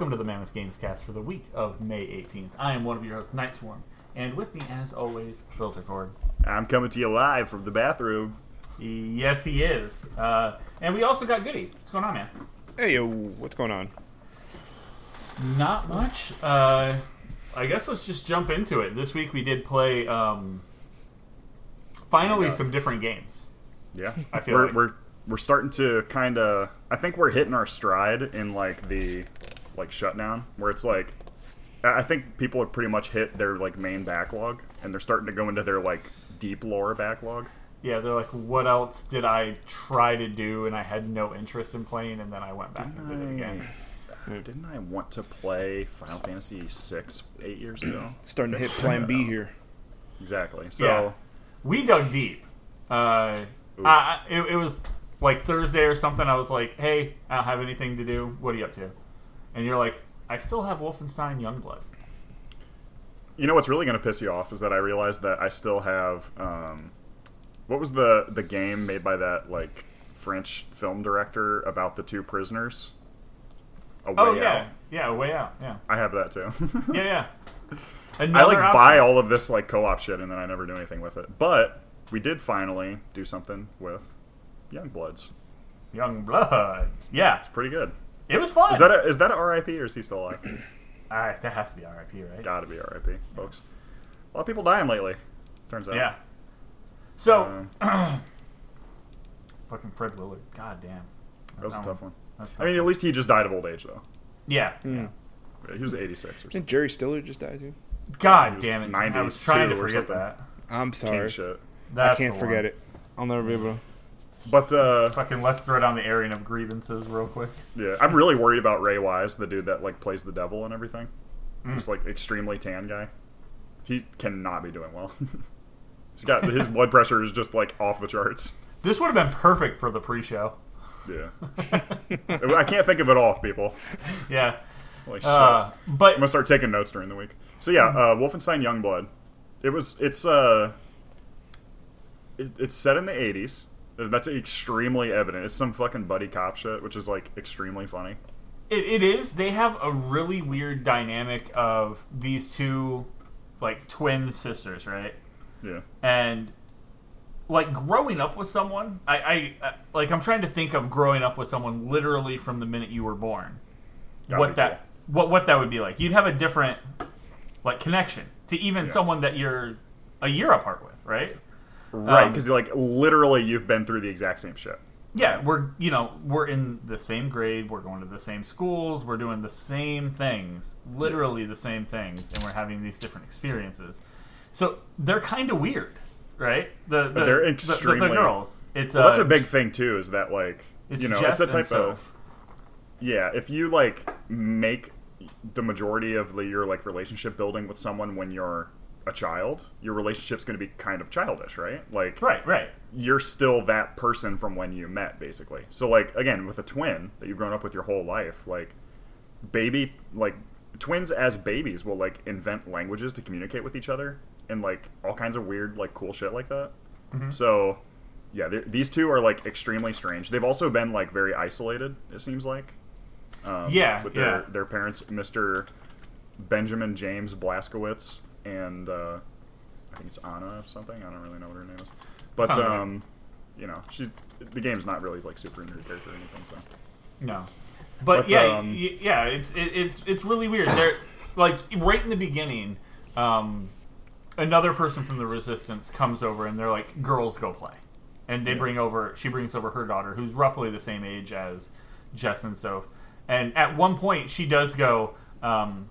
welcome to the Mammoth Games Cast for the week of May 18th. I am one of your hosts, Night Swarm, and with me, as always, Filter Cord. I'm coming to you live from the bathroom. Yes, he is. Uh, and we also got Goody. What's going on, man? Hey, yo, what's going on? Not much. Uh, I guess let's just jump into it. This week we did play, um, finally, Yeah. some different games. Yeah, I feel we're like- we're we're starting to kind of. I think we're hitting our stride in like the like shutdown, where it's like. I I think people have pretty much hit their like main backlog, and they're starting to go into their like deep lore backlog. Yeah, they're like, what else did I try to do and I had no interest in playing, and then I went back and did it again. Didn't I want to play Final Fantasy VI eight years ago? Starting to hit Plan B here. Exactly. So Yeah. We dug deep. Uh, I, I- it, it was like Thursday or something. I was like, hey, I don't have anything to do. What are you up to? And you're like, I still have Wolfenstein Youngblood. You know what's really going to piss you off is that I realized that I still have um, what was the the game made by that like French film director about the two prisoners? A Oh, yeah. Out. Yeah, a way out. Yeah. I have that too. Yeah, yeah. I like option. buy all of this like co-op shit and then I never do anything with it. But we did finally do something with Youngbloods. Youngblood. Yeah. It's pretty good. It was fun. Is that a, is that a RIP or is he still alive? Ah, that has to be RIP, right? Gotta be RIP, folks. A lot of people dying lately. Turns out. Yeah. So, Um, fucking Fred Willard. God damn. that was a tough one. That's I mean, at least he just died of old age though. yeah. Yeah. He was 86 or something. Didn't Jerry Stiller just die too? God He was damn it. I was trying to forget that. I'm sorry. shit. That's I can't forget one. it. I'll never be able to. But uh, Fucking let's throw down the airing of grievances real quick. yeah, I'm really worried about Ray Wise, the dude that like plays the devil and everything. Mm. Just like extremely tan guy. He cannot be doing well. He's got his blood pressure is just like off the charts. This would have been perfect for the pre-show. Yeah, I can't think of it all, people. Yeah. Holy shit. Uh, but I'm gonna start taking notes during the week. So yeah, uh, Wolfenstein Youngblood. It was it's uh it, it's set in the 80s. That's extremely evident. It's some fucking buddy cop shit, which is like extremely funny. it, it is. They have a really weird dynamic of these two, like, twin sisters, right? Yeah. and like growing up with someone I, I I like i'm trying to think of growing up with someone literally from the minute you were born Gotta what that what what that would be like you'd have a different like connection to even Yeah. someone that you're a year apart with right Right, because Um, like literally you've been through the exact same shit. yeah we're you know we're in the same grade we're going to the same schools we're doing the same things literally the same things and we're having these different experiences so they're kind of weird right the, the they're the- the- the, extremely- girls it's Well, that's uh, a big thing too. Is that like you know Jess it's the type of yeah. If you like make the majority of the, your like relationship building with someone when you're a child, your relationship's going to be kind of childish, right? Like right right you're still that person from when you met, basically. So like again, with a twin that you've grown up with your whole life, like baby, like twins as babies will like invent languages to communicate with each other and like all kinds of weird like cool shit like that. Mm-hmm. So yeah, these two are like extremely strange. They've also been like very isolated. It seems like. Um, Yeah, with their yeah. their parents, Mister Benjamin James Blazkowicz and uh, I think it's Anna or something. I don't really know what her name is, but Sounds um, you know, she's the game's not really like super into her character or anything. So. No. But, But, yeah um, y- yeah it's it, it's it's really weird. They're like right in the beginning um another person from the resistance comes over and they're like girls go play. And they bring over she brings over her daughter who's roughly the same age as jess and soph. And at one point she does go um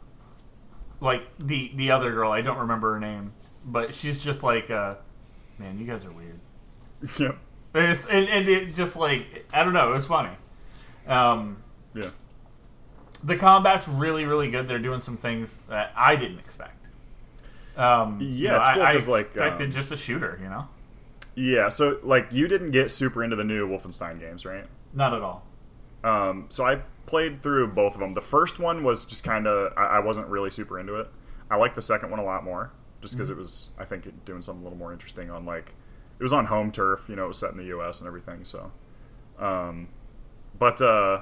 like the the other girl i don't remember her name but she's just like uh man you guys are weird yep, It's, and, and it just like I don't know, it was funny. Um, yeah, the combat's really, really good. They're doing some things that I didn't expect. Um, you Yeah, know, it's cool I, I like, expected um, just a shooter, you know, yeah. So like, you didn't get super into the new Wolfenstein games, right? not at all. Um, so I played through both of them. The first one was just kind of I, I wasn't really super into it. I liked the second one a lot more, just because it was I think it, doing something a little more interesting on like it was on home turf. You know, it was set in the U.S. and everything. So, um, but uh,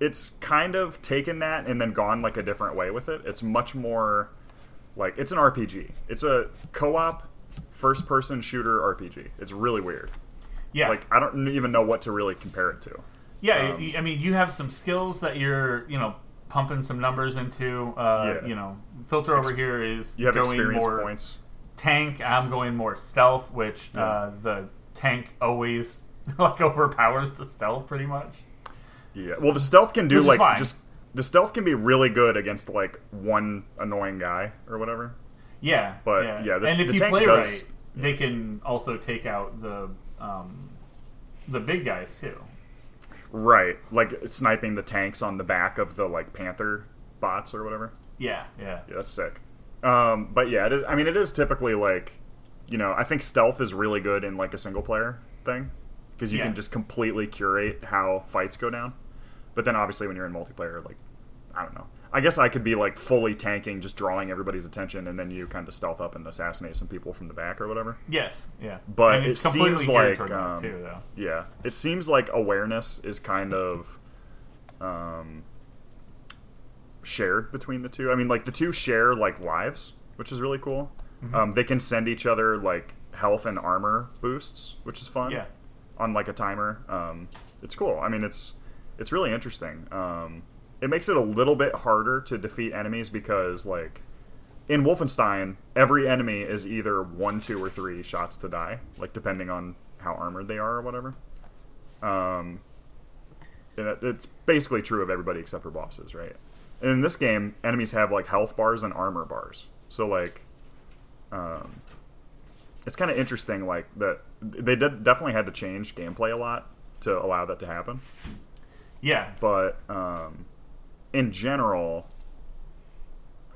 it's kind of taken that and then gone like a different way with it. It's much more like it's an RPG. It's a co-op first-person shooter RPG. It's really weird. Yeah, Like I don't even know what to really compare it to. Yeah. um, I mean, you have some skills that you're, you know, pumping some numbers into. Uh, Yeah. You know, filter over here is You have going more points. tank. I'm going more stealth, which Yeah. uh, the tank always like overpowers the stealth pretty much. Yeah. Well, the stealth can do Which like just the stealth can be really good against like one annoying guy or whatever. Yeah, But, yeah, yeah, the- and if the you tank play does- right, they can also take out the um, the big guys too. Right. Like sniping the tanks on the back of the like panther bots or whatever. Yeah, yeah, Yeah, that's sick. Um, but yeah, it is. I mean, it is typically like, you know, I think stealth is really good in like a single player thing because you Yeah. can just completely curate how fights go down. But then obviously when you're in multiplayer, like, I don't know. I guess I could be like fully tanking, just drawing everybody's attention, and then you kind of stealth up and assassinate some people from the back or whatever. yes, yeah. But and it seems like, um, too, though. Yeah, it seems like awareness is kind of um, shared between the two. I mean, like the two share like lives, which is really cool. Mm-hmm. Um, they can send each other like health and armor boosts, which is fun. Yeah. On like a timer, um, it's cool. I mean, it's it's really interesting. Um, it makes it a little bit harder to defeat enemies because like in Wolfenstein, every enemy is either one, two, or three shots to die, like depending on how armored they are or whatever. Um, and it- it's basically true of everybody except for bosses, right? And in this game, enemies have like health bars and armor bars. So like, um, it's kind of interesting. Like that, they did definitely had to change gameplay a lot to allow that to happen. Yeah, But um, in general,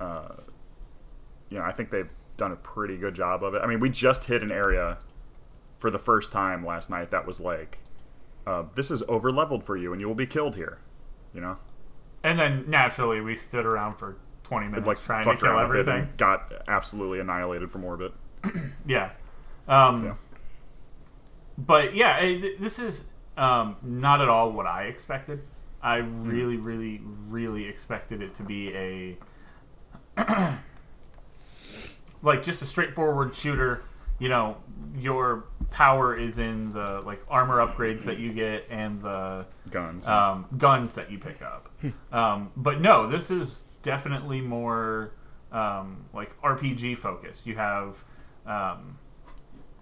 uh, you know, I think they've done a pretty good job of it. I mean, we just hit an area for the first time last night that was like, uh, "This is over leveled for you, and you will be killed here." You know, and then naturally we stood around for twenty minutes like trying to kill around with it everything. got absolutely annihilated from orbit. Yeah. Um, Yeah. But yeah, it, this is um, not at all what I expected. I Hmm. really, really, really expected it to be a like just a straightforward shooter. You know, your power is in the like armor upgrades that you get and the Guns. um, guns that you pick up. um, but no, this is definitely more um, like RPG focused. You have, um,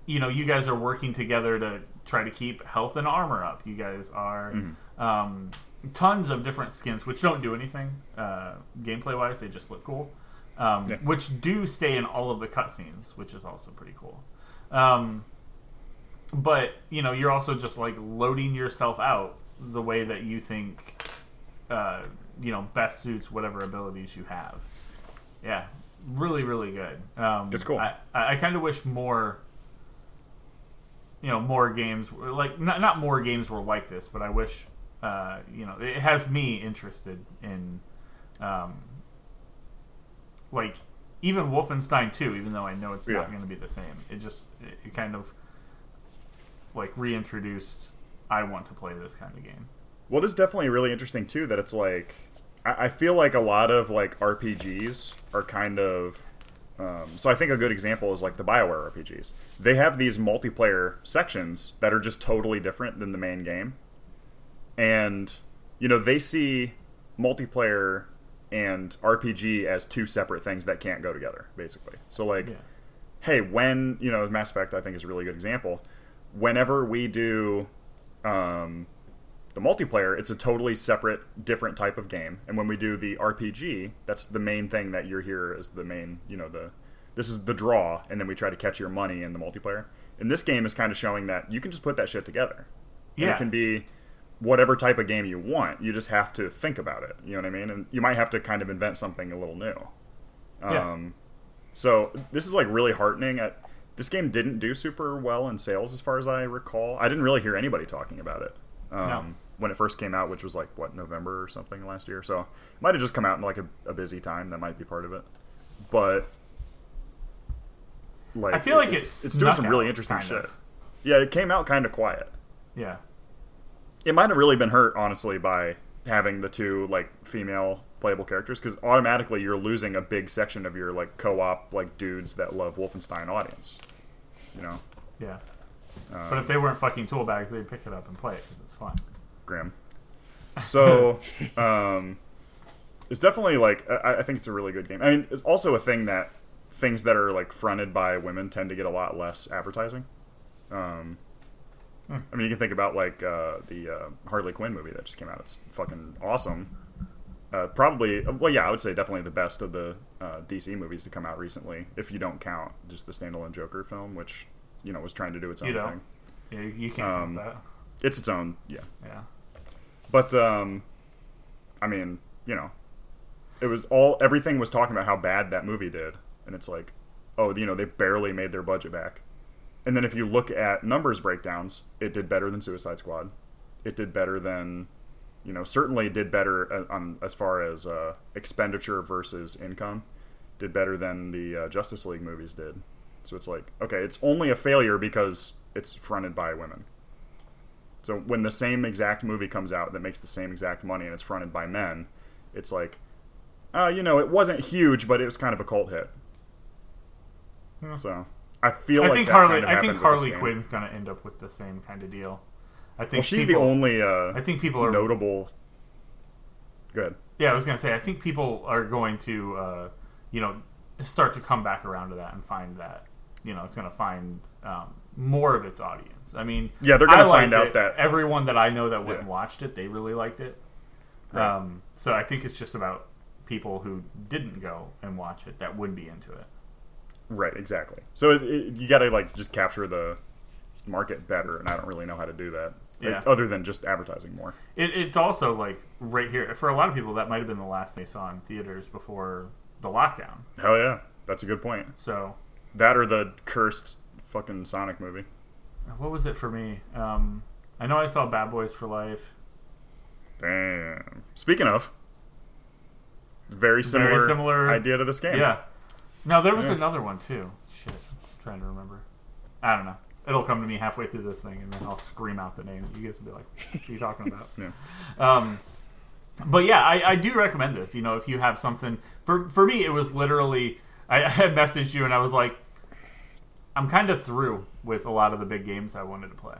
you know, you guys are working together to try to keep health and armor up. You guys are um, tons of different skins, which don't do anything uh, gameplay wise. They just look cool. Um, Yeah. Which do stay in all of the cutscenes, which is also pretty cool. Um, but you know you're also just like loading yourself out the way that you think uh, you know best suits whatever abilities you have yeah really really good um, It's cool. i, I kind of wish more you know more games like not, not more games were like this but i wish uh, you know it has me interested in um, like even wolfenstein 2 even though i know it's Yeah. not going to be the same it just it, it kind of like reintroduced i want to play this kind of game What is definitely really interesting too that it's like I, I feel like a lot of like RPGs are kind of um, so I think a good example is like the Bioware RPGs. They have these multiplayer sections that are just totally different than the main game, and you know they see multiplayer and RPG as two separate things that can't go together, basically. So like yeah hey, when you know Mass Effect, I think is a really good example. Whenever we do um, the multiplayer, it's a totally separate, different type of game, and when we do the RPG, that's the main thing that you're here as the main, you know, the this is the draw, and then we try to catch your money in the multiplayer. And this game is kind of showing that you can just put that shit together. And Yeah. it can be whatever type of game you want. You just have to think about it. You know what I mean? And you might have to kind of invent something a little new. Yeah. Um, so this is like really heartening. At, this game didn't do super well in sales, as far as I recall. I didn't really hear anybody talking about it um, No. when it first came out, which was like what November or something last year. So it might have just come out in like a, a busy time. That might be part of it. But like, i feel like it's it's doing some really interesting shit. of. Yeah, it came out kind of quiet. yeah It might have really been hurt, honestly, by having the two like female playable characters because automatically you're losing a big section of your like co-op like dudes that love Wolfenstein audience. You know, Yeah. Um, but if they weren't fucking tool bags, they'd pick it up and play it because it's fun. grim. So, um, it's definitely like I, I think it's a really good game. I mean, it's also a thing that things that are like fronted by women tend to get a lot less advertising. Um, I mean, you can think about like uh, the uh, Harley Quinn movie that just came out. It's fucking awesome. Uh, probably, well, yeah, I would say definitely the best of the uh, DC movies to come out recently, if you don't count just the standalone Joker film, which you know was trying to do its own You thing. Yeah, you, you can't Um, count that. It's its own, yeah. Yeah. But um, I mean, you know, it was all everything was talking about how bad that movie did, and it's like, oh, you know, they barely made their budget back. And then if you look at numbers breakdowns, it did better than Suicide Squad. It did better than, you know, certainly did better uh, on as far as uh, expenditure versus income. Did better than the uh, Justice League movies did. So it's like, okay, it's only a failure because it's fronted by women. So when the same exact movie comes out that makes the same exact money and it's fronted by men, it's like, uh, you know, it wasn't huge, but it was kind of a cult hit. Yeah. So I feel I like think Harley. kind of I think Harley. Quinn's gonna end up with the same kind of deal. I think Well, she's people, the only uh, I think people are notable. Good. Yeah, I was gonna say. I think people are going to, uh, you know, start to come back around to that and find that, you know, it's gonna find um, more of its audience. I mean, Yeah, they're gonna find out it. that- everyone that I know that went Yeah. and watched it, they really liked it. Right. Um, so I think it's just about people who didn't go and watch it that would be into it. Right. Exactly. So it, it, you got to like just capture the market better, and I don't really know how to do that. Like, Yeah. other than just advertising more. it. It's also like right here for a lot of people that might have been the last they saw in theaters before the lockdown. Hell yeah, that's a good point. So That or the cursed fucking Sonic movie. what was it for me? Um, I know I saw Bad Boys for Life. Damn. Speaking of, very similar, Very similar- idea to this game. Yeah. Now there was another one too. Shit, I'm trying to remember. I don't know. It'll come to me halfway through this thing, and then I'll scream out the name. You guys will be like, "What are you talking about?" Yeah. Um, but yeah, I, I do recommend this. You know, if you have something for for me, it was literally I, I had messaged you and I was like, I'm kind of through with a lot of the big games I wanted to play,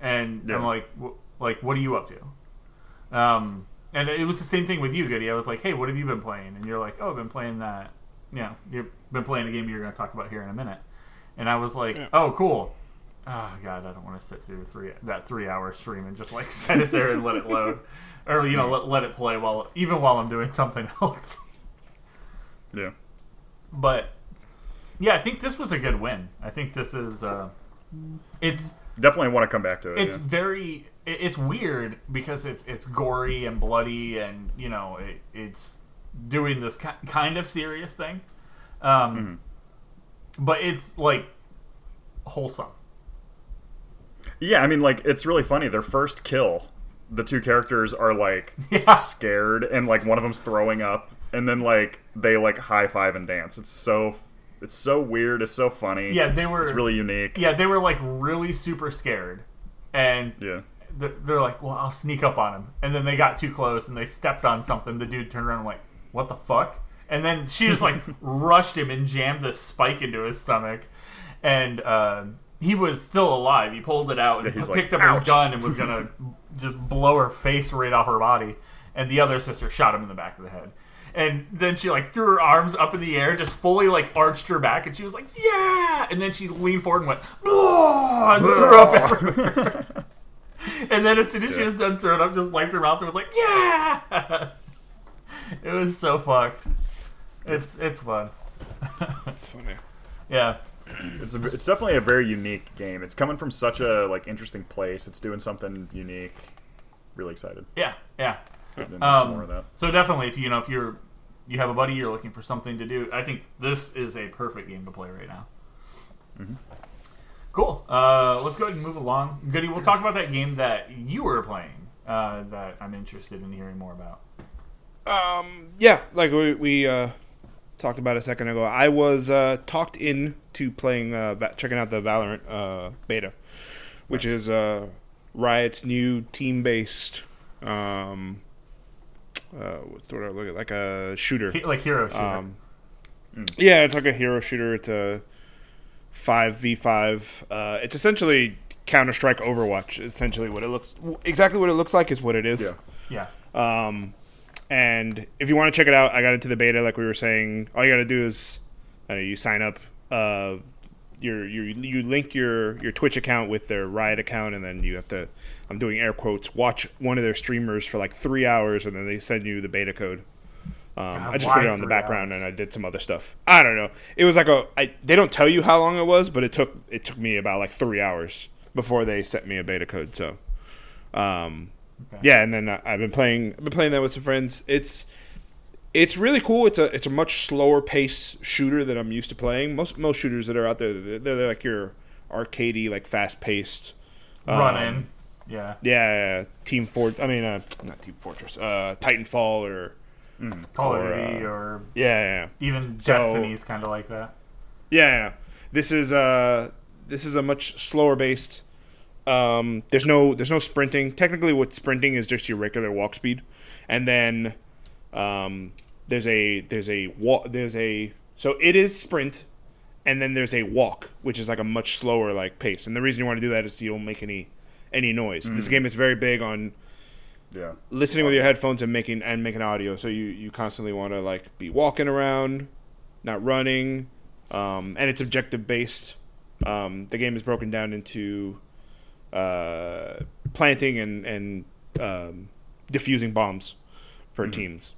and Yeah. I'm like, w- like, what are you up to? Um, and it was the same thing with you, Goody. I was like, hey, what have you been playing? And you're like, oh, I've been playing that. Yeah, you've been playing a game you're going to talk about here in a minute. And I was like, Yeah. oh, cool. Oh god, I don't want to sit through three that three hour stream and just like set it there and let it load, or you know let, let it play while even while I'm doing something else. Yeah. But yeah, I think this was a good win. I think this is uh, it's Definitely want to come back to it. it's yeah. very it's weird because it's it's gory and bloody and you know it, it's doing this ki- kind of serious thing, um, but it's like wholesome. Yeah, I mean, like it's really funny. Their first kill, the two characters are like Yeah. scared, and like one of them's throwing up, and then like they like high five and dance. It's so it's so weird. It's so funny. Yeah, they were it's really unique. yeah they were like really super scared, and Yeah. they're, they're like, well, I'll sneak up on him, and then they got too close and they stepped on something. The dude turned around and like, what the fuck? And then she just like rushed him and jammed this spike into his stomach, and uh, he was still alive. He pulled it out and Yeah, p- like, picked up "Ouch." his gun and was gonna just blow her face right off her body. And the other sister shot him in the back of the head. And then she like threw her arms up in the air, just fully like arched her back, and she was like, "Yeah!" And then she leaned forward and went, "Blah!" and threw up everywhere. And then as soon as she was done throwing up, just wiped her mouth and was like, "Yeah!" it was so fucked. It's it's fun. It's funny. Yeah, It's a, it's definitely a very unique game. It's coming from such a like interesting place. It's doing something unique. Really excited. yeah, yeah. Um, more of that. So definitely, if you know if you're you have a buddy, you're looking for something to do. I think this is a perfect game to play right now. Mm-hmm. Cool. Uh, let's go ahead and move along. Goody, we'll talk about that game that you were playing. Uh, that I'm interested in hearing more about. Um, yeah, like we, we uh, talked about a second ago, I was uh, talked in to playing, uh, checking out the Valorant uh, beta, which is uh, Riot's new team-based um, uh, what's the word I look at? Like a shooter. He- like hero shooter. Um, yeah, it's like a hero shooter. It's a five v five. Uh, it's essentially Counter Strike Overwatch. Essentially, what it looks exactly what it looks like is what it is. Yeah. yeah. Um, and if you want to check it out, I got into the beta, like we were saying. All you got to do is, uh, you sign up. Uh, your you you link your your Twitch account with their Riot account, and then you have to. I'm doing air quotes. Watch one of their streamers for like three hours, and then they send you the beta code. Um, I just put it on the background, hours? and I did some other stuff. I don't know. It was like a. I, they don't tell you how long it was, but it took it took me about like three hours before they sent me a beta code. So, um, Okay. yeah, and then I- I've been playing. I've been playing that with some friends. It's it's really cool. It's a it's a much slower pace shooter than I'm used to playing. Most most shooters that are out there, they're, they're like your arcadey, like fast paced. Run in. Yeah. Yeah, Team Fort. I mean, uh, not Team Fortress. Uh, Titanfall or Call of Duty uh, or yeah, yeah, yeah. even So- Destiny's kind of like that. Yeah, yeah. This is uh this is a much slower based. Um, there's no there's no sprinting. Technically, what sprinting is just your regular walk speed, and then um, there's a there's a walk there's a so it is sprint, and then there's a walk, which is like a much slower like pace. And the reason you want to do that is you don't make any any noise. This game is very big on Yeah. listening with your headphones and making and making audio. So you you constantly want to like be walking around, not running, um, and it's objective based. Um, the game is broken down into uh, planting and and um, diffusing bombs for teams.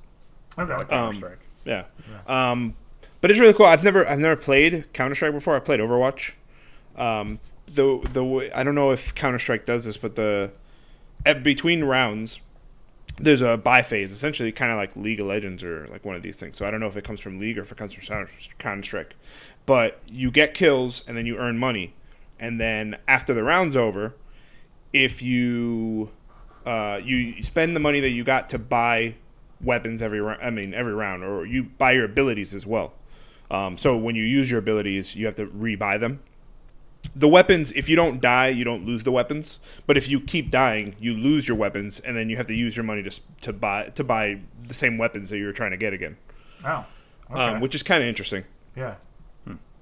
Okay. Like Counter Strike. Yeah. Um, but it's really cool. I've never I've never played Counter Strike before. I played Overwatch. Um, the the I don't know if Counter Strike does this, but the at, between rounds, there's a buy phase, essentially kind of like League of Legends or like one of these things. So I don't know if it comes from League or if it comes from Counter Strike. But you get kills and then you earn money, and then after the round's over, if you uh, you spend the money that you got to buy weapons every round. I mean every round, or you buy your abilities as well. Um, so when you use your abilities, you have to rebuy them. The weapons, if you don't die, you don't lose the weapons. But if you keep dying, you lose your weapons, and then you have to use your money to to buy to buy the same weapons that you were trying to get again, Oh. Okay. um, which is kind of interesting. yeah.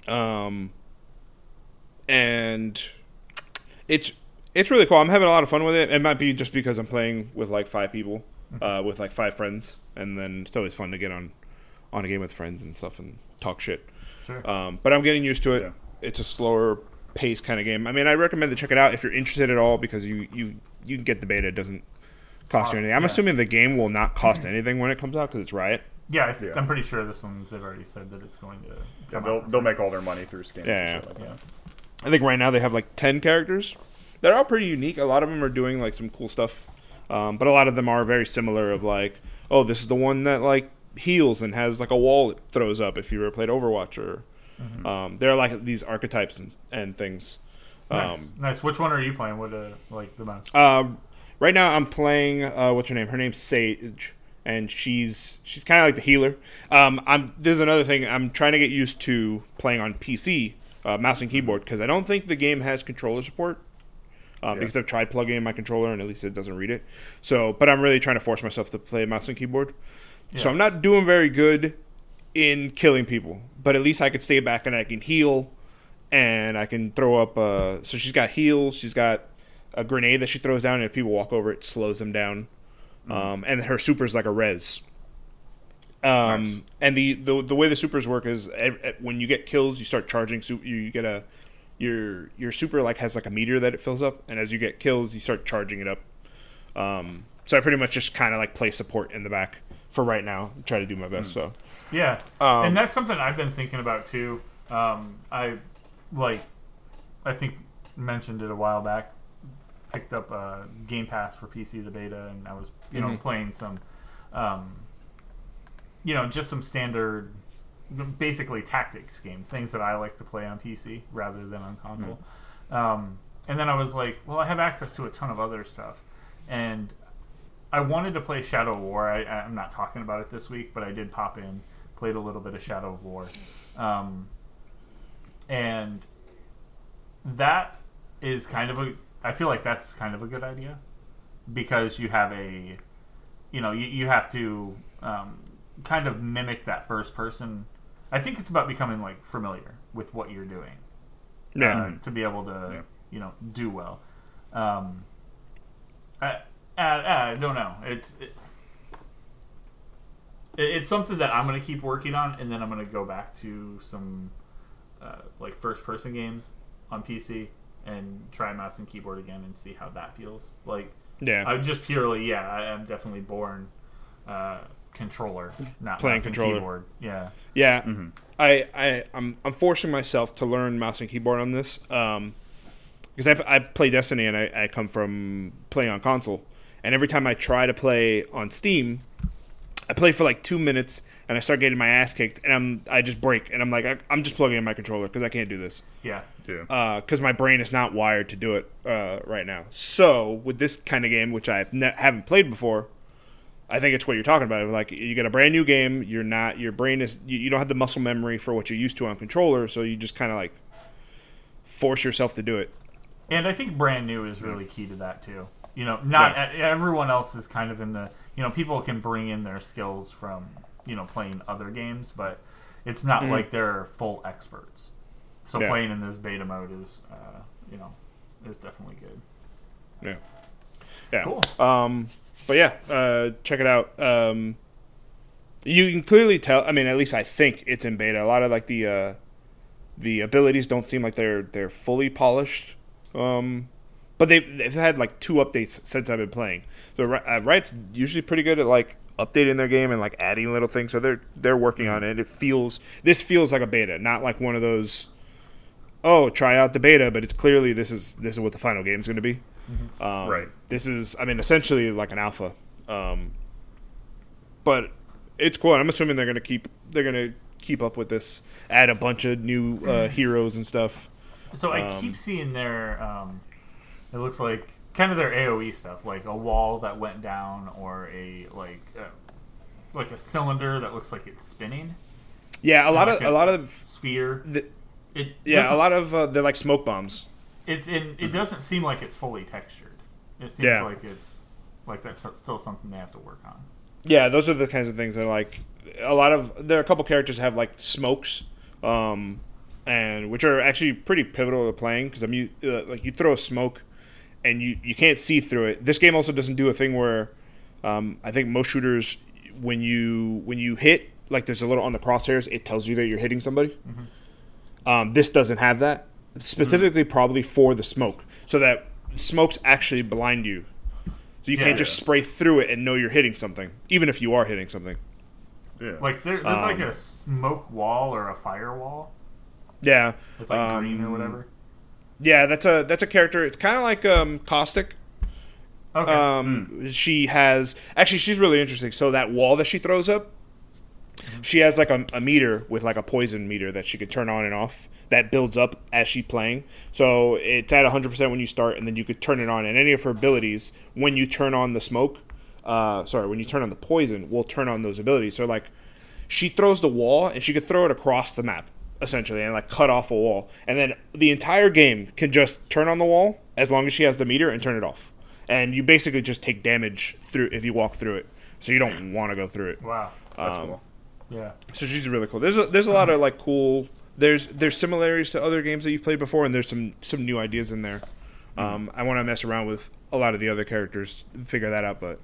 Um, and it's it's really cool. I'm having a lot of fun with it. It might be just because I'm playing with like five people, uh, with like five friends, and then it's always fun to get on on a game with friends and stuff and talk shit. Sure. Um, but I'm getting used to it. Yeah. It's a slower pace kind of game. I mean, I recommend to check it out if you're interested at all because you you you can get the beta. It doesn't cost Cost, you anything. I'm yeah. assuming the game will not cost anything when it comes out because it's Riot. yeah, I th- Yeah. I'm pretty sure this one's. They've already said that it's going to. Yeah, they'll, out. they'll make all their money through skins Yeah, and yeah. shit like that. I think right now they have like ten characters. They're all pretty unique. A lot of them are doing like some cool stuff, um, but a lot of them are very similar. Of like, oh, this is the one that like heals and has like a wall it throws up. If you ever played Overwatch, or um, they're like these archetypes and, and things. Nice. nice. Which one are you playing? What uh, like the most? Um, right now I'm playing. Uh, what's her name? Her name's Sage, and she's she's kind of like the healer. Um, I'm there's another thing. I'm trying to get used to playing on PC, uh, mouse and keyboard, because I don't think the game has controller support. Um, Yeah. Because I've tried plugging in my controller and at least it doesn't read it. So, but I'm really trying to force myself to play mouse and keyboard. So I'm not doing very good in killing people, but at least I could stay back and I can heal, and I can throw up. Uh, so she's got heals. She's got a grenade that she throws down, and if people walk over, it slows them down. Um, and her super is like a res. Um, Nice. and the, the the way the supers work is when you get kills, you start charging. You, you get a your your super like has like a meter that it fills up, and as you get kills, you start charging it up. Um, so I pretty much just kind of like play support in the back for right now. Try to do my best. So Yeah, Um, and that's something I've been thinking about too. Um, I like, I think mentioned it a while back. Picked up uh, Game Pass for PC, the beta, and I was you know Mhm. playing some, um, you know, just some standard, basically tactics games, things that I like to play on PC rather than on console. Um, and then I was like, well, I have access to a ton of other stuff, and I wanted to play Shadow of War. I, I'm not talking about it this week, but I did pop in, played a little bit of Shadow of War, um, and that is kind of a. I feel like that's kind of a good idea because you have a you know you, you have to um, kind of mimic that first person. I think it's about becoming like familiar with what you're doing Yeah. uh, to be able to Yeah. you know do well. Um, I, I, I don't know. It's it, it's something that I'm gonna keep working on, and then I'm gonna go back to some uh, like first person games on PC and try mouse and keyboard again and see how that feels. Like yeah. I'm just purely yeah, I am definitely born uh, controller, not Playing mouse and controller. keyboard. Yeah, Yeah, Mm-hmm. I, I, I'm, I'm forcing myself to learn mouse and keyboard on this, um, because I, I play Destiny and I, I come from playing on console, and every time I try to play on Steam, I play for like two minutes and I start getting my ass kicked, and I'm, I just break, and I'm like, I, I'm just plugging in my controller because I can't do this, yeah, Yeah. because my brain is not wired to do it uh, right now. So with this kind of game, which I ne- haven't played before, I think it's what you're talking about. Like you get a brand new game, you're not your brain is you, you don't have the muscle memory for what you're used to on controller, so you just kind of like force yourself to do it. and I think brand new is really key to that too. You know, not everyone else is kind of in the you know people can bring in their skills from you know playing other games, but it's not like they're full experts. So Yeah. playing in this beta mode is uh, you know is definitely good. Yeah, yeah. Cool. Um, but yeah, uh, check it out. Um, you can clearly tell. I mean, at least I think it's in beta. A lot of like the uh, the abilities don't seem like they're they're fully polished. Um, but they've they've had like two updates since I've been playing. So uh, Riot's usually pretty good at like updating their game and like adding little things. So they're they're working on it. It feels this feels like a beta, not like one of those. Oh, try out the beta, but it's clearly this is this is what the final game is going to be. Um, Right. This is, I mean, essentially like an alpha. Um, but it's cool. I'm assuming they're gonna keep they're gonna keep up with this, add a bunch of new uh, heroes and stuff. So I Um, keep seeing their um, it looks like kind of their AOE stuff, like a wall that went down or a like uh, like a cylinder that looks like it's spinning, Yeah, a lot of like a lot of sphere. the, It yeah, a doesn't- lot of uh, they're like smoke bombs. It's in. It doesn't seem like it's fully textured. It seems Yeah. like it's like that's still something they have to work on. Yeah, those are the kinds of things that like a lot of there are a couple characters that have like smokes, um, and which are actually pretty pivotal to playing because I mean, uh, like you throw a smoke, and you you can't see through it. This game also doesn't do a thing where, um, I think most shooters when you when you hit like there's a little on the crosshairs it tells you that you're hitting somebody. Um, this doesn't have that specifically probably for the smoke so that smokes actually blind you so you Yeah. can't just spray through it and know you're hitting something, even if you are hitting something. Yeah. Like there, there's like Um, a smoke wall or a firewall. Yeah, It's like um, green or whatever. Yeah, that's a that's a character. It's kind of like um, Caustic. Okay. Um, She has actually she's really interesting. So that wall that she throws up, she has like a, a meter with like a poison meter that she can turn on and off. That builds up as she's playing. So it's at 100% when you start, and then you could turn it on. And any of her abilities, when you turn on the smoke, uh, sorry, when you turn on the poison, will turn on those abilities. So like, she throws the wall, and she could throw it across the map essentially, and like cut off a wall. And then the entire game can just turn on the wall as long as she has the meter and turn it off. And you basically just take damage through if you walk through it. So you don't want to go through it. wow. That's um, cool. Yeah. So she's really cool. There's a, there's a lot of like cool. There's there's similarities to other games that you've played before, and there's some some new ideas in there. Um, I want to mess around with a lot of the other characters, figure that out. But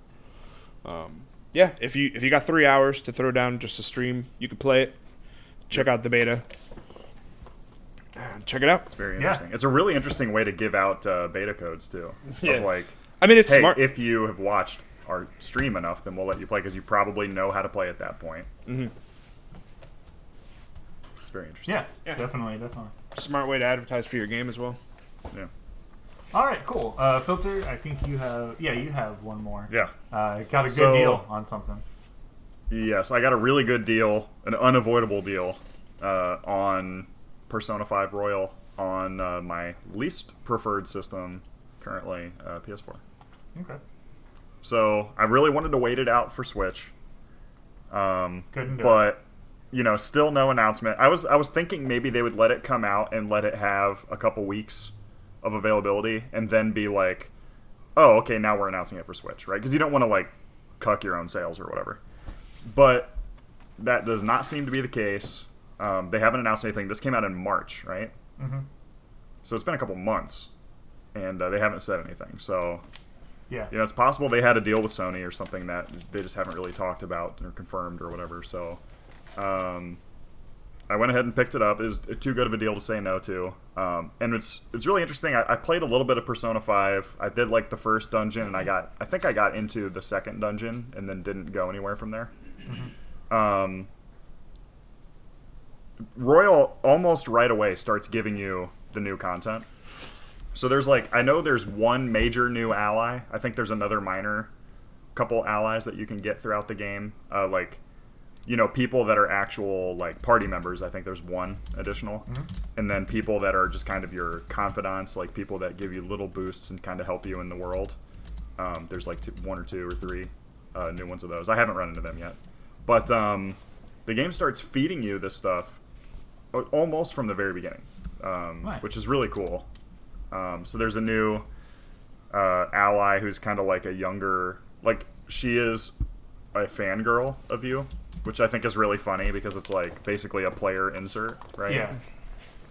um, yeah, if you if you got three hours to throw down just a stream, you could play it. Check out the beta. Check it out. It's very Yeah. interesting. It's a really interesting way to give out uh, beta codes too. Yeah. Of like, I mean, it's hey, smart. if you have watched our stream enough, then we'll let you play because you probably know how to play at that point. Mhm. It's very interesting. Yeah. Yeah. Definitely. Definitely. smart way to advertise for your game as well. Yeah. All right. Cool. Uh, filter. I think you have. Yeah, you have one more. Yeah. Uh, got a good So- deal on something. Yes, I got a really good deal, an unavoidable deal, uh, on Persona 5 Royal on uh, my least preferred system currently, uh, PS4. Okay. So I really wanted to wait it out for Switch. Um, Couldn't do but you know, still no announcement. I was I was thinking maybe they would let it come out and let it have a couple weeks of availability, and then be like, "Oh, okay, now we're announcing it for Switch," right? Because you don't want to like cuck your own sales or whatever. But that does not seem to be the case. Um, they haven't announced anything. This came out in March, right? Mhm. So it's been a couple months, and uh, they haven't said anything. So Yeah. you know, it's possible they had a deal with Sony or something that they just haven't really talked about or confirmed or whatever. So, um, I went ahead and picked it up. It was too good of a deal to say no to. Um, and it's it's really interesting. I, I played a little bit of Persona Five. I did like the first dungeon, and I got I think I got into the second dungeon, and then didn't go anywhere from there. Um, Royal almost right away starts giving you the new content. So there's like I know there's one major new ally. I think there's another minor couple allies that you can get throughout the game. Uh, like you know people that are actual like party members. I think there's one additional, and then people that are just kind of your confidants, like people that give you little boosts and kind of help you in the world. Um, there's like two, one or two or three uh, new ones of those. I haven't run into them yet, but um, the game starts feeding you this stuff almost from the very beginning, um, Nice. which is really cool. Um, so there's a new uh, ally who's kind of like a younger, like she is a fangirl of you, which I think is really funny because it's like basically a player insert, right? Yeah.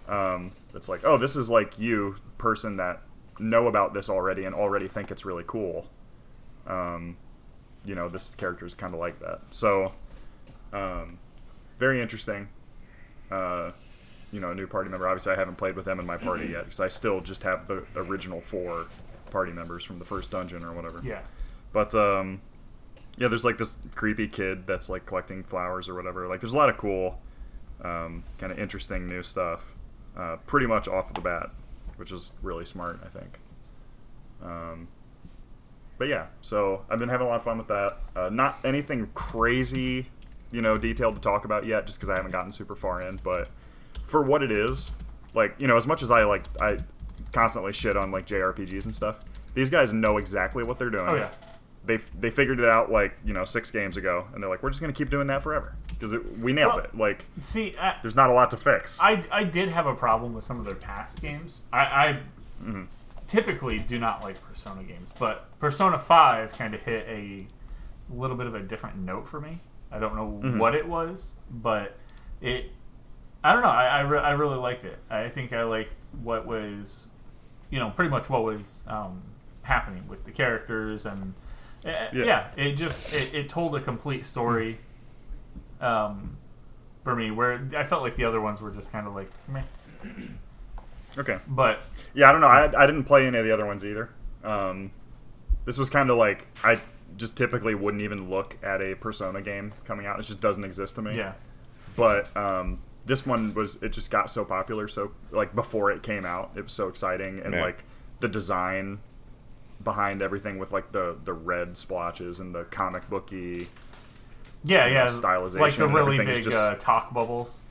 Um, it's like, oh, this is like you, person that know about this already and already think it's really cool. Um, you know, this character is kind of like that. So, um, very interesting. Uh, you know, a new party member. Obviously, I haven't played with them in my party yet because I still just have the original four party members from the first dungeon or whatever. Yeah. But um, yeah, there's like this creepy kid that's like collecting flowers or whatever. Like, there's a lot of cool, um, kind of interesting new stuff. Uh, pretty much off of the bat, which is really smart, I think. Um, but yeah, so I've been having a lot of fun with that. Uh, not anything crazy, you know, detailed to talk about yet, just because I haven't gotten super far in. But for what it is, like you know, as much as I like, I constantly shit on like JRPGs and stuff. These guys know exactly what they're doing Oh yeah. they they figured it out like you know six games ago, and they're like, we're just gonna keep doing that forever because we nailed Well- it. Like, See, I, there's not a lot to fix. I, I did have a problem with some of their past games. I, I Mm-hmm. typically do not like Persona games, but Persona 5 kind of hit a little bit of a different note for me. I don't know Mm-hmm. what it was, but it. I don't know. I, I, re- I really liked it. I think I liked what was, you know, pretty much what was um, happening with the characters and. uh, Yeah. yeah. it just it, it told a complete story um, for me where I felt like the other ones were just kind of like meh. okay, But yeah, I don't know. I, I didn't play any of the other ones either. Um, this was kind of like I just typically wouldn't even look at a Persona game coming out. It just doesn't exist to me. yeah, But um, this one was it just got so popular. So like before it came out, it was so exciting and Yeah. like the design behind everything with like the the red splotches and the comic booky yeah, yeah, know, stylization like the and really is big just- uh, talk bubbles.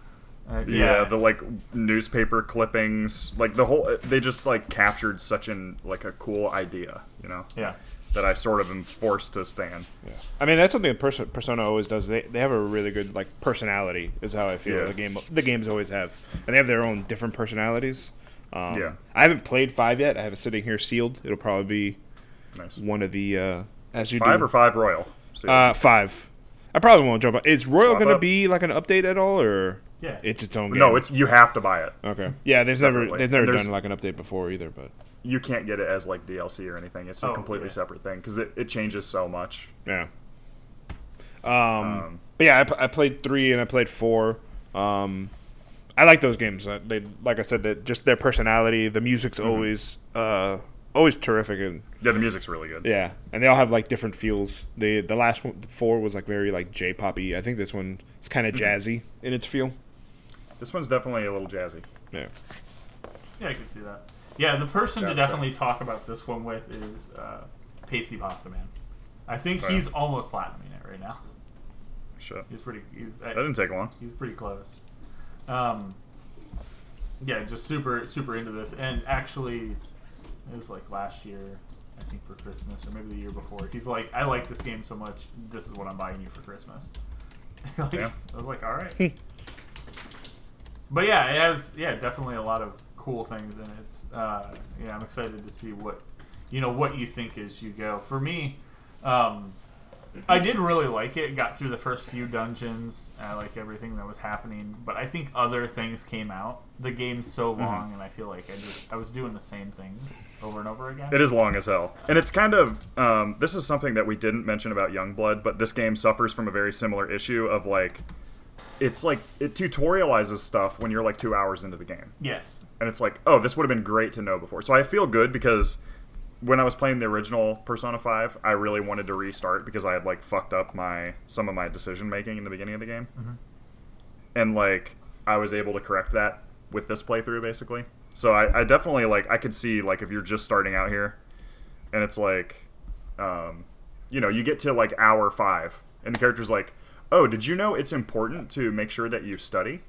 Uh, yeah. yeah, the like newspaper clippings like the whole they just like captured such an like a cool idea you know yeah, that i sort of am forced to stand Yeah. I mean, that's something that Pers- Persona always does. They, they have a really good like personality. Is how I feel Yeah. the game. The games always have, and they have their own different personalities. Um, Yeah. I haven't played five yet. I have it sitting here sealed. It'll probably be nice one of the uh, as you five do. or five royal uh, five. I probably won't jump. on. Is Royal going to be like an update at all, or yeah. it's its own game? no it's you have to buy it okay. Yeah, there's never they've never There's- done like an update before either. But you can't get it as like dlc or anything it's a Oh, completely yeah. separate thing because it, it changes so much yeah. Um, Um, but yeah, I, p- I played three and I played four. Um, I like those games. Uh, They like I said that just their personality. The music's Mm-hmm. always uh, always terrific and yeah the music's really good yeah, and they all have like different feels. The the last one, four was like very like J poppy. I think this one is kind Mm-hmm. of jazzy in its feel. This one's definitely a little jazzy Yeah. Yeah, I can see that. Yeah, the person to Gotcha. definitely talk about this one with is uh, Pacey Pasta Man. I think Right. he's almost platinuming it right now. shit He's pretty. He's, that didn't take long he's pretty close. Um, yeah, just super super into this, and actually, it was like last year, I think for Christmas or maybe the year before. He's like, I like this game so much. This is what I'm buying you for Christmas. like, Yeah. I was like, all right. but yeah, it has yeah definitely a lot of cool things in it. Uh, yeah, I'm excited to see what you know what you think as you go. For me, um, I did really like it. Got through the first few dungeons. I like everything that was happening, but I think other things came out. The game's so Mm-hmm. long, and I feel like I just I was doing the same things over and over again. It is long as hell, and it's kind of um, this is something that we didn't mention about Youngblood, but this game suffers from a very similar issue of like, it's like it tutorializes stuff when you're like two hours into the game, Yes. and it's like, oh, this would have been great to know before. So I feel good because when I was playing the original Persona Five, I really wanted to restart because I had like fucked up my some of my decision making in the beginning of the game, and like I was able to correct that with this playthrough basically. So I, I definitely like I could see like if you're just starting out here, and it's like, um, you know, you get to like hour five, and the character's like, "Oh, did you know it's important to make sure that you study?"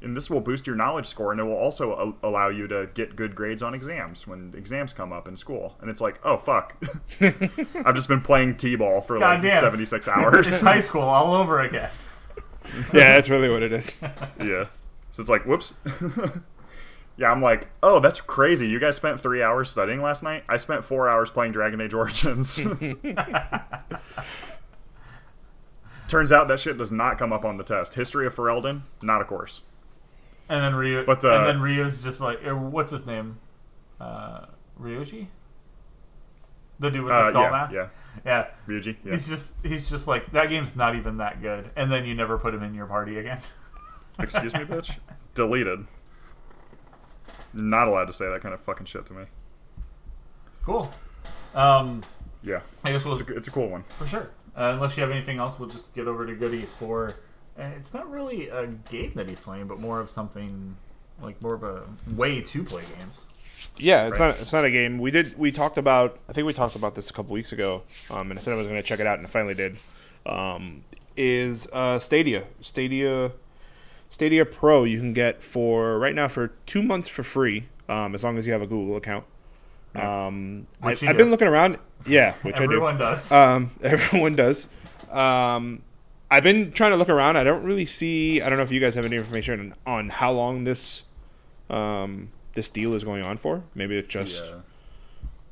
And this will boost your knowledge score, and it will also a- allow you to get good grades on exams when exams come up in school. And it's like, oh fuck, I've just been playing t-ball for like Goddamn. seventy six It's hours. high school all over again. Yeah, that's really what it is. yeah, so it's like, whoops. yeah, I'm like, oh, that's crazy. You guys spent three hours studying last night. I spent four hours playing Dragon Age Origins. Turns out that shit does not come up on the test. History of Ferelden, not a course. And then Ryu, But, uh, and then Ryu's just like, er, what's his name? Uh, Ryoji, the dude with the Uh, skull yeah, mask. yeah, yeah. Ryuji. Yeah. He's just he's just like that game's not even that good, and then you never put him in your party again. Excuse me, bitch. Deleted. You're not allowed to say that kind of fucking shit to me. Cool. Um, Yeah, I guess we'll it's a, it's a cool one. for sure. Uh, unless you have anything else, we'll just get over to Goody for. Uh, it's not really a game that he's playing, but more of something like more of a way to play games. Yeah, it's Right. not it's not a game. We did we talked about I think we talked about this a couple weeks ago, um, and I said I was going to check it out, and I finally did. Um, is uh, Stadia Stadia Stadia Pro you can get for right now for two months for free, um, as long as you have a Google account. Um, I, you I've do. been looking around. Yeah, which I do. Does. Um, everyone does. Um, I've been trying to look around. I don't really see. I don't know if you guys have any information on how long this um, this deal is going on for. Maybe it's just Yeah.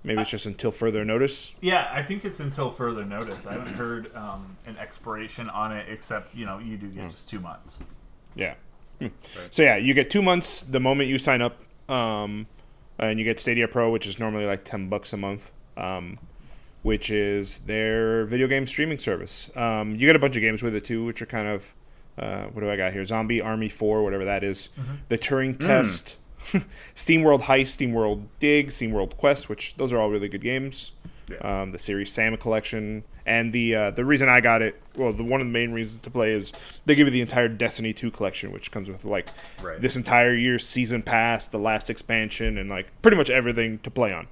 maybe it's just until further notice. Yeah, I think it's until further notice. I haven't heard um, an expiration on it, except you know you do get just two months. Yeah. Hmm. So yeah, you get two months the moment you sign up, um, and you get Stadia Pro, which is normally like ten bucks a month, um, which is their video game streaming service. Um, you get a bunch of games with it too, which are kind of uh, what do I got here? Zombie Army Four, whatever that is. The Turing Test, Steam World Heist, Steam World Dig, Steam World Quest, which those are all really good games. Yeah. Um, the Serious Sam collection, and the uh, the reason I got it, well, the one of the main reasons to play is they give you the entire Destiny two collection, which comes with like Right. this entire year's season pass, the last expansion, and like pretty much everything to play on.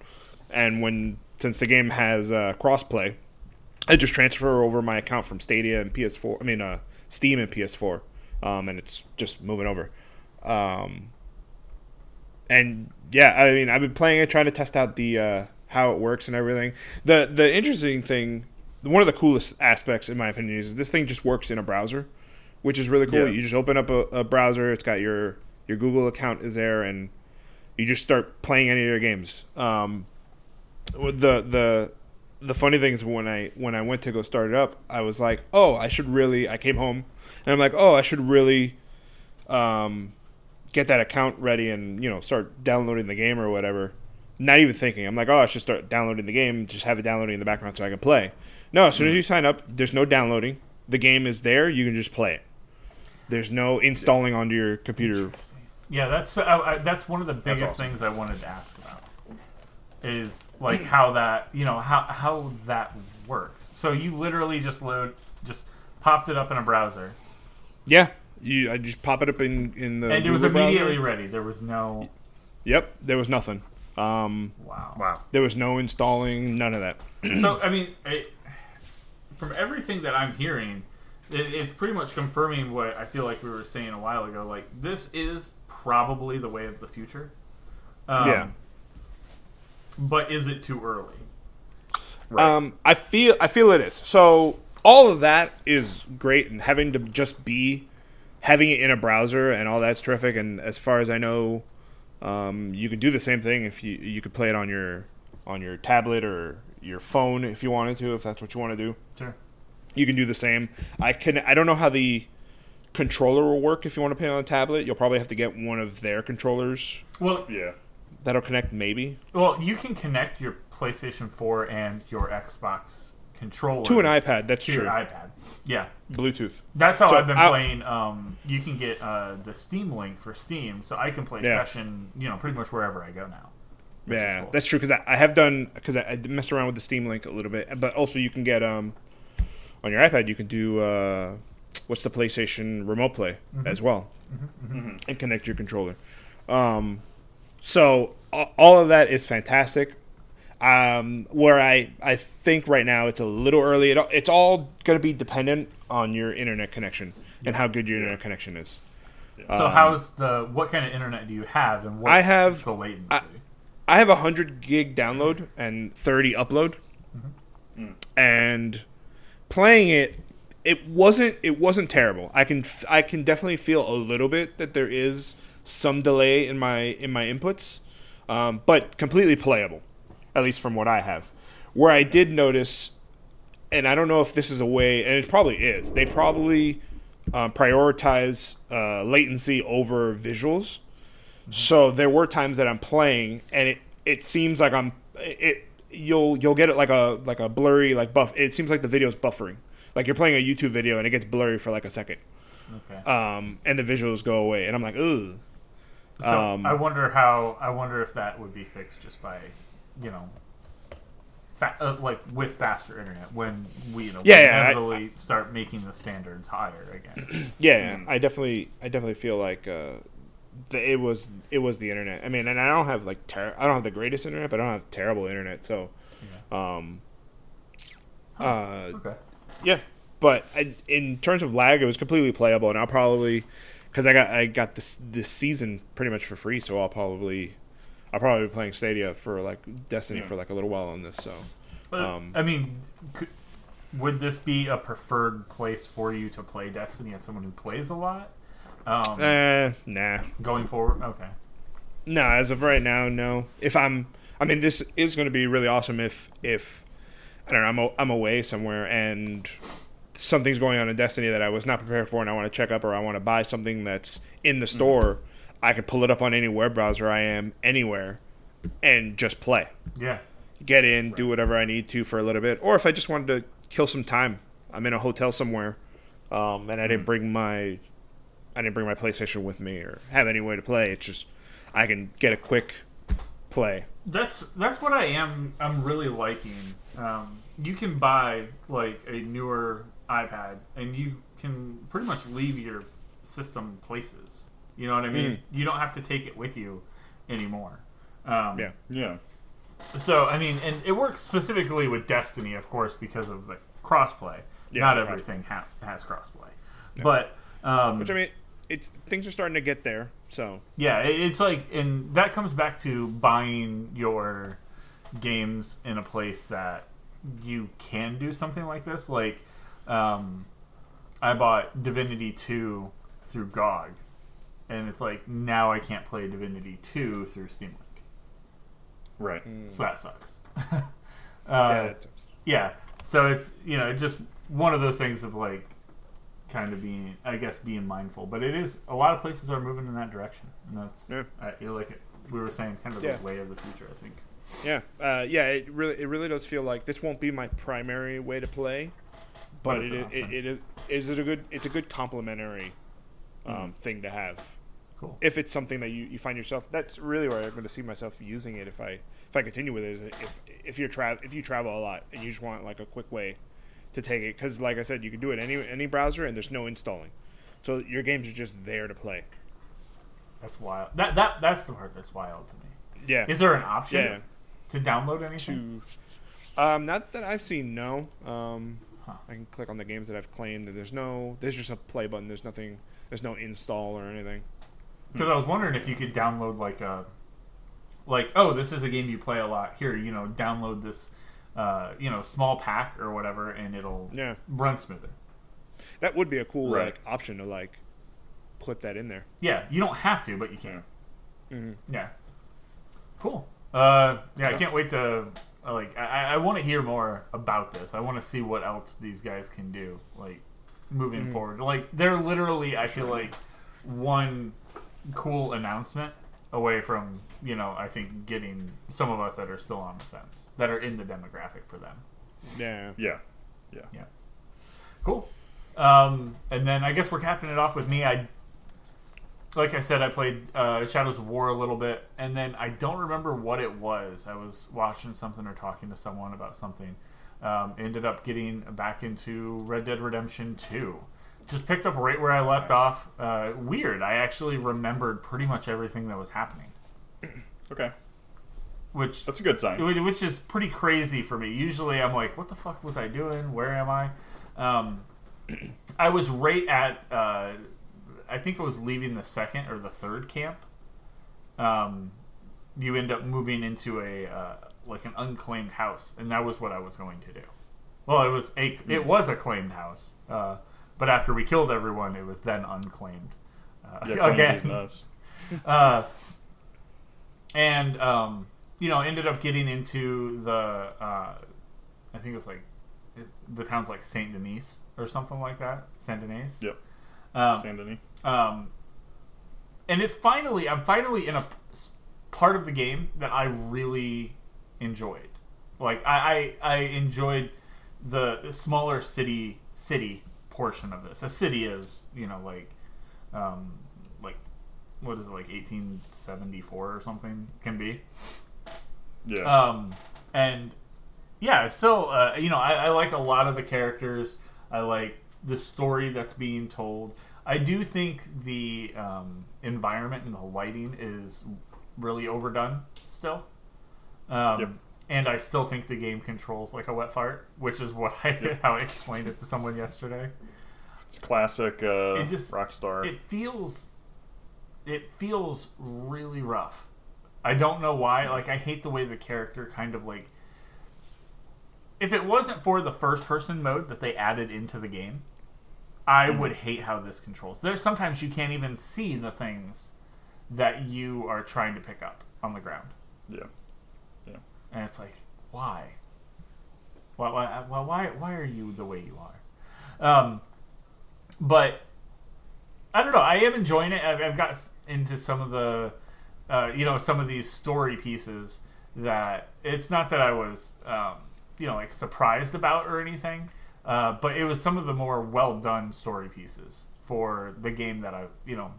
And when since the game has uh, crossplay, I just transfer over my account from Stadia and PS4. I mean, uh, Steam and PS4, um, and it's just moving over. Um, and yeah, I mean, I've been playing it, trying to test out the uh, how it works and everything. the The interesting thing, one of the coolest aspects, in my opinion, is this thing just works in a browser, which is really cool. Yeah. You just open up a, a browser, it's got your your Google account is there, and you just start playing any of your games. Um, the the the funny thing is when I when I went to go start it up, I was like, oh, I should really. I came home and I'm like, oh, I should really um, get that account ready and you know start downloading the game or whatever. Not even thinking. I'm like, oh, I should start downloading the game. Just have it downloading in the background so I can play. No, as soon as you sign up, there's no downloading. The game is there. You can just play it. There's no installing onto your computer. Yeah, that's uh, I, that's one of the biggest awesome. things I wanted to ask about. Is like how that you know how how that works. So you literally just load just popped it up in a browser, Yeah, you. I just pop it up in in the. and it was Google browser. immediately ready. There was no Yep, there was nothing. Um, wow. Wow. there was no installing, none of that. so I mean, it, from everything that I'm hearing, it, it's pretty much confirming what I feel like we were saying a while ago. Like this is probably the way of the future. Um, yeah. But is it too early? Right. Um, I feel I feel it is. So all of that is great, and having to just be having it in a browser and all that's terrific. And as far as I know, um, you could do the same thing if you you could play it on your on your tablet or your phone if you wanted to, if that's what you want to do. Sure. you can do the same. I can. I don't know how the controller will work if you want to play on a tablet. You'll probably have to get one of their controllers Well, Yeah. that'll connect. Maybe well, you can connect your PlayStation 4 and your Xbox controller to an iPad. That's to true. your iPad. Yeah, Bluetooth. that's how So, I've been I'll- playing. Um, you can get uh, the Steam link for Steam, so I can play Yeah. session. You know, pretty much wherever I go now. Yeah, cool. that's true because I, I have done because I, I messed around with the Steam Link a little bit, but also you can get um on your iPad you can do uh what's the PlayStation Remote Play Mm-hmm. as well and connect your controller. Um, so all of that is fantastic. Um, where I I think right now it's a little early. It, it's all going to be dependent on your internet connection and how good your internet connection is. So how's the what kind of internet do you have, and what Um, I have- the latency? I- I have a hundred gig download and thirty upload, and playing it, it wasn't it wasn't terrible. I can f- I can definitely feel a little bit that there is some delay in my in my inputs, um, but completely playable, at least from what I have. Where I did notice, and I don't know if this is a way, and it probably is. They probably um, prioritize uh, latency over visuals. So there were times that I'm playing and it it seems like I'm it you'll you'll get it like a like a blurry like buff it seems like the video's buffering. Like you're playing a YouTube video and it gets blurry for like a second. okay. Um and the visuals go away and I'm like, "Ooh." So Um, I wonder how I wonder if that would be fixed just by, you know, fa- uh, like with faster internet when we you know Yeah, we yeah, I- inevitably start making the standards higher again. Yeah, I definitely I definitely feel like uh the, it was it was the internet. I mean, and I don't have like ter- I don't have the greatest internet, but I don't have terrible internet. So um uh okay. Yeah, but I, in terms of lag, it was completely playable, and I'll probably because I got I got this this season pretty much for free, so I'll probably I'll probably be playing Stadia for like Destiny Yeah. for like a little while on this. So But, Um, I mean, could, would this be a preferred place for you to play Destiny as someone who plays a lot? Um, eh, nah, going forward, okay. no. As of right now, no. If I'm, I mean, this is going to be really awesome if if I don't know, I'm a, I'm away somewhere and something's going on in Destiny that I was not prepared for, and I want to check up or I want to buy something that's in the store. I could pull it up on any web browser I am anywhere and just play. Yeah. Get in, do whatever I need to for a little bit, or if I just wanted to kill some time, I'm in a hotel somewhere, um, and I didn't bring my I didn't bring my PlayStation with me or have any way to play. It's just I can get a quick play. That's that's what I am. I'm really liking. Um, you can buy like a newer iPad, and you can pretty much leave your system places. You know what I mean? You don't have to take it with you anymore. Um, Yeah. Yeah. So I mean, and it works specifically with Destiny, of course, because of the crossplay. Yeah, Not cross- everything ha- has crossplay, but um, Which I mean, it's things are starting to get there. So Yeah, it's like, and that comes back to buying your games in a place that you can do something like this. Like, um, I bought Divinity 2 through GOG, and it's like now I can't play Divinity 2 through Steam Link. Right. So that sucks. yeah, uh, it's- yeah, so it's, you know, it's just one of those things of like, kind of being, I guess, being mindful. But it is a lot of places are moving in that direction, and that's Yeah. I feel like it, we were saying, kind of Yeah. the way of the future. I think. yeah, uh, yeah. It really it really does feel like this won't be my primary way to play, But but, it's it, it, it is is it a good it's a good complementary um, thing to have. Cool. if it's something that you, you find yourself that's really where I'm going to see myself using it if I if I continue with it is if if you're tra- if you travel a lot and you just want like a quick way to take it because like I said you can do it any any browser and there's no installing so your games are just there to play That's wild. That that that's the part that's wild to me. yeah Is there an option yeah to download anything? to um not that I've seen no um Huh. I can click on the games that I've claimed there's no there's just a play button there's nothing there's no install or anything Because I was wondering if you could download like a, like oh this is a game you play a lot. Here you know download this, uh, you know small pack or whatever, and it'll yeah run smoother. that would be a cool Right. like option to like put that in there Yeah, you don't have to, but you can. Mhm. Yeah. Cool. Uh, yeah, I can't wait to like I, I want to hear more about this. I want to see what else these guys can do. Like moving forward, like they're literally I feel like one cool announcement away from you know I think getting some of us that are still on the fence that are in the demographic for them. Yeah. Yeah. Yeah. Yeah. Cool. Um, and then I guess we're capping it off with me. I, like I said, I played uh, Shadows of War a little bit, and then I don't remember what it was. I was watching something or talking to someone about something. Um, ended up getting back into Red Dead Redemption 2. Just picked up right where I left Nice. off. Uh, weird. I actually remembered pretty much everything that was happening, Okay. which That's a good sign. Which is pretty crazy for me. Usually, I'm like, "What the fuck was I doing? Where am I?" Um, I was right at. Uh, I think I was leaving the second or the third camp. Um, you end up moving into a uh, like an unclaimed house, and that was what I was going to do. Well, it was a it was a claimed house, uh, but after we killed everyone, it was then unclaimed uh, Yeah, again uh, and um, you know, ended up getting into the uh, I think it was like it, the town's like Saint Denis or something like that, Saint Denis. Yep. Um, Saint Denis. um, and it's finally I'm finally in a part of the game that I really enjoyed. Like I, I, I enjoyed the smaller city city portion of this. A city is you know like um, like what is it like 1874 or something can be. Yeah. Um, and yeah, still, uh, you know, I, I like a lot of the characters. I like the story that's being told. I do think the um, environment and the lighting is really overdone still. Um, Yep. And I still think the game controls like a wet fart, which is what I how I explained it to someone yesterday. it's classic uh, it just- Rockstar. It feels, it feels really rough. I don't know why. Like I hate the way the character kind of like. If it wasn't for the first person mode that they added into the game, I would hate how this controls. There's sometimes you can't even see the things that you are trying to pick up on the ground, yeah. And it's like, why? Why? Why? Why? Why, are you the way you are? Um, but I don't know. I am enjoying it. I've, I've got into some of the, uh, you know, some of these story pieces that it's not that I was, um, you know, like surprised about or anything, uh, but it was some of the more well done story pieces for the game that I, you know,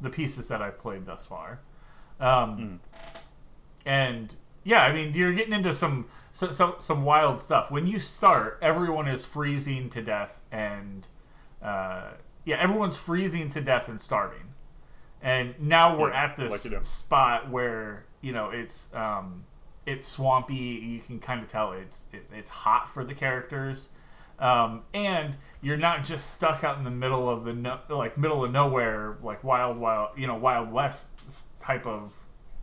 the pieces that I've played thus far. Um, And yeah, I mean, you're getting into some, some some some wild stuff. When you start, everyone is freezing to death, and uh, yeah, everyone's freezing to death and starving. And now we're Yeah, at this like spot where you know it's um, it's swampy. You can kind of tell it's it's, it's hot for the characters. Um, and you're not just stuck out in the middle of the no, like middle of nowhere, like wild, wild, you know, wild west type of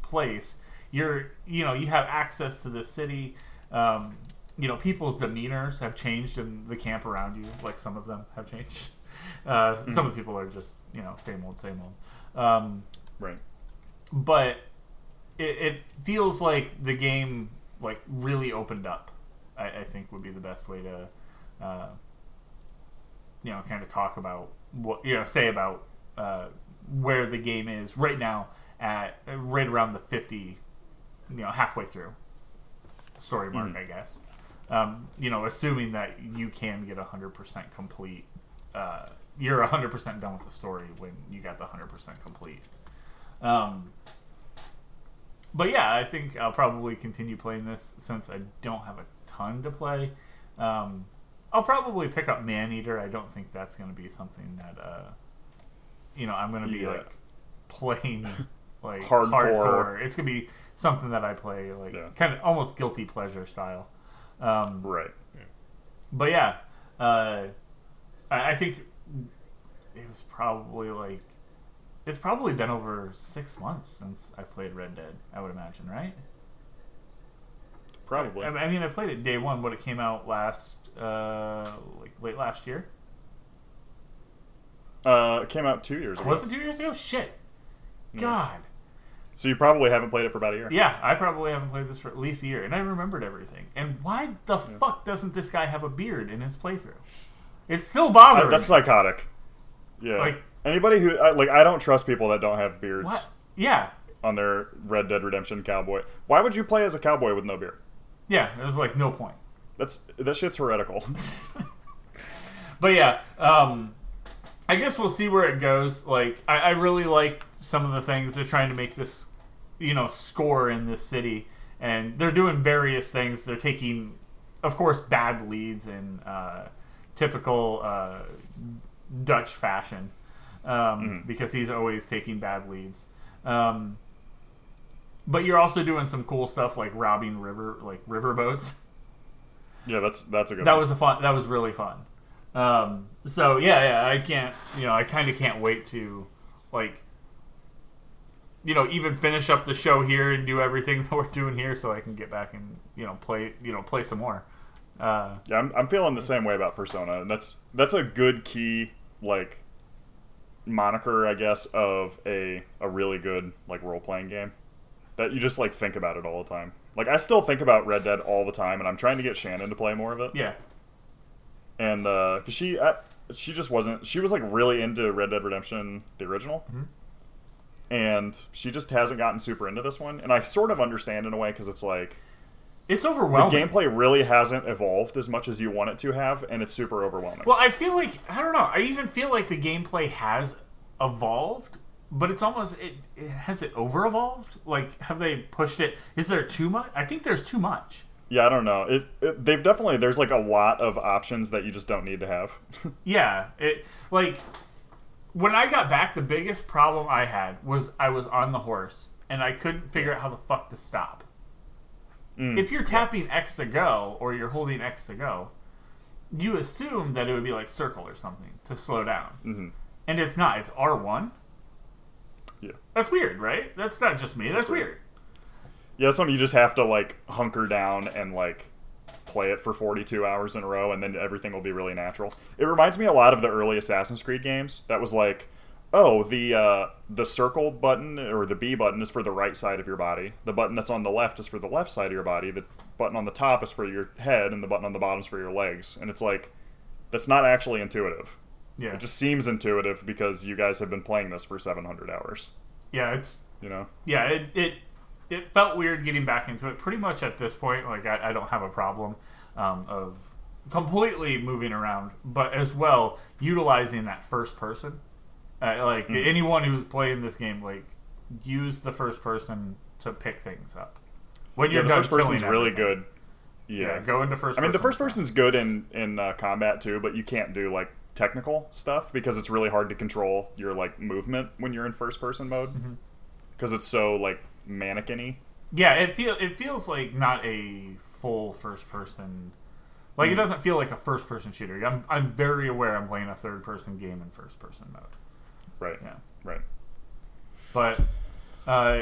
place. You're, you know, you have access to the city. Um, you know, people's demeanors have changed in the camp around you. Like some of them have changed. Uh, Some of the people are just, you know, same old, same old. Um, Right. but it, it feels like the game like really opened up. I, I think would be the best way to, uh, you know, kind of talk about what you know, say about uh, where the game is right now at right around the fifty, you know, halfway through story mark, Mhm. I guess. Um, you know, assuming that you can get hundred percent complete. Uh, you're hundred percent done with the story when you got the hundred percent complete. Um, but yeah, I think I'll probably continue playing this since I don't have a ton to play. Um, I'll probably pick up Man Eater. I don't think that's going to be something that uh, you know I'm going to be Yeah. like playing like Hardcore. hardcore. It's going to be something that I play like Yeah. kind of almost guilty pleasure style. Um, Right. but yeah, uh, I, I think it was probably like it's probably been over six months since I've played Red Dead. I would imagine, right? Probably. I, I mean, I played it day one, but it came out last, uh, like late last year. Uh, it came out two years ago. Was it two years ago? Shit, Yeah. God, So you probably haven't played it for about a year. Yeah, I probably haven't played this for at least a year, and I remembered everything. And why the fuck doesn't this guy have a beard in his playthrough? It's still Uh, bothering that's me. psychotic. Yeah. Like- Anybody who I- like, I don't trust people that don't have beards What? Yeah, on their Red Dead Redemption cowboy. Why would you play as a cowboy with no beard? yeah. There's like no point. That's that shit's heretical. But yeah, um, I guess we'll see where it goes. Like, I, I really like some of the things they're trying to make this, you know, score in this city, and they're doing various things. They're taking, of course, bad leads in uh, typical uh, Dutch fashion, um, because he's always taking bad leads. Um, but you're also doing some cool stuff like robbing river, like river boats. yeah, that's that's a good. that one. was a fun that was really fun um, so yeah yeah i can't you know i kind of can't wait to like you know even finish up the show here and do everything that we're doing here so i can get back and you know play you know play some more uh, Yeah, I'm, I'm feeling the same way about Persona, and that's that's a good key like moniker, I guess, of a a really good like role playing game that you just like think about it all the time. Like I still think about Red Dead all the time, and I'm trying to get Shannon to play more of it. yeah And uh 'cause she she just wasn't she was like really into Red Dead Redemption the original. Mm-hmm. And she just hasn't gotten super into this one, and I sort of understand in a way because it's like it's overwhelming. the gameplay really hasn't evolved as much as you want it to have, and it's super overwhelming. well i feel like i don't know i even feel like the gameplay has evolved but it's almost it, it has it over evolved like have they pushed it is there too much i think there's too much Yeah, I don't know. It, it they've definitely there's like a lot of options that you just don't need to have. Yeah, it like when I got back, the biggest problem I had was I was on the horse and I couldn't figure out how the fuck to stop. Mm. If you're tapping X to go or you're holding X to go, you assume that it would be like circle or something to slow down, Mhm. and it's not. It's R one. Yeah. That's weird, right? That's not just me. That's weird. Yeah, it's something you just have to like hunker down and like play it for 42 hours in a row, and then everything will be really natural. It reminds me a lot of the early Assassin's Creed games. That was like, oh, the uh, the circle button or the B button is for the right side of your body. The button that's on the left is for the left side of your body. The button on the top is for your head, and the button on the bottom is for your legs. And it's like, that's not actually intuitive. Yeah, It just seems intuitive because you guys have been playing this for 700 hours. yeah. It's You know? yeah, it, it it felt weird getting back into it. Pretty much at this point, like I, I don't have a problem um, of completely moving around, but as well utilizing that first person. Uh, like Hmm. anyone who's playing this game, like use the first person to pick things up. When you're the done first person's really good. Yeah. Yeah, go into first. I mean, the first person's good in in uh, combat too, but you can't do like technical stuff because it's really hard to control your like movement when you're in first person mode Mm-hmm. because it's so like mannequin-y. Yeah, it feel it feels like not a full first person. Like Hmm. it doesn't feel like a first person shooter. I'm I'm very aware I'm playing a third person game in first person mode. Right. Yeah. Right. But uh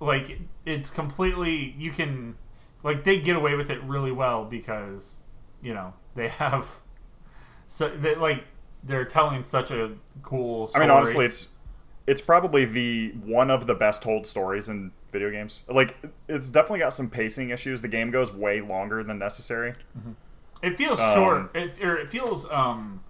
like it's completely you can like they get away with it really well because you know they have so they like they're telling such a cool I story. mean, honestly, it's it's probably the one of the best told stories in video games. Like, it's definitely got some pacing issues. The game goes way longer than necessary. It feels Um, short. It, or it feels um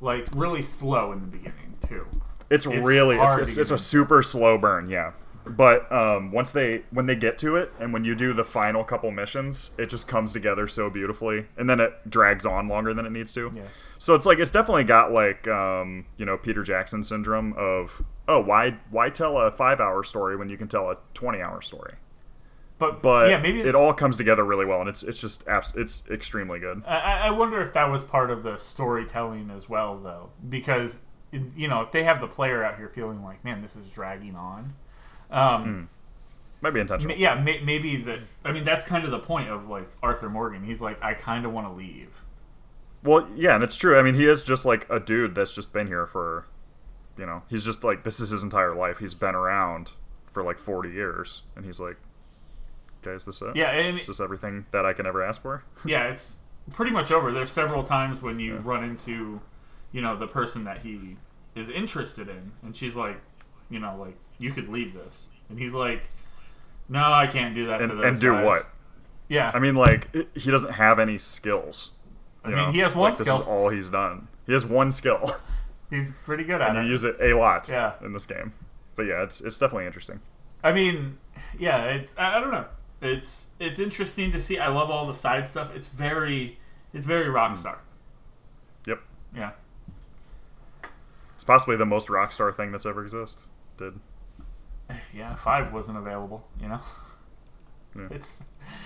like really slow in the beginning too. It's, It's really it's, it's, it's a super slow burn, yeah. But um, once they when they get to it and when you do the final couple missions, it just comes together so beautifully, and then it drags on longer than it needs to. Yeah. So it's like it's definitely got like um, you know Peter Jackson syndrome of oh why why tell a five hour story when you can tell a twenty hour story? But But yeah, maybe it all comes together really well, and it's it's just abs- it's extremely good. I, I wonder if that was part of the storytelling as well, though, because you know if they have the player out here feeling like, man, this is dragging on. Um, Might be intentional. yeah, may, maybe that. I mean, that's kind of the point of like Arthur Morgan. He's like, I kind of want to leave. Well, yeah, and it's true. I mean, he is just like a dude that's just been here for, you know, he's just like this is his entire life. He's been around for like forty years, and he's like, okay, is this it? Yeah, and Is this everything that I can ever ask for? yeah, it's pretty much over. There's several times when you run into, you know, the person that he is interested in, and she's like, you know, like you could leave this. and he's like, "No, I can't do that and, to those and do guys." what? Yeah, I mean, like it- he doesn't have any skills. I mean, know? he has one Like, skill. This is all he's done. He has one skill, he's pretty good at and it. you use it a lot Yeah. in this game. But yeah, it's it's definitely interesting. I mean, yeah, it's I, I don't know. It's it's interesting to see. I love all the side stuff. It's very it's very Rockstar. Hmm. Yep, Yeah. it's possibly the most Rockstar thing that's ever existed. Did Yeah, five wasn't available. You know, Yeah. it's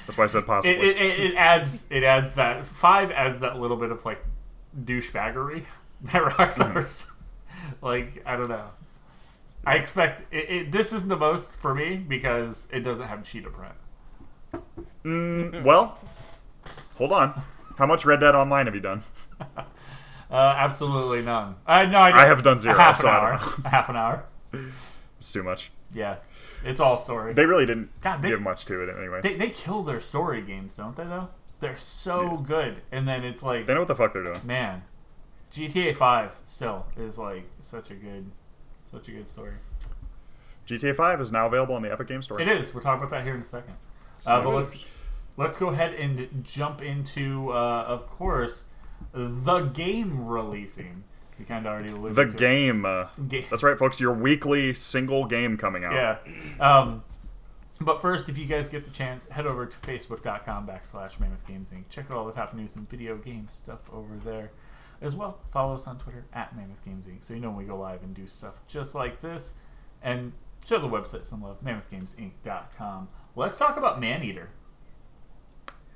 that's why I said possibly. it, it, it, adds it adds that five adds that little bit of like douchebaggery that Rockstar's like I don't know. I expect it, this isn't the most for me because it doesn't have cheetah print. Mm, well, hold on. How much Red Dead Online have you done? Uh, absolutely none. I no, I, I have done zero, half an so hour. Half an hour. It's too much. Yeah, it's all story. They really didn't God, they- give much to it anyway. They, they kill their story games, don't they? Though they're so good, and then it's like, They know what the fuck they're doing. man, GTA Five still is like such a good, such a good story. GTA 5 is now available on the Epic Game Store. It is. We'll talk about that here in a second. Uh, but let's let's go ahead and jump into, uh, of course, the game releasing. We kind of already alluded The to game. Uh, that's right, folks. Your weekly single game coming out. Yeah. Um, but first, if you guys get the chance, head over to facebook.com backslash Mammoth Games Inc. Check out all the top news and video game stuff over there. As well, follow us on Twitter at Mammoth Games Inc. So you know when we go live and do stuff just like this. And show the website some love, mammothgamesinc.com. Let's talk about Maneater.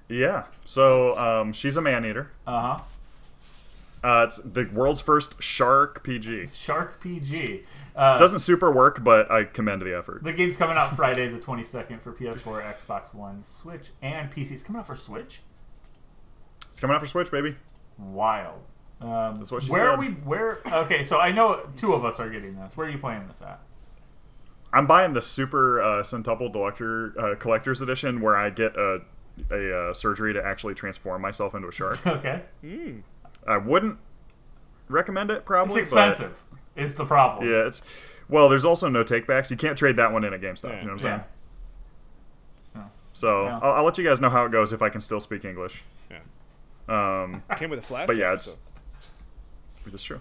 Yeah. So um, she's a man eater. Uh huh. Uh, it's the world's first shark PG. Shark PG. Uh, Doesn't super work, but I commend the effort. the game's coming out Friday the 22nd for PS4, Xbox One, Switch, and PC. It's coming out for Switch? It's coming out for Switch, baby. wild. Um, That's what she where said. are we? Where? Okay, so I know two of us are getting this. Where are you playing this at? I'm buying the super uh, centuple collector uh, collector's edition, where I get a a uh, surgery to actually transform myself into a shark. Okay, I wouldn't recommend it, Probably it's probably. expensive. Is the problem? Yeah, it's well. There's also no takebacks. You can't trade that one in at GameStop. Yeah. You know what I'm saying? Yeah. So Yeah. I'll, I'll let you guys know how it goes if I can still speak English. Yeah. Um, Came with a flash. But yeah, it's- so- that's true.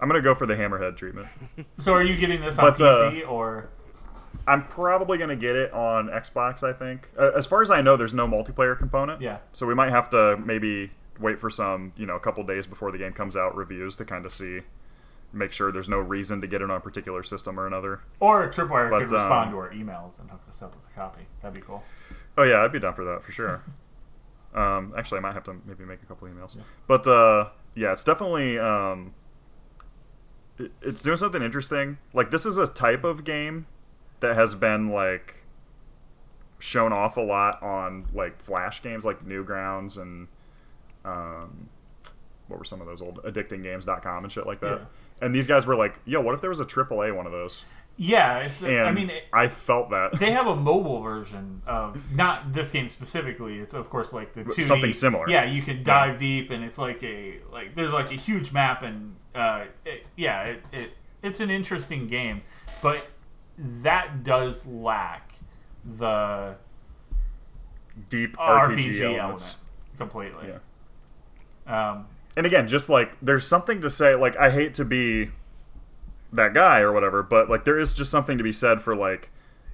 I'm gonna go for the hammerhead treatment. So are you getting this on But, uh, PC or? I'm probably gonna get it on Xbox. I think. Uh, as far as I know, there's no multiplayer component. Yeah. So we might have to maybe wait for some, you know, a couple days before the game comes out, reviews to kind of see, make sure there's no reason to get it on a particular system or another. Or Tripwire But, could respond um, to our emails and hook us up with a copy. That'd be cool. Oh yeah, I'd be down for that for sure. um, actually, I might have to maybe make a couple emails. But uh, yeah, it's definitely um, it, it's doing something interesting. Like this is a type of game that has been like shown off a lot on like flash games like Newgrounds and um, what were some of those old addictinggames.com and shit like that. Yeah. And these guys were like, "Yo, what if there was a AAA one of those?" Yeah, it's, And I mean, it, I felt that. they have a mobile version of not this game specifically. It's of course like the 2D. Something similar. Yeah, you can dive deep, and it's like a like there's like a huge map, and uh, it, yeah, it, it it's an interesting game, but that does lack the Deep RPG, RPG, element completely. Yeah. Um, and again, just like there's something to say. Like I hate to be that guy or whatever, but like there is just something to be said for like,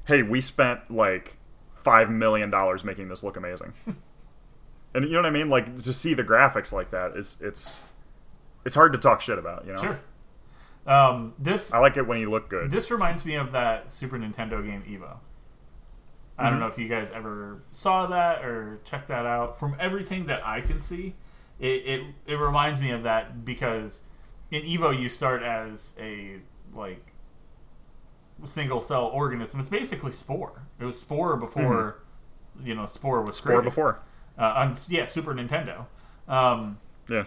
hey, we spent like five million dollars making this look amazing, and you know what I mean. Like to see the graphics like that is it's it's hard to talk shit about. You know, sure. Um, this I like it when you look good. This reminds me of that Super Nintendo game Evo. I don't know if you guys ever saw that or checked that out. From everything that I can see, it, it it reminds me of that because in Evo you start as a like single cell organism. It's basically spore. It was spore before you know spore was Spore created. before, uh, on yeah Super Nintendo. Um, yeah,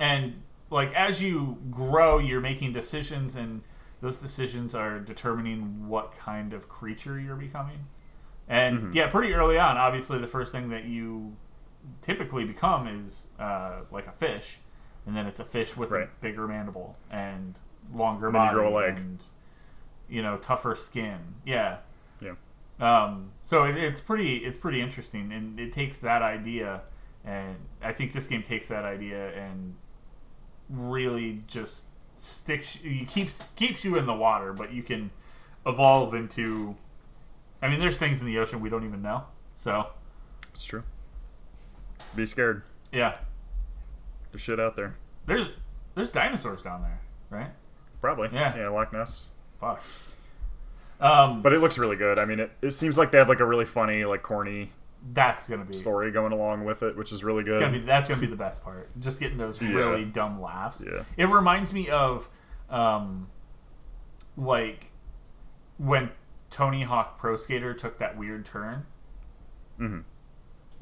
and like as you grow you're making decisions and those decisions are determining what kind of creature you're becoming and yeah pretty early on obviously the first thing that you typically become is uh, like a fish and then it's a fish with a bigger mandible and longer And body leg. and you know, tougher skin. Yeah. Yeah. Um, so it, it's pretty it's pretty interesting, and it takes that idea, and I think this game takes that idea and really just sticks you keeps keeps you in the water, but you can evolve into. I mean, there's things in the ocean we don't even know. So It's true. Be scared. yeah, There's shit out there. there's there's dinosaurs down there, right? Probably. Yeah. Yeah, Loch Ness. Fuck. Um, But it looks really good. I mean, it, it seems like they have like a really funny, like corny that's gonna be story going along with it, which is really good. Gonna be that's gonna be the best part. Just getting those Yeah. really dumb laughs. Yeah. It reminds me of, um, like when Tony Hawk Pro Skater took that weird turn. Mhm.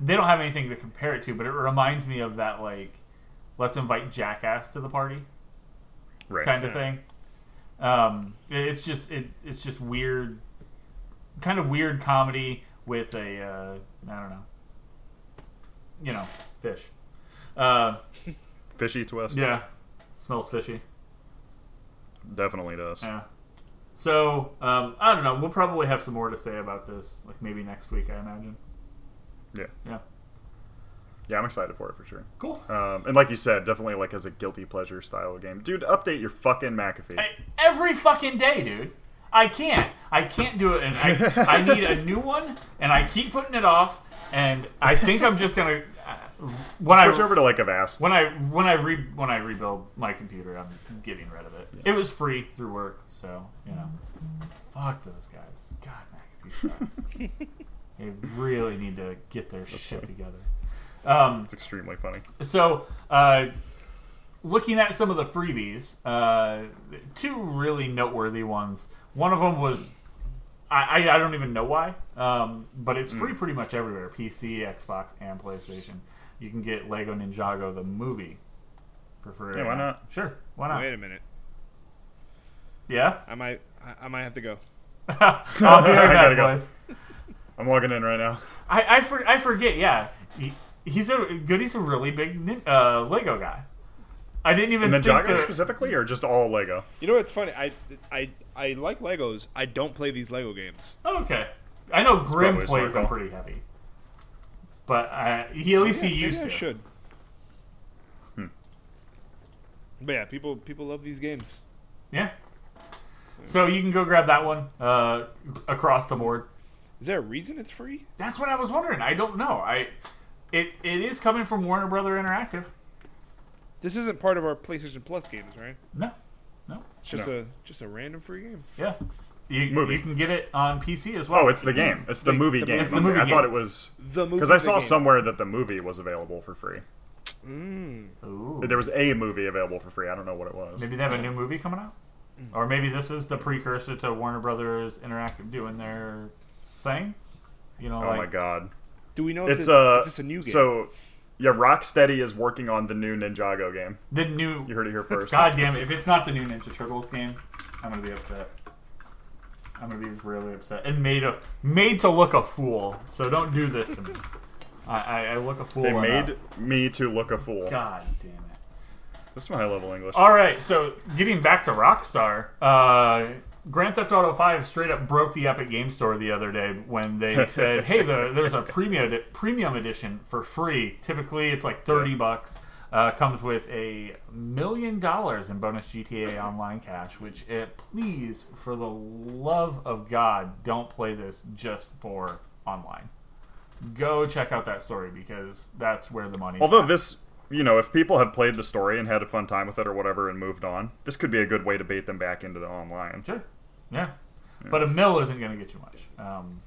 They don't have anything to compare it to, but it reminds me of that like, let's invite Jackass to the party right. kind of yeah. thing. Um, it's just it, it's just weird, kind of weird comedy with a uh, I don't know, you know, fish. Uh, Fishy twist. yeah, smells fishy. Definitely does. Yeah. So um, I don't know. We'll probably have some more to say about this, like maybe next week. I imagine. Yeah. Yeah. Yeah, I'm excited for it for sure. Cool. Um, and like you said, definitely like as a guilty pleasure style of game. Dude, update your fucking McAfee. I- every fucking day, dude. I can't. I can't do it, and I I need a new one, and I keep putting it off. And I think I'm just gonna uh, when Switch I over to like Avast. when I when I re, when I rebuild my computer, I'm getting rid of it. It was free through work, so you know. Fuck those guys. God, McAfee sucks. they really need to get their shit funny. together. Um, It's extremely funny. so, uh, looking at some of the freebies, uh, two really noteworthy ones. One of them was, I, I, I don't even know why, um, but it's free pretty much everywhere PC, Xbox, and PlayStation. You can get Lego Ninjago the movie free. Yeah, why not? Sure, why not? Wait a minute. Yeah? I might I, I might have to go. I'll be right back, gotta go. boys. I'm logging in right now. I, I, for, I forget, yeah. He, he's a Goody's a really big uh, Lego guy. I didn't even And think Ninjago that- specifically, or just all Lego? You know what's funny? I I I like Legos. I don't play these Lego games. Oh, okay. I know Grim probably a plays them pretty heavy, but uh, he at least Yeah, he maybe used I to. should. Hmm. But yeah, people people love these games. Yeah. So you can go grab that one uh, across the board. Is there a reason it's free? That's what I was wondering. I don't know. I it it is coming from Warner Brother Interactive. This isn't part of our PlayStation Plus games, right? No, no. It's just No. a just a random free game. Yeah. You, Movie. you can get it on PC as well. Oh, it's the game. It's the The- movie the- game. it's the movie I game. thought it was The movie. because I saw game. somewhere that the movie was available for free. Mm. Ooh. There was a movie available for free. I don't know what it was. Maybe they have a new movie coming out, or maybe this is the precursor to Warner Brothers Interactive doing their thing. You know, Oh like my god! Do we know It's this, uh, is this a new game? so yeah, Rocksteady is working on the new Ninjago game. the new. You heard it here first. God damn it! If it's not the new Ninja Turtles game, I'm gonna be upset. I'm gonna be really upset and made a made to look a fool. So don't do this to me. I, I, I look a fool. They enough. made me to look a fool. God damn it! That's my high level English. All right, so getting back to Rockstar, uh, Grand Theft Auto Five straight up broke the Epic Game Store the other day when they said, "Hey, the, there's a premium premium edition for free. Typically, it's like thirty bucks. Uh, comes with a million dollars in bonus GTA Online cash. Which, uh, please, for the love of God, don't play this just for online. Go check out that story because that's where the money's Although at. this, you know, if people have played the story and had a fun time with it or whatever and moved on, this could be a good way to bait them back into the online. Sure. Yeah. But a mill isn't going to get you much. Um,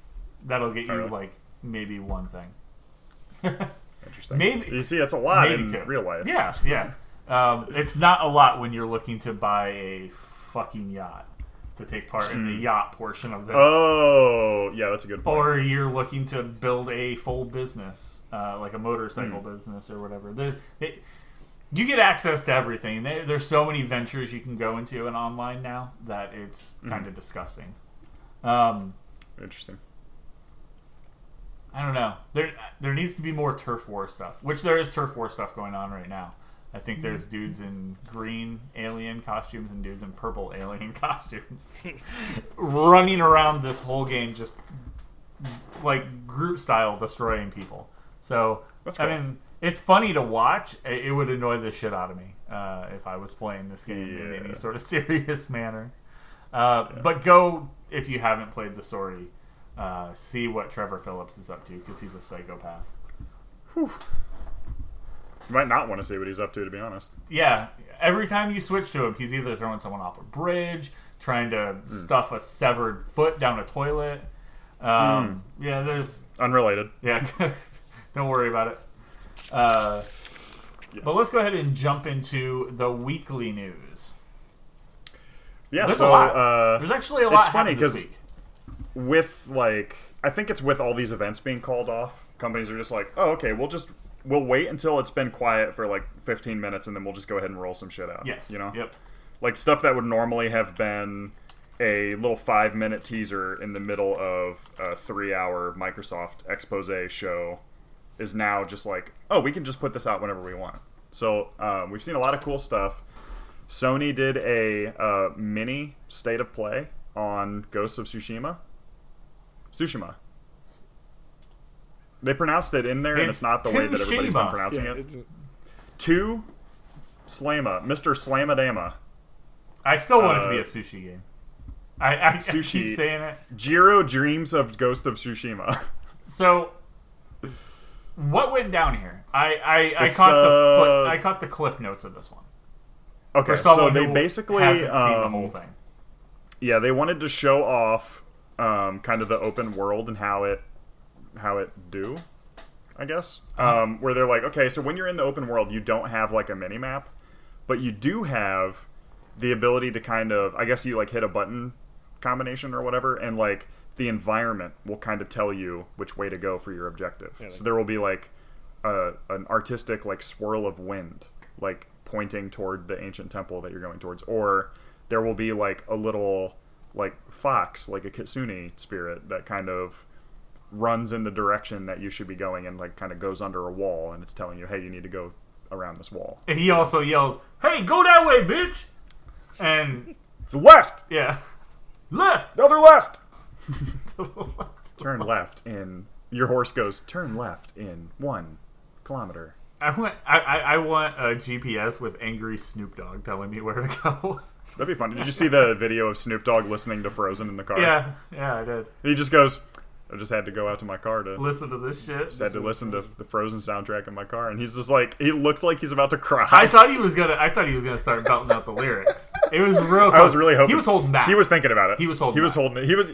that'll get you like maybe one thing. Interesting. Maybe- you see, it's a lot maybe in two. real life. Yeah, yeah. Um, it's not a lot when you're looking to buy a fucking yacht to take part in the yacht portion of this. Hmm. Oh, yeah, that's a good point. Or you're looking to build a full business, uh, like a motorcycle Hmm. business or whatever. It, you get access to everything. There, there's so many ventures you can go into and online now that it's kind of disgusting. Um, Interesting. I don't know. There there needs to be more turf war stuff, which there is turf war stuff going on right now. I think there's dudes in green alien costumes and dudes in purple alien costumes running around this whole game just like group style destroying people. So That's I mean, it's funny to watch. It it would annoy the shit out of me uh, if I was playing this game in any sort of serious manner. Uh, But go if you haven't played the story. Uh, see what Trevor Phillips is up to because he's a psychopath. You might not want to see what he's up to, to be honest. Yeah, every time you switch to him, he's either throwing someone off a bridge, trying to stuff a severed foot down a toilet. Um, Yeah, there's Unrelated. yeah. don't worry about it. Uh, Yeah. But let's go ahead and jump into the weekly news. Yeah, There's so a lot. Uh, There's actually a lot it's funny happened this 'cause- week. with like I think it's with all these events being called off, companies are just like, oh, okay, we'll just we'll wait until it's been quiet for like 15 minutes, and then we'll just go ahead and roll some shit out. Yes. you know, Yep. like stuff that would normally have been a little five minute teaser in the middle of a three hour Microsoft expose show is now just like, oh, we can just put this out whenever we want. So um, we've seen a lot of cool stuff. Sony did a uh, mini state of play on Ghosts of Tsushima. Tsushima. They pronounced it in there, and It's it's not the way that everybody's been pronouncing Yeah, it. it's, Two Slama, Mr. Slamadama. I still want it to Uh, be a sushi game. I, I, I Sushi. keep saying it. Jiro dreams of Ghost of Tsushima. So, what went down here? I I, I caught the uh, foot, I caught the cliff notes of this one. Okay, so they basically hasn't seen the um, whole thing. yeah they wanted to show off um, kind of the open world and how it how it do i guess Uh-huh. um, where they're like okay so when you're in the open world you don't have like a mini map but you do have the ability to kind of i guess you like hit a button combination or whatever and like the environment will kind of tell you which way to go for your objective. Like- so there will be like a, an artistic like swirl of wind like pointing toward the ancient temple that you're going towards. Or there will be like a little like fox like a kitsune spirit that kind of runs in the direction that you should be going and like kind of goes under a wall and it's telling you hey you need to go around this wall. And he also yells, "Hey, go that way, bitch!" And it's left! Yeah, left. another left turn left in your horse goes turn left in one kilometer I want I, I, want a GPS with angry Snoop Dogg telling me where to go. that'd be fun did you see the video of snoop dogg listening to frozen in the car yeah, yeah, I did. he just goes i just had to go out to my car to Listen to this shit. just had to listen to the frozen soundtrack in my car and he's just like he looks like he's about to cry I thought he was gonna. I thought he was gonna start belting out the lyrics. It was real. I was really hoping he was holding back. He was thinking about it. He was holding He was holding it. He was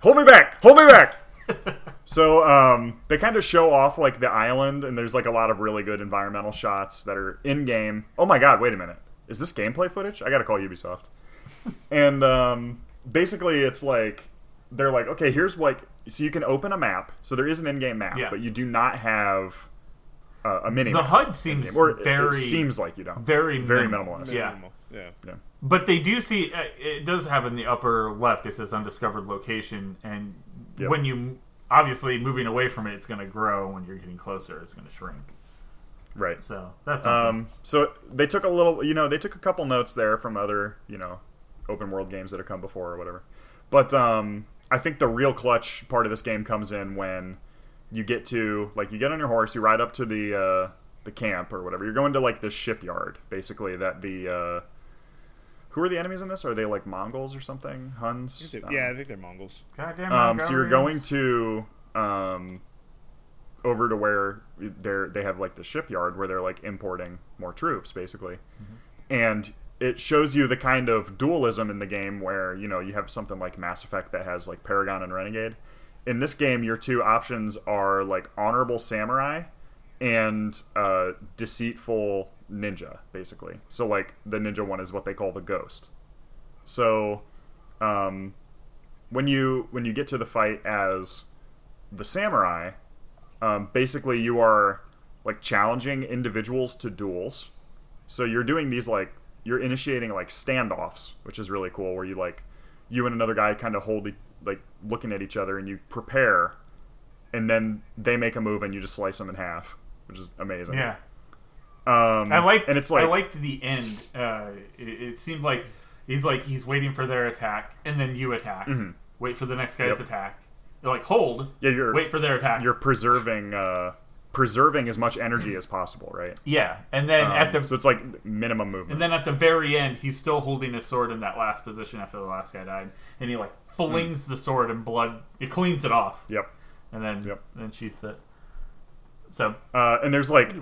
hold me back. Hold me back. so um, they kind of show off like the island, and there's like a lot of really good environmental shots that are in game. Oh my god! Wait a minute. Is this gameplay footage? I gotta call Ubisoft. and um, basically, it's like they're like, okay, here's like, so you can open a map. So there is an in-game map, Yeah. but you do not have uh, a mini. The HUD seems or very, it seems like you don't. very, very minimal. minimalist. Yeah. Yeah. Yeah. But they do see. Uh, it does have in the upper left. It says undiscovered location, and Yep. when you obviously moving away from it, it's going to grow. When you're getting closer, it's going to shrink. Right. So that's. Um, so they took a little, you know, they took a couple notes there from other, you know, open world games that have come before or whatever. But um, I think the real clutch part of this game comes in when you get to like you get on your horse, you ride up to the uh, the camp or whatever. You're going to like this shipyard, basically. That the uh, who are the enemies in this? Are they like Mongols or something? Huns? Is it- Um, yeah, I think they're Mongols. Goddamn. um, so you're going to um, over to where they're they have like the shipyard where they're like importing more troops basically, and it shows you the kind of dualism in the game where you know you have something like Mass Effect that has like Paragon and Renegade. In this game, your two options are like honorable samurai and uh, deceitful ninja, basically. So like the ninja one is what they call the ghost. So um, when you when you get to the fight as the samurai, um, basically you are like challenging individuals to duels. So you're doing these like you're initiating like standoffs, which is really cool. Where you like you and another guy kind of hold like looking at each other and you prepare, and then they make a move and you just slice them in half, which is amazing. Yeah. Um, I like and it's like I liked the end. Uh, it, it seemed like he's like he's waiting for their attack, and then you attack. Wait for the next guy's Yep. attack. You're like hold. yeah, you're Wait for their attack. you're preserving uh, preserving as much energy as possible, right? yeah, and then Um, at the so it's like minimum movement. and then at the very end, he's still holding his sword in that last position after the last guy died, and he like flings the sword and blood. It cleans it off, yep. and then Yep. then sheaths it. So Uh, and there's like,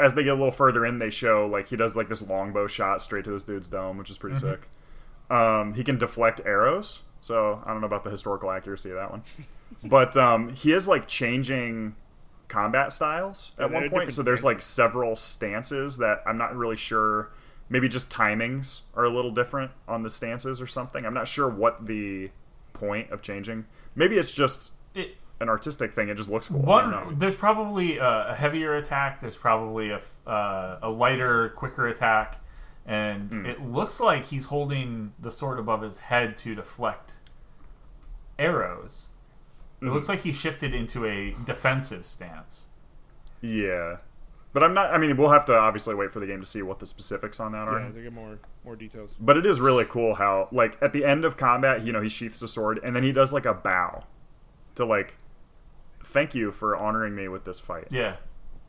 as they get a little further in, they show like he does like this longbow shot straight to this dude's dome, which is pretty Mm-hmm. sick. Um, he can deflect arrows, so I don't know about the historical accuracy of that one, but um, he is like changing combat styles at one point. So there's like several stances that I'm not really sure. Maybe just timings are a little different on the stances or something. I'm not sure what the point of changing. Maybe it's just it, an artistic thing. It just looks cool. I don't know. one there's probably a, a heavier attack. There's probably a uh, a lighter, quicker attack, and Hmm. it looks like he's holding the sword above his head to deflect arrows. It Hmm. looks like he shifted into a defensive stance. Yeah, but I'm not. I mean, we'll have to obviously wait for the game to see what the specifics on that are. Yeah, they get more more details. But it is really cool how, like, at the end of combat, you know, he sheaths the sword and then he does like a bow to like, thank you for honoring me with this fight. Yeah,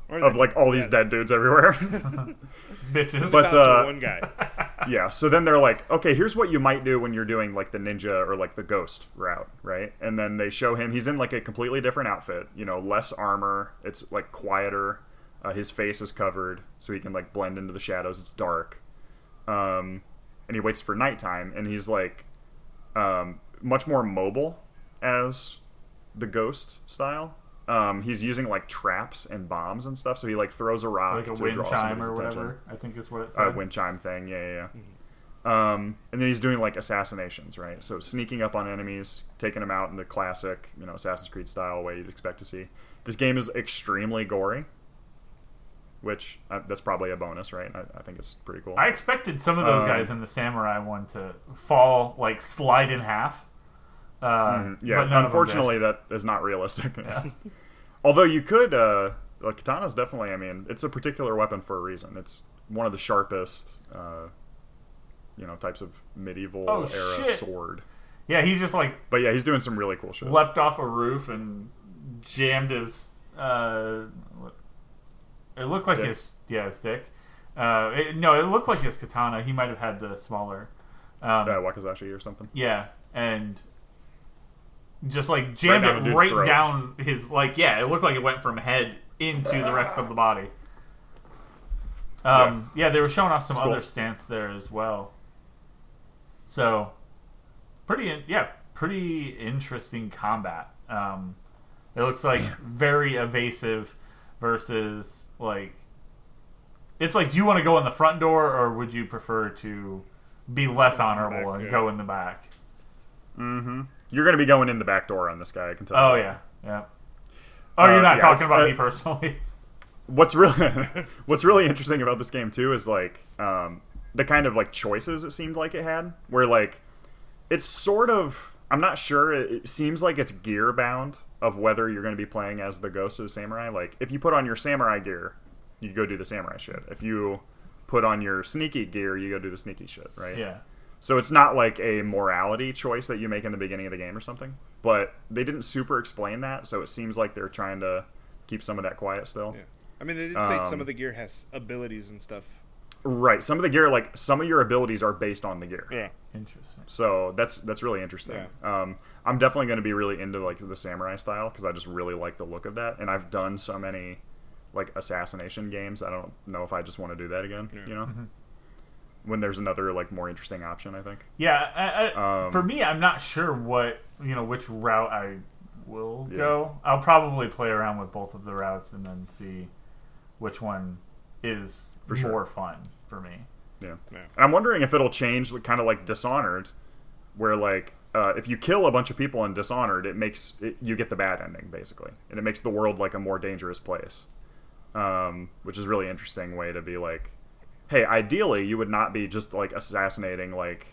Or Of they- like all these yeah, dead dudes everywhere. bitches. But, uh, one guy. yeah. So then they're like, okay, here's what you might do when you're doing like the ninja or like the ghost route, right? And then they show him he's in like a completely different outfit. You know, less armor. It's like quieter. Uh, his face is covered, so he can like blend into the shadows. It's dark. Um, and he waits for nighttime, and he's like um, much more mobile as the ghost style. Um, he's using like traps and bombs and stuff. So he like throws a rock like a to wind draw chime or attention whatever. I think is what it uh, said. wind chime thing. Yeah, yeah, yeah. Um, and then he's doing like assassinations, right? So sneaking up on enemies, taking them out in the classic, you know, Assassin's Creed style way you'd expect to see. This game is extremely gory, which uh, that's probably a bonus, right? I, I think it's pretty cool. I expected some of those Um, guys in the samurai one to fall, like slide in half. Uh, Mm, yeah, but none of them unfortunately, that is not realistic. Although you could, uh, like katana's definitely. I mean, it's a particular weapon for a reason. It's one of the sharpest, uh, you know, types of medieval Oh, era shit. sword. Yeah, he just like But yeah, he's doing some really cool shit. leapt off a roof and jammed his. Uh, it looked like Dick. his yeah his dick. Uh, it, no, it looked like his katana. He might have had the smaller. Um, uh, Wakizashi or something. Yeah, and just like jammed the it right throat. down his like yeah, it looked like it went from head into the rest of the body. Um, yeah. they were showing off some cool. other stance there as well. So, pretty yeah, pretty interesting combat. Um, it looks like very evasive versus like it's like do you want to go in the front door or would you prefer to be less honorable back, and yeah. go in the back? Mm-hmm. You're going to be going in the back door on this guy. I can tell. Oh you. yeah, yeah. Oh, Uh, you're not yeah, talking about uh, me personally. What's really What's really interesting about this game too is like um, the kind of like choices it seemed like it had, where like it's sort of I'm not sure. It, it seems like it's gear bound of whether you're going to be playing as the ghost or the samurai. Like if you put on your samurai gear, you go do the samurai shit. If you put on your sneaky gear, you go do the sneaky shit, right? yeah. So it's not like a morality choice that you make in the beginning of the game or something. But they didn't super explain that, so it seems like they're trying to keep some of that quiet still. Yeah. I mean, they did say Um, some of the gear has abilities and stuff. Right. Some of the gear, like some of your abilities, are based on the gear. Yeah. Interesting. So that's that's really interesting. Um, I'm definitely going to be really into like the samurai style because I just really like the look of that, and I've done so many like assassination games. I don't know if I just want to do that again. Yeah. You know, when there's another like more interesting option, I think. Yeah, I, I, Um, for me, I'm not sure what you know which route I will Yeah. go. I'll probably play around with both of the routes and then see which one is For sure. more fun for me. Yeah. Yeah. And I'm wondering if it'll change, kind of like Dishonored, where like uh, if you kill a bunch of people in Dishonored, it makes it, you get the bad ending basically, and it makes the world like a more dangerous place, um, which is really interesting way to be like, hey, ideally you would not be just like assassinating like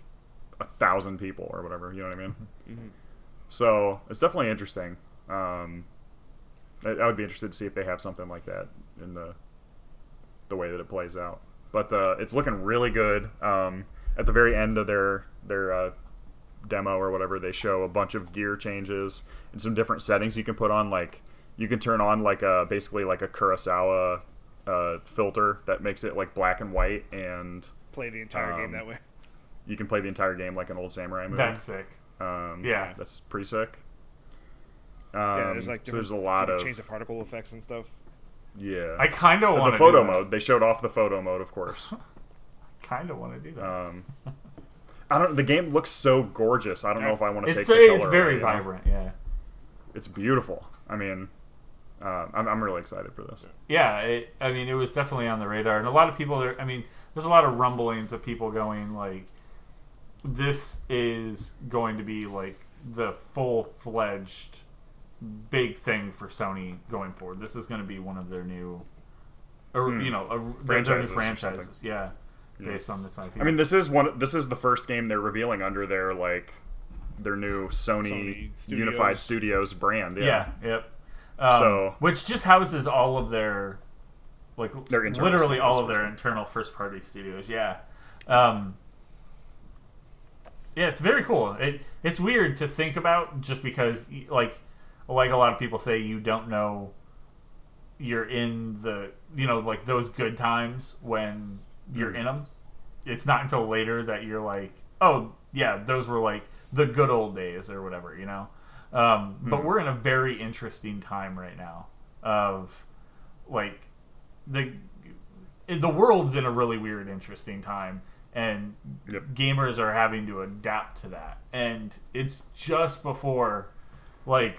a thousand people or whatever. You know what I mean? So it's definitely interesting. Um, I, I would be interested to see if they have something like that in the the way that it plays out. But uh, it's looking really good. Um, at the very end of their their uh, demo or whatever, they show a bunch of gear changes and some different settings you can put on. Like you can turn on like a basically like a Kurosawa uh, filter that makes it like black and white, and Play the entire Um, game that way. you can play the entire game like an old samurai movie. That's sick. um, yeah. that's pretty sick. Um, yeah, there's like so there's a lot of change the particle effects and stuff. yeah. I kind of want to photo do that. mode. They showed off the photo mode, of course. Kind of want to do that. Um, I don't. The game looks so gorgeous. I don't know if I want to take it's the it's very away, you know? vibrant. Yeah. It's beautiful. I mean, uh, I'm, I'm really excited for this. Yeah, it, I mean, it was definitely on the radar, and a lot of people. Are, I mean, there's a lot of rumblings of people going like, "This is going to be like the full fledged big thing for Sony going forward. This is going to be one of their new, or Hmm. you know, a, their new Franchises franchises. Yeah, Yeah. based on this IP. I mean, this is one. This is the first game they're revealing under their like their new Sony, Sony Unified Studios. Studios brand. Yeah. yeah, yep. Um, So- which just houses all of their, like, Their literally all of their internal first party studios. Yeah. Um, yeah, it's very cool. It, it's weird to think about just because, like, like a lot of people say, you don't know you're in the, you know, like those good times when you're in them. It's not until later that you're like, oh, yeah, those were like the good old days or whatever, you know? Um, But we're in a very interesting time right now of, like, the the world's in a really weird, interesting time, and Yep. gamers are having to adapt to that. And it's just before, like,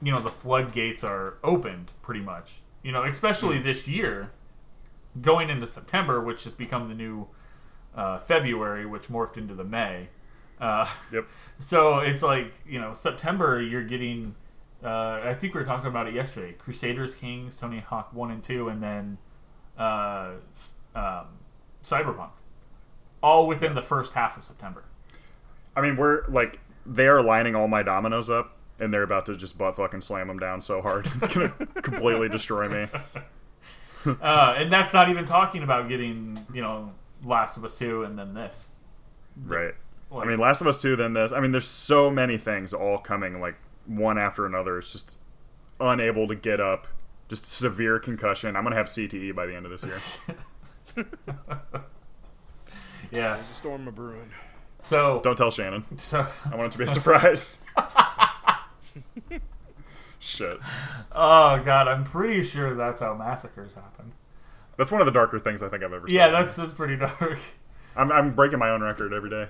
you know, the floodgates are opened pretty much. You know, especially this year, going into September, which has become the new uh, February, which morphed into the May. Uh, Yep. so it's like you know September you're getting. Uh, I think we were talking about it yesterday. Crusaders, Kings, Tony Hawk One and Two, and then uh, um, Cyberpunk, all within the first half of September. I mean, we're like they are lining all my dominoes up, and they're about to just butt fucking slam them down so hard it's gonna completely destroy me. Uh, and that's not even talking about getting you know Last of Us Two and then this. Right. Like, I mean, Last of Us Two, then this. I mean, there's so many things all coming like one after another. It's just unable to get up. Just severe concussion. I'm gonna have CTE by the end of this year. yeah. There's a storm of brewing. So Don't tell Shannon. so I want it to be a surprise. Shit. oh god, I'm pretty sure that's how massacres happen. That's one of the darker things I think I've ever seen. Yeah, that's that's pretty dark. I'm, I'm breaking my own record every day.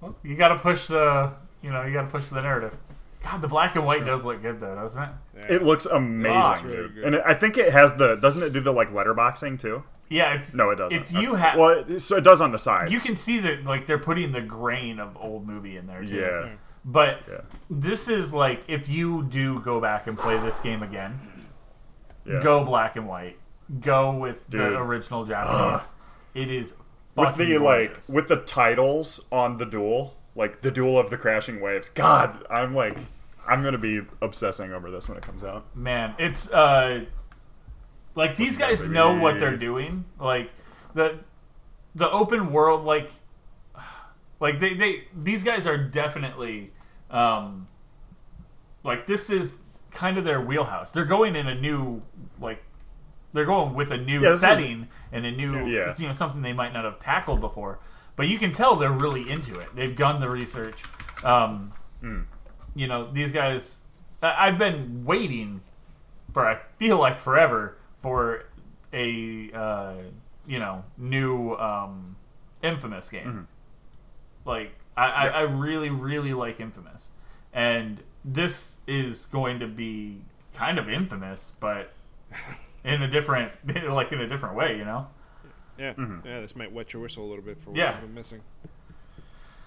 Well, you got to push the you know you got to push the narrative. God, the black and white does look good though, doesn't it? Yeah. It looks amazing, it's really dude. good. And I think it has the. Doesn't it do the like letterboxing too? Yeah. If, No, it doesn't. If you Okay. have, well, it- so it does on the sides. you can see that like they're putting the grain of old movie in there too. Yeah. But Yeah. this is like if you do go back and play this game again, Yeah. go black and white. Go with Dude. the original Japanese. it is with fucking the like with the titles on the duel, like the duel of the crashing waves. God, I'm like, I'm gonna be obsessing over this when it comes out. man it's uh like these guys baby. know what they're doing like the the open world like like they they these guys are definitely um like this is kind of their wheelhouse they're going in a new like they're going with a new Yeah, this is- setting and a new Yeah. you know something they might not have tackled before. But you can tell they're really into it. They've done the research. Um Mm. you know these guys i've been waiting for i feel like forever for a uh, you know new um, infamous game. Like I, I, I really really like infamous. And this is going to be kind of infamous but in a different like in a different way you know Yeah, Mm-hmm. yeah. This might wet your whistle a little bit for what Yeah. I've been missing.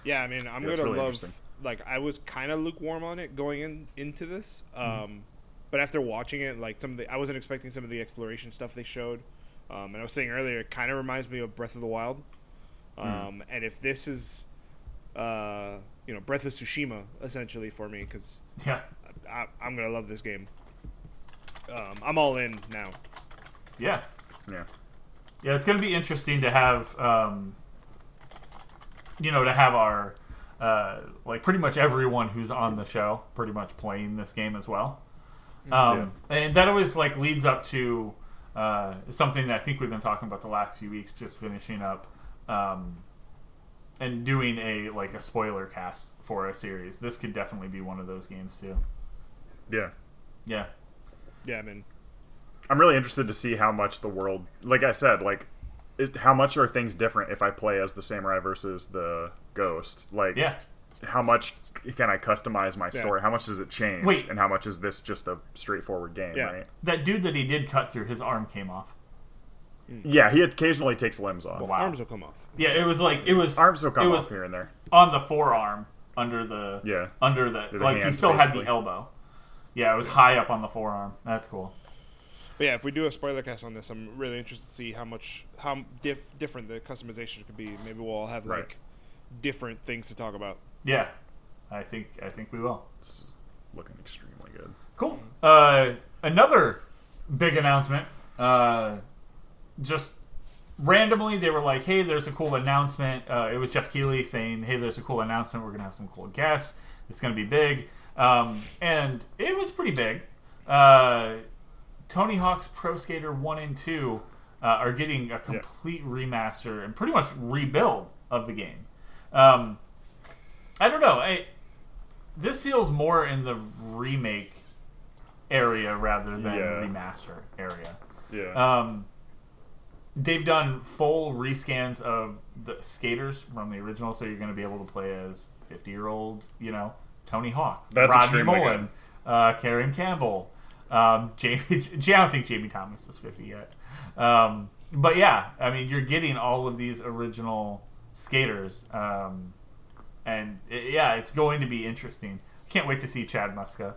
Yeah, I mean, I'm Yeah, it's gonna really love. Like, I was kind of lukewarm on it going in into this, um, Mm-hmm. but after watching it, like some of the, I wasn't expecting some of the exploration stuff they showed, um, and I was saying earlier, it kind of reminds me of Breath of the Wild. Hmm. Um, And if this is, uh, you know, Breath of Tsushima, essentially for me, because yeah I, I'm gonna love this game. Um, I'm all in now. yeah Yeah. Yeah, it's going to be interesting to have, um, you know, to have our, uh, like, pretty much everyone who's on the show pretty much playing this game as well. Um, And that always, like, leads up to uh, something that I think we've been talking about the last few weeks, just finishing up um, and doing a, like, a spoiler cast for a series. This could definitely be one of those games, too. Yeah. Yeah. Yeah, I mean, I'm really interested to see how much the world, like I said, like it, how much are things different if I play as the samurai versus the ghost? Like, Yeah. how much can I customize my Yeah. story? How much does it change? Wait. and how much is this just a straightforward game? Yeah. Right? That dude that he did cut through, his arm came off. Hmm. Yeah, he occasionally takes limbs off. Wow. arms will come off. Yeah, it was like it was Arms will come it was off here and there. on the forearm under the Yeah. under the, The like he hands, still had the elbow. Yeah, it was high up on the forearm. That's cool. But yeah, if we do a spoiler cast on this, I'm really interested to see how much how dif- different the customization could be. Maybe we'll all have Right. like different things to talk about. Yeah, I think I think we will. It's looking extremely good. Cool. Uh, another big announcement. Uh, just randomly, they were like, "Hey, there's a cool announcement." Uh, it was Geoff Keighley saying, "Hey, there's a cool announcement. We're gonna have some cool guests. It's gonna be big," um, and it was pretty big. Uh, Tony Hawk's Pro Skater One and Two uh, are getting a complete remaster and pretty much rebuild of the game. Um, I don't know. I, this feels more in the remake area rather than Yeah. remaster area. Yeah. Um, they've done full rescans of the skaters from the original, so you're going to be able to play as 50 year old, you know, Tony Hawk, That's Rodney Mullen, uh, Kareem Campbell, um, Jamie. I don't think Jamie Thomas is 50 yet. Um, but yeah, I mean, you're getting all of these original skaters, um, and it, yeah, it's going to be interesting. Can't wait to see Chad Muska.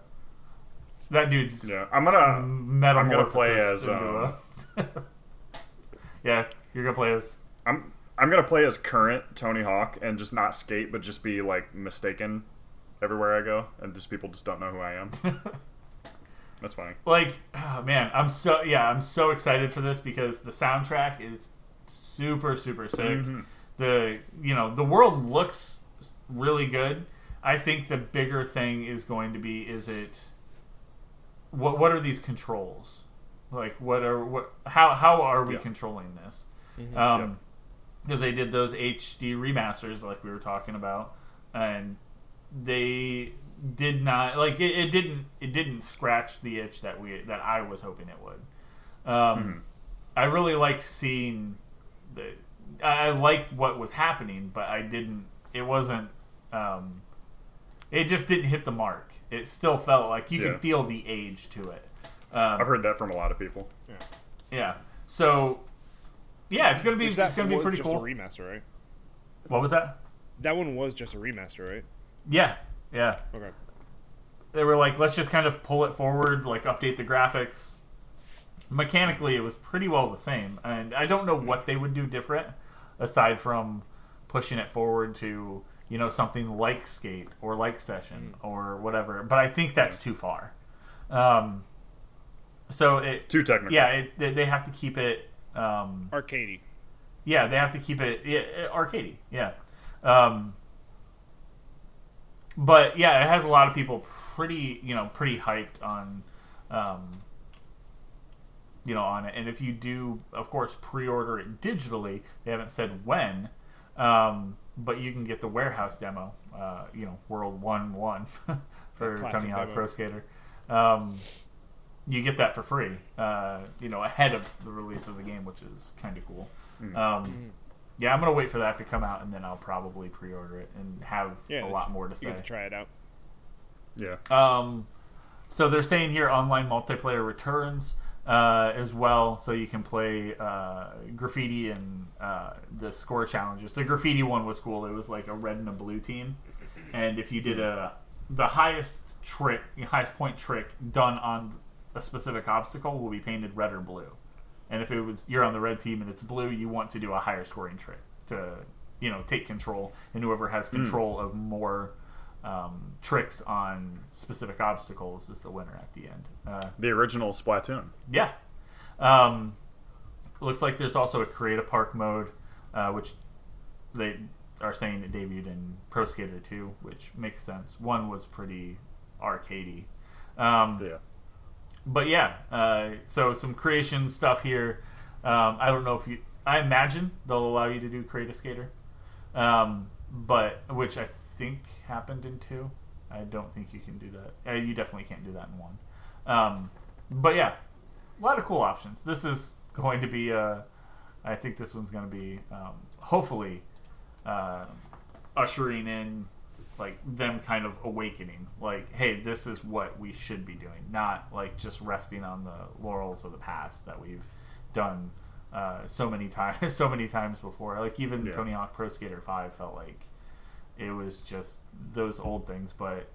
That dude's yeah. I'm gonna. metamorphosis. I'm gonna play as, um, a- yeah, you're gonna play as. I'm. I'm gonna play as current Tony Hawk and just not skate, but just be like mistaken everywhere I go, and just people just don't know who I am. That's funny. Like, oh, man, I'm so yeah, I'm so excited for this because the soundtrack is super super sick. Mm-hmm. The you know the world looks really good. I think the bigger thing is going to be is it what what are these controls like what are what how how are we Yeah. controlling this Mm-hmm. um because they did those hd remasters like we were talking about and they did not like it, it didn't it didn't scratch the itch that we that i was hoping it would um Mm-hmm. i really liked seeing the i I liked what was happening but i didn't it wasn't um it just didn't hit the mark it still felt like you Yeah. could feel the age to it um, I've heard that from a lot of people. yeah. Yeah. So, yeah, it's gonna be Which that it's gonna be pretty just cool. a remaster, right? what was that? That one was just a remaster, right? Yeah, yeah. Okay. They were like, let's just kind of pull it forward, like update the graphics. Mechanically, it was pretty well the same, and I don't know what they would do different aside from pushing it forward to you know something like Skate or like Session or whatever. But I think that's too far. Um, so it Too technical. yeah, it, they, they have to keep it. Um, Arcadey. Yeah, they have to keep it yeah, arcadey. Yeah, um, but yeah, it has a lot of people pretty you know pretty hyped on, um, you know, on it. And if you do, of course, pre-order it digitally, they haven't said when, um, but you can get the warehouse demo. Uh, you know, World One One for classic Tony Hawk demo. Pro Skater. Um, you get that for free, uh, you know, ahead of the release of the game, which is kind of cool. Mm. Um, yeah, I'm gonna wait for that to come out, and then I'll probably pre-order it and have Yeah, a lot more to say. You say. get to try it out. Yeah. Um, so they're saying here online multiplayer returns uh, as well, so you can play uh, graffiti and uh, the score challenges. The graffiti one was cool. It was like a red and a blue team, and if you did a the highest trick, highest point trick done on a specific obstacle will be painted red or blue. And if it was you're on the red team and it's blue, you want to do a higher scoring trick to you know take control, and whoever has control of more um, tricks on specific obstacles is the winner at the end. Uh, The original Splatoon. yeah. Um, looks like there's also a create a park mode, uh, which they are saying it debuted in Pro Skater 2, which makes sense. One was pretty arcadey. Um, Yeah. But yeah, uh, so some creation stuff here. Um, I don't know if you. I imagine they'll allow you to do create a skater, um, but which I think happened in two. I don't think you can do that. Uh, you definitely can't do that in one. Um, but yeah, a lot of cool options. This is going to be. Uh, I think this one's going to be um, hopefully uh, ushering in like them kind of awakening like hey this is what we should be doing not like just resting on the laurels of the past that we've done uh, so many times so many times before like even Yeah. tony hawk pro skater 5 felt like it was just those old things but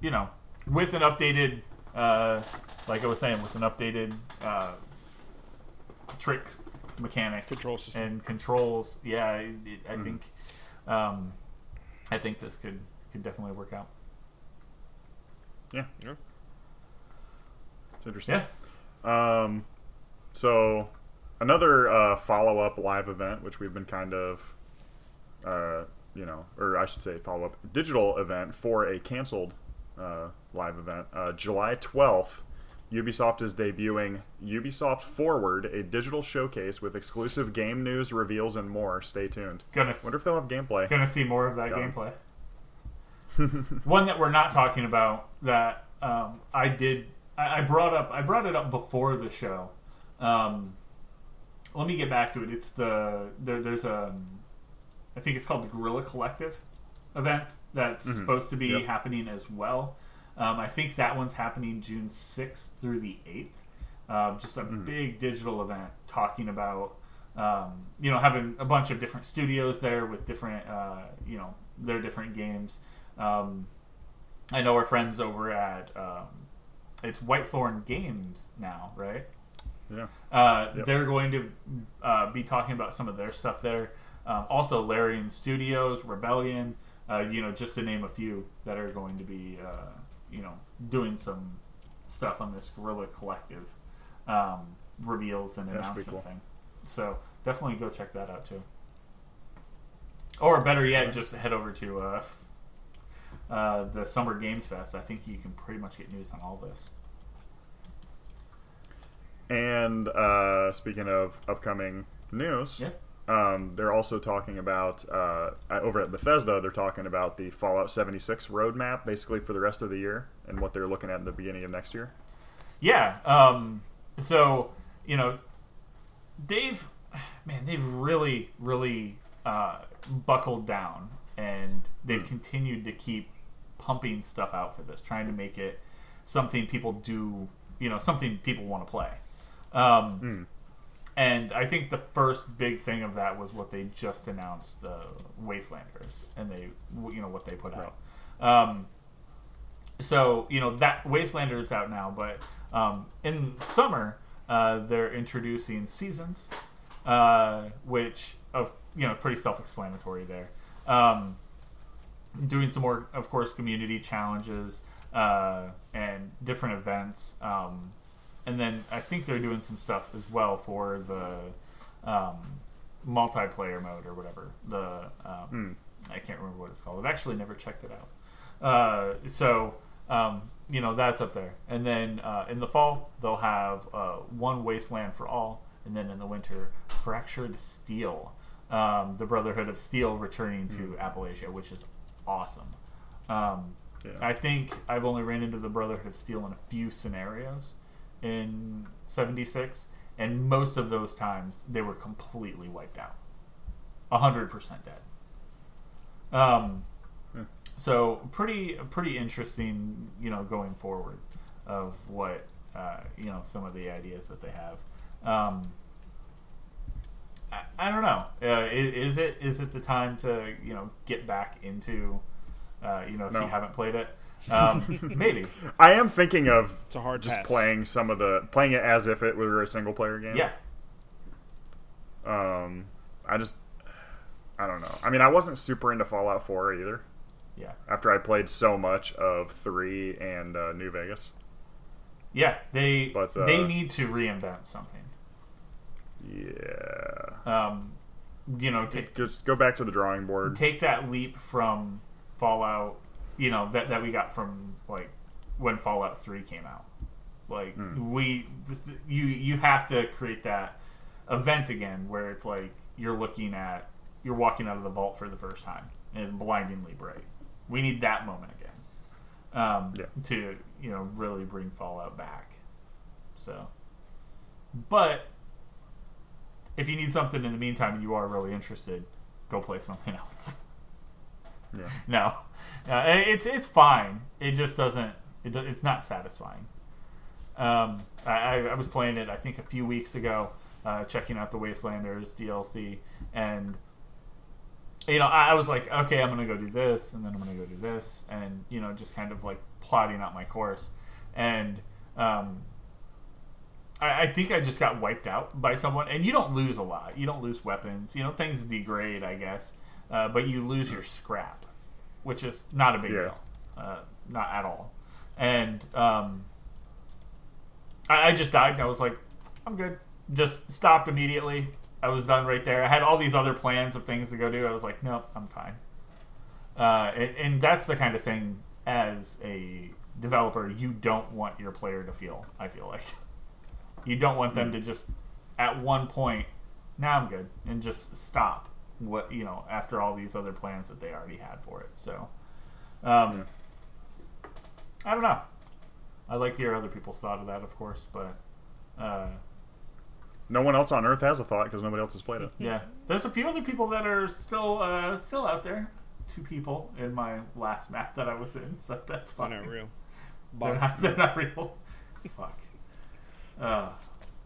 you know with an updated uh, like i was saying with an updated uh, trick mechanic Control system. and controls. Yeah, it, it- I think, um, I think this could could definitely work out. Yeah. Yeah. It's interesting. Yeah, Um, so another uh, follow-up live event, which we've been kind of, uh, you know, or I should say follow-up digital event for a canceled uh, live event. Uh, July twelfth, Ubisoft is debuting Ubisoft Forward, a digital showcase with exclusive game news, reveals, and more. Stay tuned. gonna Wonder if they'll have gameplay. gonna see more of that Dumb. gameplay. One that we're not talking about that um, I did. I, I brought up. I brought it up before the show. Um, let me get back to it. It's the there, there's a. I think it's called the Guerrilla Collective event that's Mhm. supposed to be Yep. happening as well. Um, I think that one's happening June 6th through the 8th. Um, just a big digital event talking about, um, you know, having a bunch of different studios there with different, uh, you know, their different games. Um, I know our friends over at, um, it's Whitethorn Games now, right? Yeah. Uh, Yep. They're going to uh, be talking about some of their stuff there. Um, also, Larian Studios, Rebellion, uh, you know, just to name a few that are going to be, uh, you know, doing some stuff on this Guerrilla Collective um, reveals and That should be announcement cool. thing. So definitely go check that out too. Or better yet, just head over to uh, the Summer Games Fest. I think you can pretty much get news on all this. And uh, speaking of upcoming news, Yeah. um, they're also talking about uh, over at Bethesda. They're talking about the Fallout 76 roadmap, basically for the rest of the year, and what they're looking at in the beginning of next year. Yeah. Um, so you know, they've man, they've really, really uh, buckled down, and they've continued to keep pumping stuff out for this, trying to make it something people do. You know, something people want to play. Um, And I think the first big thing of that was what they just announced, the Wastelanders, and they, you know, what they put out. Um, so you know that Wastelander is out now, but um, in summer uh, they're introducing seasons, uh, which of you know pretty self-explanatory there. Um, doing some more, of course, community challenges uh, and different events, um, and then I think they're doing some stuff as well for the um, multiplayer mode or whatever. The um, I can't remember what it's called. I've actually never checked it out. Uh, so um, you know that's up there. And then uh, in the fall they'll have uh, one wasteland for all, and then in the winter fractured steel, um, the Brotherhood of Steel returning to Appalachia, which is awesome. Um, Yeah. I think I've only ran into the Brotherhood of Steel in a few scenarios in '76, and most of those times they were completely wiped out, hundred percent dead. Um, Hmm. so pretty pretty interesting, you know, going forward of what uh, you know some of the ideas that they have. Um, I, I don't know. Uh, is, is it is it the time to you know get back into uh, you know if No. you haven't played it? Um, maybe. I am thinking of It's a hard just pass. playing some of the playing it as if it were a single player game. Yeah. Um, I just I don't know. I mean, I wasn't super into Fallout 4 either. Yeah. After I played so much of three and uh, New Vegas. Yeah. They But, uh, they need to reinvent something. Yeah. Um, you know, take Just go back to the drawing board. take that leap from Fallout, you know, that that we got from like when Fallout Three came out. Like we, this, you you have to create that event again where it's like you're looking at you're walking out of the vault for the first time and it's blindingly bright. We need that moment again um, Yeah. to you know really bring Fallout back. So, but if you need something in the meantime and you are really interested, go play something else. Yeah. No, uh, it's it's fine. It just doesn't. It, it's not satisfying. Um, I, I, was playing it. I think a few weeks ago, uh, checking out the Wastelanders DLC, and you know, I, I was like, okay, I'm gonna go do this, and then I'm gonna go do this, and you know, just kind of like plotting out my course, and um, I, I think I just got wiped out by someone. And you don't lose a lot. You don't lose weapons. You know, things degrade, I guess, uh, but you lose your scrap, which is not a big Yeah. deal, uh, not at all. And um, I, I just died, and I was like, I'm good. Just stopped immediately. I was done right there. I had all these other plans of things to go do. I was like, nope, I'm fine. Uh, and, and that's the kind of thing as a developer you don't want your player to feel. I feel like you don't want them to just at one point, now I'm good, and just stop. What you know after all these other plans that they already had for it. So, um, I don't know. I'd like to hear other people's thought of that, of course, but uh, No one else on Earth has a thought because nobody else has played it. yeah, there's a few other people that are still uh, still out there. Two people in my last map that I was in, so that's They're fine. not real. They're not, they're not real. Fuck. Uh,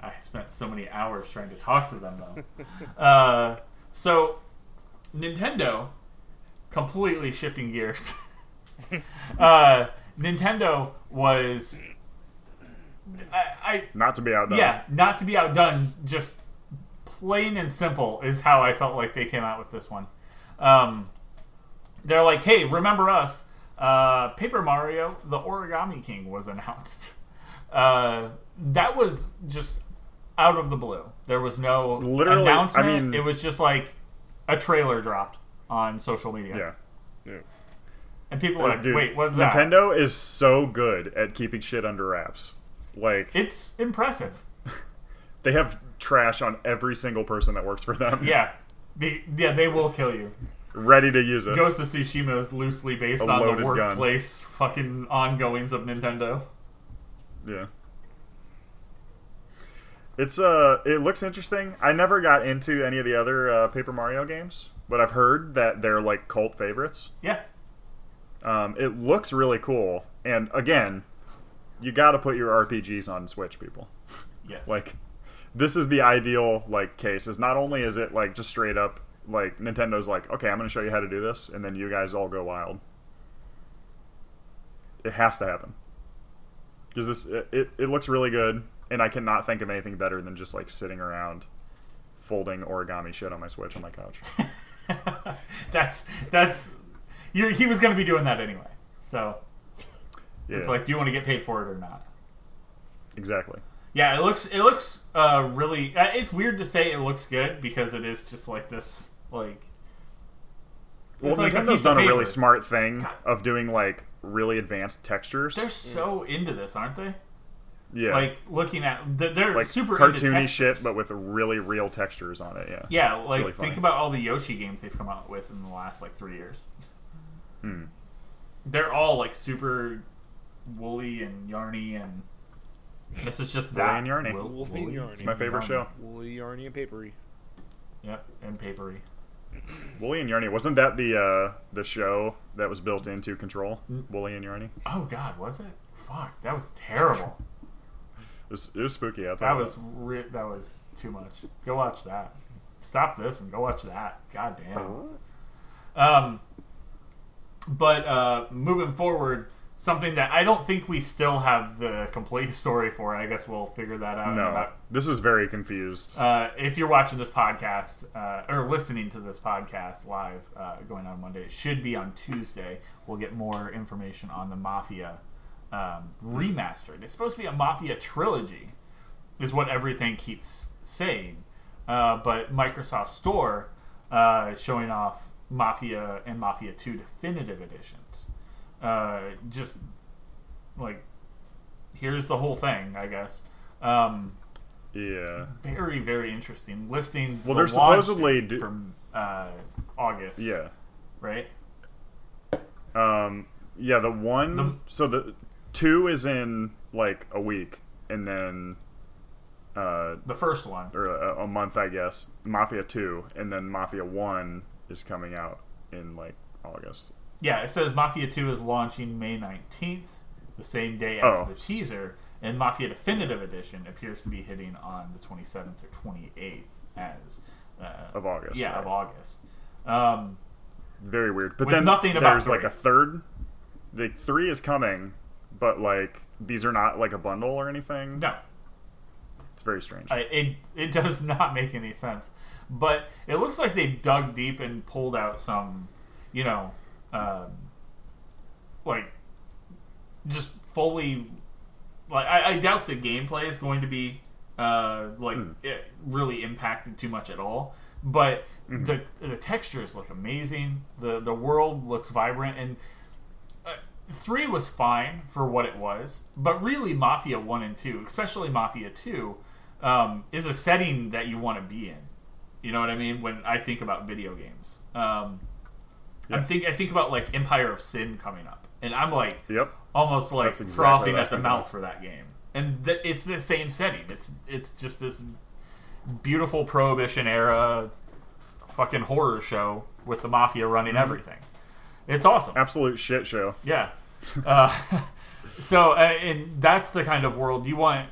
I spent so many hours trying to talk to them though. uh, so Nintendo, completely shifting gears. uh, Nintendo was. I, I Not to be outdone. yeah, not to be outdone, just plain and simple is how I felt like they came out with this one. Um, they're like, hey, remember us? Uh, Paper Mario, the Origami King was announced. Uh, that was just out of the blue. There was no Literally, I announcement. mean- it was just like a trailer dropped on social media. Yeah. Yeah. And people were like, Dude, wait, what's that? Nintendo is so good at keeping shit under wraps. Like It's impressive. they have trash on every single person that works for them. Yeah. Be, yeah, they will kill you. Ready to use it. Ghost of Tsushima is loosely based A on the loaded gun. workplace fucking ongoings of Nintendo. Yeah. It's uh it looks interesting. I never got into any of the other uh, Paper Mario games, but I've heard that they're like cult favorites. Yeah. Um, it looks really cool, and again, you got to put your RPGs on Switch, people. Yes. Like, this is the ideal like case. Is not only is it like just straight up like Nintendo's like, okay, I'm going to show you how to do this, and then you guys all go wild. It has to happen because this it, it, looks really good, and I cannot think of anything better than just like sitting around folding origami shit on my Switch on my couch. that's that's you're, he was going to be doing that anyway. So Yeah, it's like, do you want to get paid for it or not? exactly. Yeah, it looks it looks uh, really. Uh, it's weird to say it looks good because it is just like this like. Well, like Nintendo's done a really smart thing of doing like really advanced textures. They're so into this, aren't they? yeah, Like looking at they're, they're like super into cartoony shit, but with really real textures on it. Yeah. Yeah, like really think about all the Yoshi games they've come out with in the last like three years. Hmm. They're all like super woolly and yarny, and this is just Woolly that and yarny. Wool- Woolly woolly yarny. It's my favorite yarny. show. Woolly, yarny, and papery. Yep, and papery. Woolly and Yarny wasn't that the uh, the show that was built into Control? Mm. Woolly and Yarny. Oh God, was it? Fuck, that was terrible. It was, it was spooky. I'll that was re- that was too much. Go watch that. Stop this and go watch that. God damn. Um, but uh, moving forward, something that I don't think we still have the complete story for. I guess we'll figure that out. No, about- this is very confused. uh, if you're watching this podcast uh, or listening to this podcast live, uh, going on Monday, it should be on Tuesday. We'll get more information on the Mafia um, remastered. It's supposed to be a Mafia trilogy, is what everything keeps saying. uh, but Microsoft Store uh, showing off Mafia and Mafia 2 definitive editions. Uh, just like here's the whole thing, I guess. Um, Yeah. very very interesting listing. Well, the they're supposedly do- from uh, August. Yeah. right. Um, yeah, the one. The- so the two is in like a week, and then uh, The first one. or a, a month, I guess. Mafia two, and then Mafia one is coming out in like August. Yeah, it says Mafia 2 is launching May 19th, the same day as Oh. the teaser, and Mafia Definitive Edition appears to be hitting on the 27th or 28th as uh, Of August, Yeah, right. of August. Um, Very weird. But then nothing about there's like a third. Like three is coming, but like these are not like a bundle or anything. no, It's very strange. I, it it does not make any sense. But it looks like they dug deep and pulled out some, you know, um, like just fully. Like I, I doubt the gameplay is going to be uh, like it really impacted too much at all. But the the textures look amazing. the The world looks vibrant, and uh, three was fine for what it was. But really, Mafia one and two, especially Mafia two, um, is a setting that you want to be in. You know what I mean? When I think about video games, um, Yeah. I think I think about like Empire of Sin coming up, and I'm like yep. almost like exactly frothing at the mouth for that game. And th- it's the same setting. It's it's just this beautiful prohibition era fucking horror show with the mafia running Mm-hmm. everything. It's awesome. Absolute shit show. Yeah. Uh, so, uh, and that's the kind of world you want.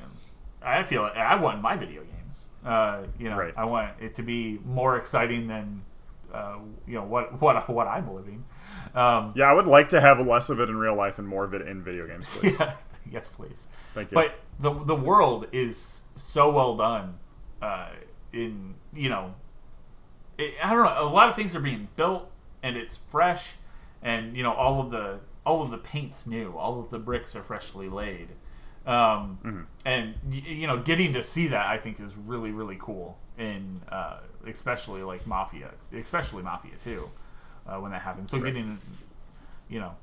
I feel I want my video games. Uh, you know, Right. I want it to be more exciting than uh, you know what what what I'm living. Um, Yeah, I would like to have less of it in real life and more of it in video games, please. yeah, yes, please. Thank you. But the the world is so well done. Uh, in you know, it, I don't know. A lot of things are being built, and it's fresh, and you know all of the all of the paint's new. All of the bricks are freshly laid. Um, Mm-hmm. And you know, getting to see that I think is really really cool. In uh, especially like Mafia, especially Mafia Two, uh, when that happens. So Right. getting you know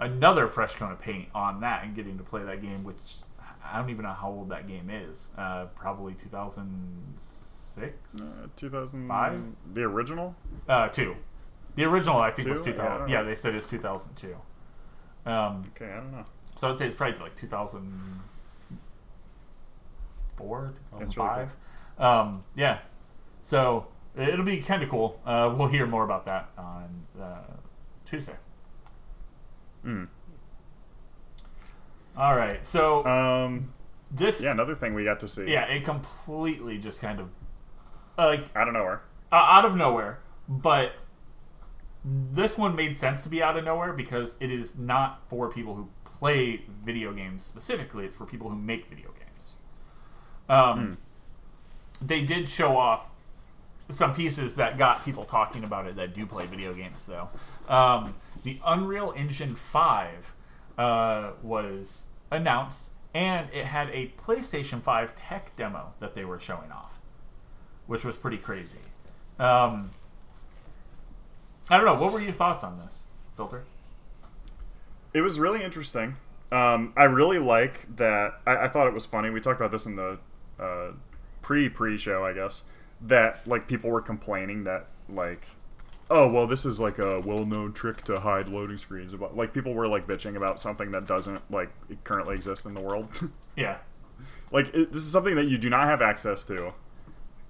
another fresh coat of paint on that and getting to play that game, which I don't even know how old that game is. Uh, probably 2006? Uh, 2005? The original? Uh, two. The original, I think, was Two? 2000. Yeah, they said it's 2002. Um, Okay, I don't know. so I'd say it's probably like 2004, That's really 2005. Um, yeah. So it'll be kind of cool. Uh, we'll hear more about that on uh, Tuesday. Mm. All right. So Um, this yeah, another thing we got to see. Yeah, it completely just kind of like I don't know where. uh, out of nowhere. But this one made sense to be out of nowhere because it is not for people who play video games specifically. It's for people who make video games. Um, They did show off some pieces that got people talking about it that do play video games, though. Um, the Unreal Engine 5 uh, was announced, and it had a PlayStation 5 tech demo that they were showing off, which was pretty crazy. Um, I don't know. What were your thoughts on this, Filter? It was really interesting. Um, I really like that. I, I thought it was funny. We talked about this in the uh, pre pre show, I guess. That like people were complaining that like, oh well, this is like a well known trick to hide loading screens. About like people were like bitching about something that doesn't like currently exist in the world. Yeah. like it, this is something that you do not have access to.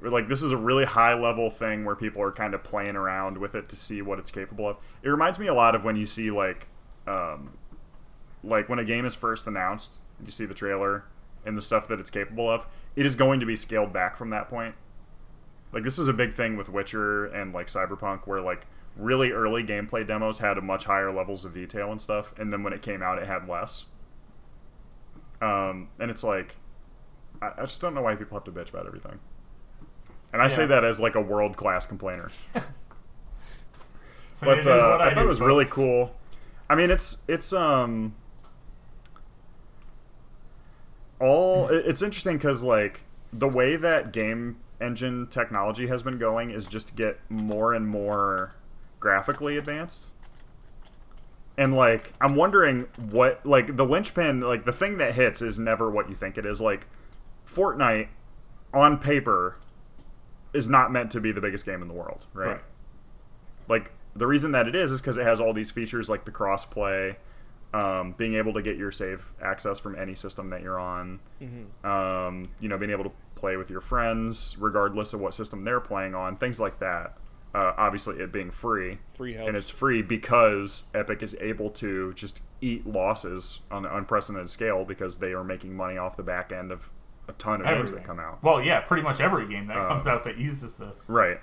Like this is a really high level thing where people are kind of playing around with it to see what it's capable of. It reminds me a lot of when you see like, um, like when a game is first announced, you see the trailer and the stuff that it's capable of. It is going to be scaled back from that point. Like this was a big thing with Witcher and like Cyberpunk, where like really early gameplay demos had a much higher levels of detail and stuff, and then when it came out, it had less. Um, and it's like, I, I just don't know why people have to bitch about everything. And I say that as like a world class complainer. It But uh, what I, thought it was really cool. I mean, it's it's um all. It's interesting because like the way that game engine technology has been going is just to get more and more graphically advanced. And like I'm wondering what like the linchpin like the thing that hits is never what you think it is. Like Fortnite on paper is not meant to be the biggest game in the world, right? Right. Like the reason that it is is because it has all these features like the crossplay, um, being able to get your save access from any system that you're on, um, you know, being able to play with your friends regardless of what system they're playing on, things like that. Uh, obviously, it being free, Free and it's free because Epic is able to just eat losses on an unprecedented scale because they are making money off the back end of a ton of games Everything. that come out. Well, yeah, pretty much every game that Um, comes out that uses this. Right.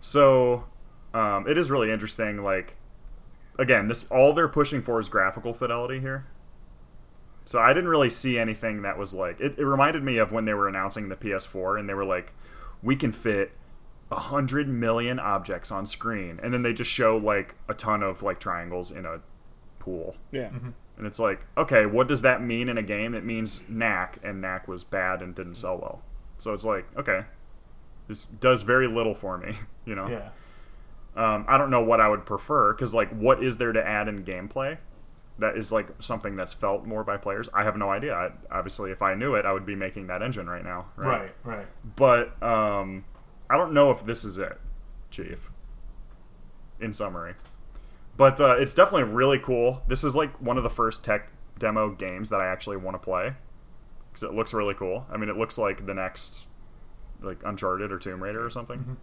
So, um, it is really interesting. Like, again, this all they're pushing for is graphical fidelity here. So I didn't really see anything that was like it. It reminded me of when they were announcing the PS4, and they were like, "We can fit a hundred million objects on screen," and then they just show like a ton of like triangles in a pool. Yeah. And it's like, okay, what does that mean in a game? It means knack, and knack was bad and didn't sell well. So it's like, okay, this does very little for me, you know. Yeah. Um, I don't know what I would prefer because, like, what is there to add in gameplay that is like something that's felt more by players? I have no idea. I, obviously, if I knew it, I would be making that engine right now. Right. Right. But um, I don't know if this is it, Chief. In summary, but uh, it's definitely really cool. This is like one of the first tech demo games that I actually want to play because it looks really cool. I mean, it looks like the next like Uncharted or Tomb Raider or something.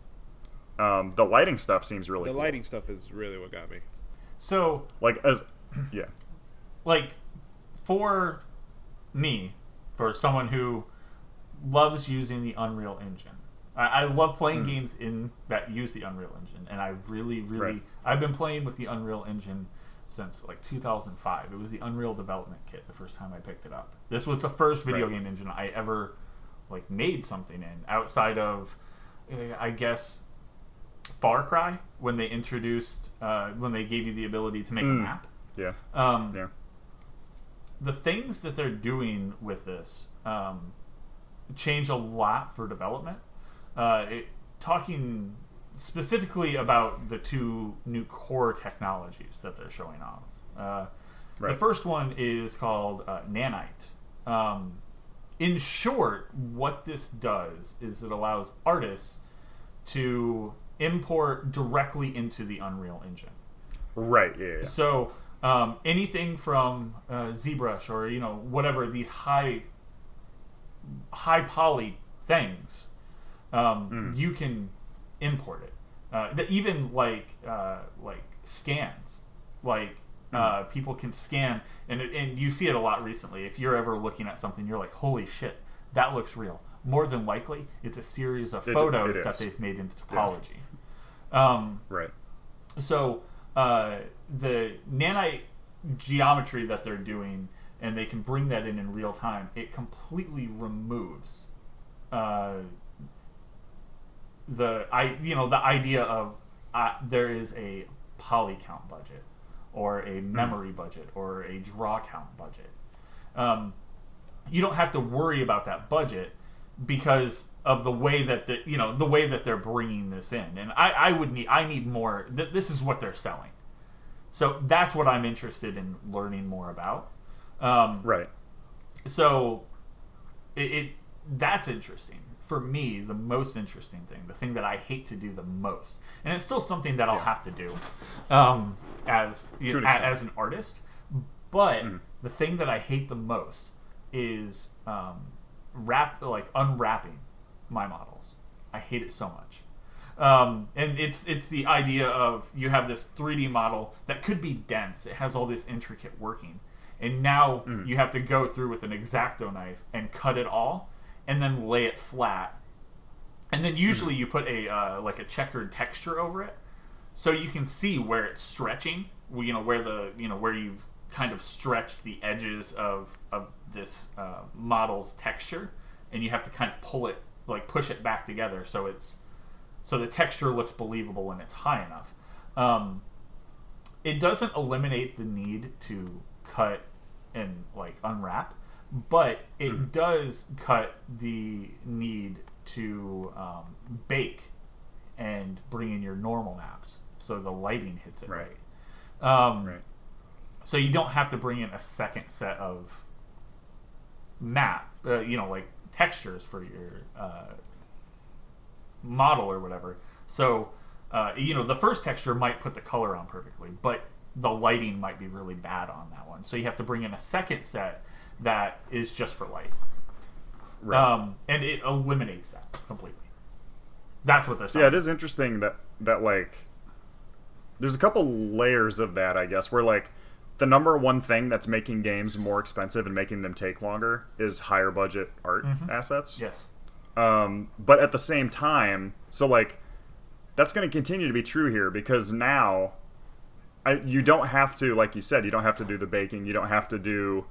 Um, the lighting stuff seems really The cool. lighting stuff is really what got me. So, like as yeah like, for me, for someone who loves using the Unreal Engine, I, I love playing games in that use the Unreal Engine, and I really, really, Right. I've been playing with the Unreal Engine since like 2005. It was the Unreal Development Kit the first time I picked it up. This was the first video Right. game engine I ever like made something in outside of, uh, I guess, Far Cry when they introduced uh, when they gave you the ability to make a Mm. map. yeah Um, yeah the things that they're doing with this um, change a lot for development. Uh, it, talking specifically about the two new core technologies that they're showing off. Uh, The first one is called uh, Nanite. Um, in short, what this does is it allows artists to import directly into the Unreal Engine. right yeah, yeah. So um, anything from uh, ZBrush or you know whatever these high high poly things, um, you can import it. Uh, the, even like uh, like scans, like uh, people can scan, and and you see it a lot recently. If you're ever looking at something, you're like, "Holy shit, that looks real." More than likely, it's a series of It- photos it that they've made into topology. Um, right so uh, the nanite geometry that they're doing, and they can bring that in in real time. It completely removes uh, the I you know the idea of uh, there is a poly count budget or a memory budget or a draw count budget. Um, you don't have to worry about that budget because of the way that the you know the way that they're bringing this in and i i would need i need more th- this is what they're selling so that's what i'm interested in learning more about um, right so it, it that's interesting for me the most interesting thing the thing that i hate to do the most and it's still something that i'll Yeah. have to do um, as you an know, a- extent. as an artist but Mm. the thing that i hate the most is um, wrap like unwrapping my models i hate it so much um, and it's it's the idea of you have this 3D model that could be dense. It has all this intricate working, and now Mm. you have to go through with an exacto knife and cut it all, and then lay it flat. And then usually Mm. you put a uh, like a checkered texture over it, so you can see where it's stretching. You know where the you know where you've kind of stretched the edges of of this uh, model's texture, and you have to kind of pull it like push it back together so it's so the texture looks believable when it's high enough. Um, it doesn't eliminate the need to cut and like unwrap, but it does cut the need to um, bake and bring in your normal maps, so the lighting hits it Right. right. Um, Right. so you don't have to bring in a second set of map, uh, you know, like textures for your uh, model or whatever. So, uh, you know, the first texture might put the color on perfectly, but the lighting might be really bad on that one. So you have to bring in a second set that is just for light. Right. Um, and it eliminates that completely. That's what they're saying. yeah, it is interesting that that like there's a couple layers of that, I guess, where like the number one thing that's making games more expensive and making them take longer is higher budget art assets. Yes. Um, but at the same time, so like that's going to continue to be true here because now I, you don't have to, like you said, you don't have to do the baking. You don't have to do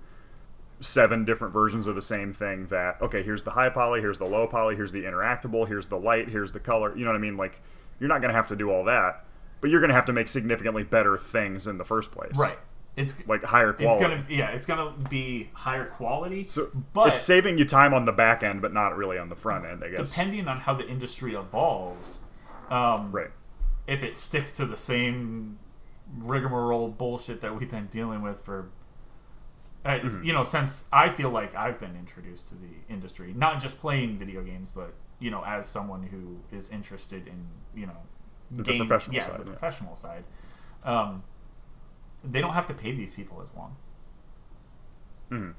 seven different versions of the same thing. That okay, here's the high poly, here's the low poly, here's the interactable, here's the light, here's the color. You know what I mean? Like you're not going to have to do all that, but you're going to have to make significantly better things in the first place. Right. It's Like higher it's quality. gonna yeah it's gonna be higher quality. so but it's saving you time on the back end, but not really on the front end. I guess. depending on how the industry evolves, um, right. if it sticks to the same rigmarole bullshit that we've been dealing with for, uh, Mm-hmm. you know, since I feel like I've been introduced to the industry, not just playing video games, but you know, as someone who is interested in you know, The game- professional yeah, side, the yeah. professional side. Um, they don't have to pay these people as long. Mhm.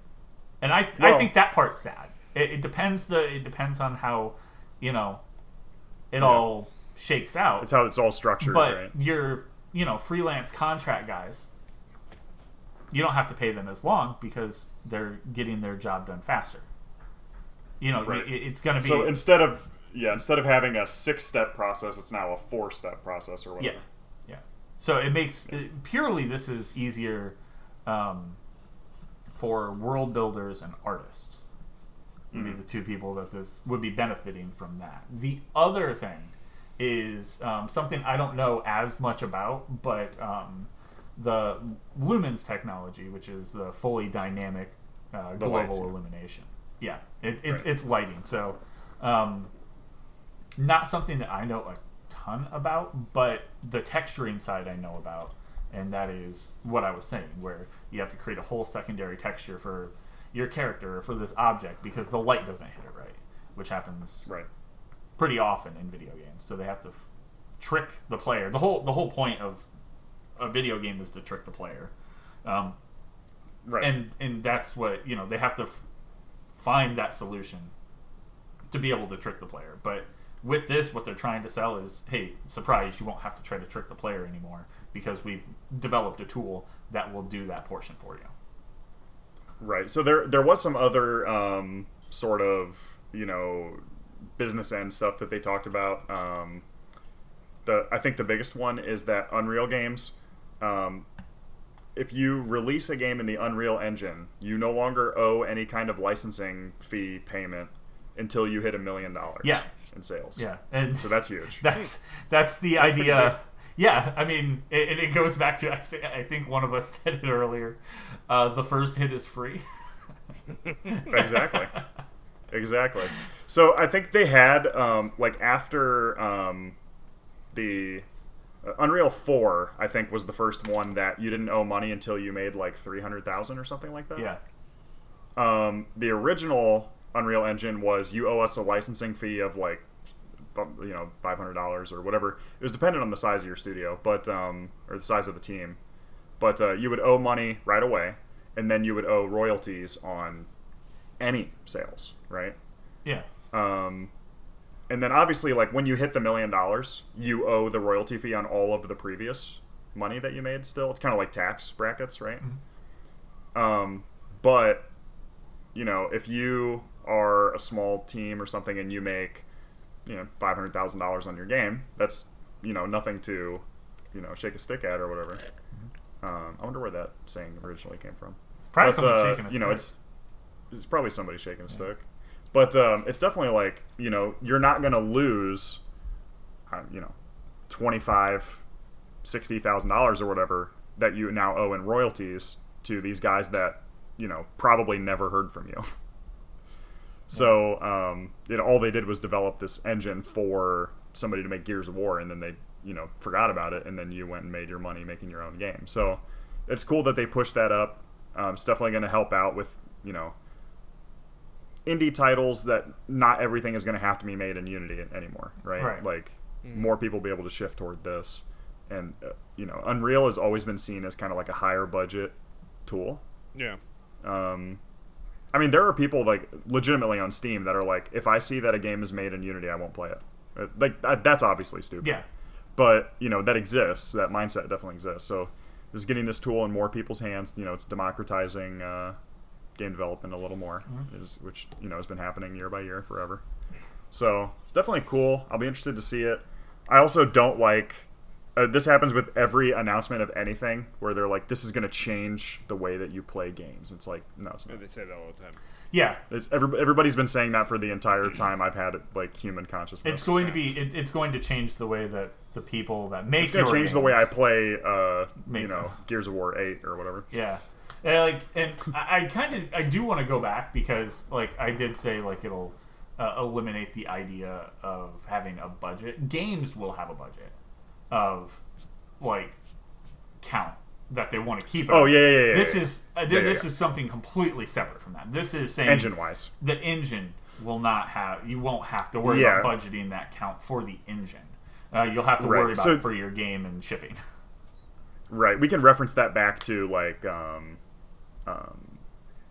And I, I think that part's sad. It, it depends the it depends on how, you know, it all shakes out. It's how it's all structured, but right? your you know freelance contract guys, you don't have to pay them as long because they're getting their job done faster. You know, Right. it, it's going to be So instead of yeah, instead of having a six-step process, it's now a four-step process or whatever. yeah. So it makes it, purely this is easier um, for world builders and artists. Would be the two people that this would be benefiting from that. The other thing is um, something I don't know as much about, but um, the Lumens technology, which is the fully dynamic uh, The global lights, yeah. illumination. Yeah, it, it's Right. it's lighting. So, um, not something that I know a ton about, but the texturing side I know about, and that is what I was saying, where you have to create a whole secondary texture for your character or for this object because the light doesn't hit it right, which happens Right. pretty often in video games. So they have to f- trick the player. The whole the whole point of a video game is to trick the player, um, Right. and and that's what you know they have to f- find that solution to be able to trick the player. But with this, what they're trying to sell is, hey, surprise! You won't have to try to trick the player anymore because we've developed a tool that will do that portion for you. Right. So there there was some other um, sort of you know business end stuff that they talked about. Um, the I think the biggest one is that Unreal games. Um, if you release a game in the Unreal Engine, you no longer owe any kind of licensing fee payment until you hit a million dollars. Yeah. In sales. Yeah, and So that's huge. that's that's the idea. Yeah, I mean, it, and it goes back to I, th- I think one of us said it earlier. Uh, the first hit is free. exactly exactly so i think they had um, like after um, the uh, unreal 4 i think was the first one that you didn't owe money until you made like 300000 or something like that Yeah, um, the original unreal engine was you owe us a licensing fee of like you know $500 or whatever. It was dependent on the size of your studio but um, or the size of the team. But uh, you would owe money right away and then you would owe royalties on any sales right? Yeah, um, and then obviously like when you hit the million dollars you owe the royalty fee on all of the previous money that you made still. It's kind of like tax brackets right? Um, but you know if you are a small team or something and you make you know $500000 on your game that's you know nothing to you know shake a stick at or whatever um, i wonder where that saying originally came from it's probably but, someone uh, shaking a you know, stick. it's it's probably somebody shaking a stick, but um, it's definitely like you know you're not gonna lose, uh, you know, twenty five, sixty thousand dollars or whatever that you now owe in royalties to these guys that you know probably never heard from you. So um, you know, all they did was develop this engine for somebody to make Gears of War, and then they you know forgot about it, and then you went and made your money making your own game. So it's cool that they pushed that up. Um, it's definitely going to help out with you know indie titles that not everything is going to have to be made in Unity anymore, right? Right. Like more people be able to shift toward this, and uh, you know, Unreal has always been seen as kind of like a higher budget tool. Yeah. Um, I mean, there are people like legitimately on Steam that are like, if I see that a game is made in Unity, I won't play it. Uh, Like that, that's obviously stupid. Yeah. But you know that exists. That mindset definitely exists. So this is getting this tool in more people's hands. You know, it's democratizing uh, game development a little more, is, which you know has been happening year by year forever. So it's definitely cool. I'll be interested to see it. I also don't like. Uh, this happens with every announcement of anything where they're like, "This is going to change the way that you play games." It's like, no, it's not. They say that all the time. Yeah. It's, every, everybody's been saying that for the entire time I've had like human consciousness. It's going to be. It, it's going to change the way that the people that make. It's going to your change the way I play. Uh, Make you know, them. Gears of War Eight or whatever. Yeah. And like, and I, I kind of, I do want to go back because, like, I did say like it'll uh, eliminate the idea of having a budget. Games will have a budget of like count that they want to keep. Oh yeah, yeah, yeah. yeah, This yeah. is uh, th- Yeah, yeah, this is something completely separate from that. This is saying engine wise. the engine will not have you won't have to worry Yeah. about budgeting that count for the engine. Uh, you'll have to Right. worry about So- it for your game and shipping. Right. We can reference that back to like um, um,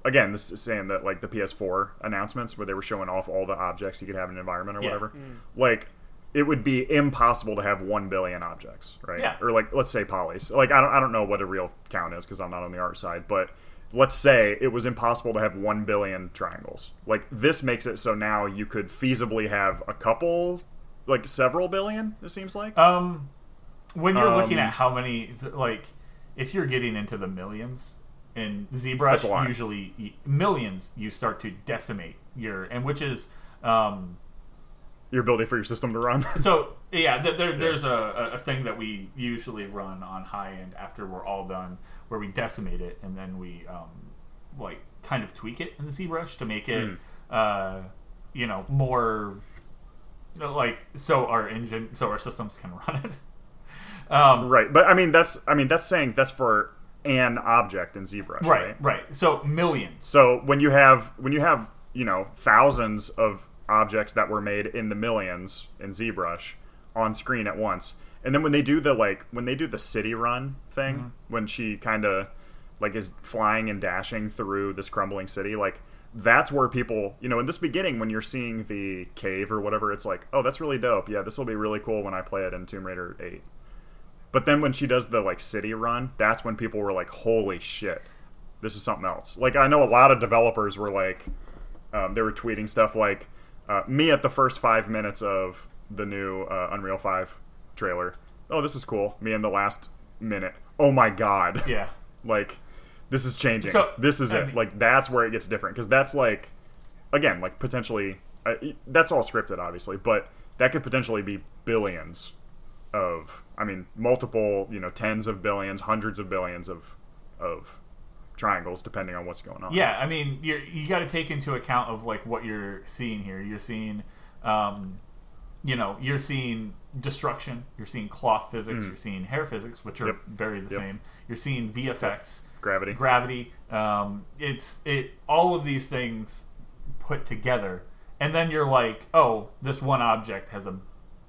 again, this is saying that like the PS4 announcements where they were showing off all the objects you could have in an environment or Yeah. whatever. Like it would be impossible to have 1 billion objects, right? Yeah. Or like let's say polys. Like I don't I don't know what a real count is cuz I'm not on the art side, but let's say it was impossible to have 1 billion triangles. Like this makes it so now you could feasibly have a couple like several billion it seems like. Um, when you're looking Um, at how many, like, if you're getting into the millions in ZBrush, usually millions, you start to decimate your, and which is, um, Your ability for your system to run. so yeah, th- there, there's a, a thing that we usually run on high end after we're all done, where we decimate it and then we, um, like, kind of tweak it in the ZBrush to make it, Hmm. uh, you know, more like so our engine, so our systems can run it. Um, Right, but I mean that's I mean that's saying that's for an object in ZBrush, right? Right, right. So millions. So when you have when you have you know thousands of objects that were made in the millions in ZBrush on screen at once, and then when they do the like when they do the city run thing, Mm-hmm. when she kind of like is flying and dashing through this crumbling city, like that's where people you know in this beginning when you're seeing the cave or whatever, it's like oh that's really dope. Yeah, this will be really cool when I play it in Tomb Raider Eight. But then when she does the like city run, that's when people were like, "Holy shit, this is something else." Like I know a lot of developers were like, um, they were tweeting stuff like, uh, "Me at the first five minutes of the new uh, Unreal Five trailer. Oh, this is cool. Me in the last minute. Oh my god, Yeah. like this is changing. So, this is I it. mean- like that's where it gets different because that's like, again, like potentially, uh, that's all scripted, obviously, but that could potentially be billions of I mean multiple you know tens of billions hundreds of billions of of triangles depending on what's going on Yeah, I mean, you're, you got to take into account of like what you're seeing here. You're seeing, um, you know, you're seeing destruction. You're seeing cloth physics. You're seeing hair physics, which are Yep. very the Yep. same. You're seeing VFX, gravity gravity. Um, it's it. All of these things put together, and then you're like, oh, this one object has a,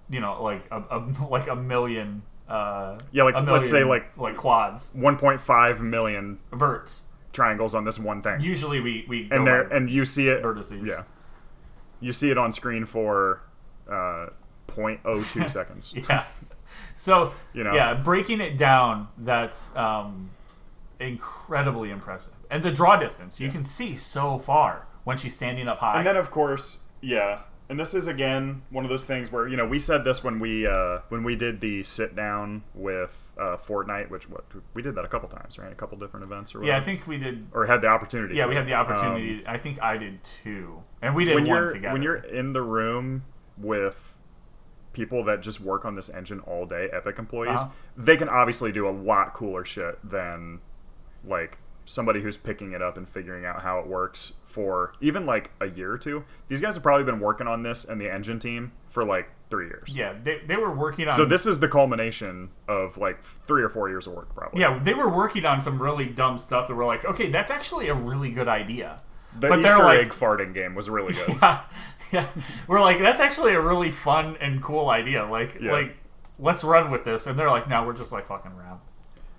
you know, like a, a like a million. Uh, Yeah, like, a let's say, like- like quads, 1.5 million verts. triangles on this one thing Usually we we go and there and you see it vertices. yeah you see it on screen for uh 0.02 seconds Yeah. So You know? yeah, breaking it down, that's um, incredibly impressive. And the draw distance, you can see so far when she's standing up high. And then, of course, yeah. And this is again one of those things where you know we said this when we uh, when we did the sit down with uh, Fortnite, which what we did that a couple times, right? A couple different events or yeah, I think we did. or had the opportunity. Yeah, we had the Um, opportunity. I think I did too, and we did when one you're together. when you're in the room with people that just work on this engine all day, Epic employees, Uh-huh. they can obviously do a lot cooler shit than like somebody who's picking it up and figuring out how it works for even like a year or two. These guys have probably been working on this and the engine team for like three years. Yeah, they, they were working on. So this is the culmination of like three or four years of work, probably. Yeah, they were working on some really dumb stuff that were like, okay, that's actually a really good idea. The but Easter like, egg farting game was really good. yeah, yeah, we're like, that's actually a really fun and cool idea. Like, Yeah. like, let's run with this. And they're like, no, we're just like fucking around.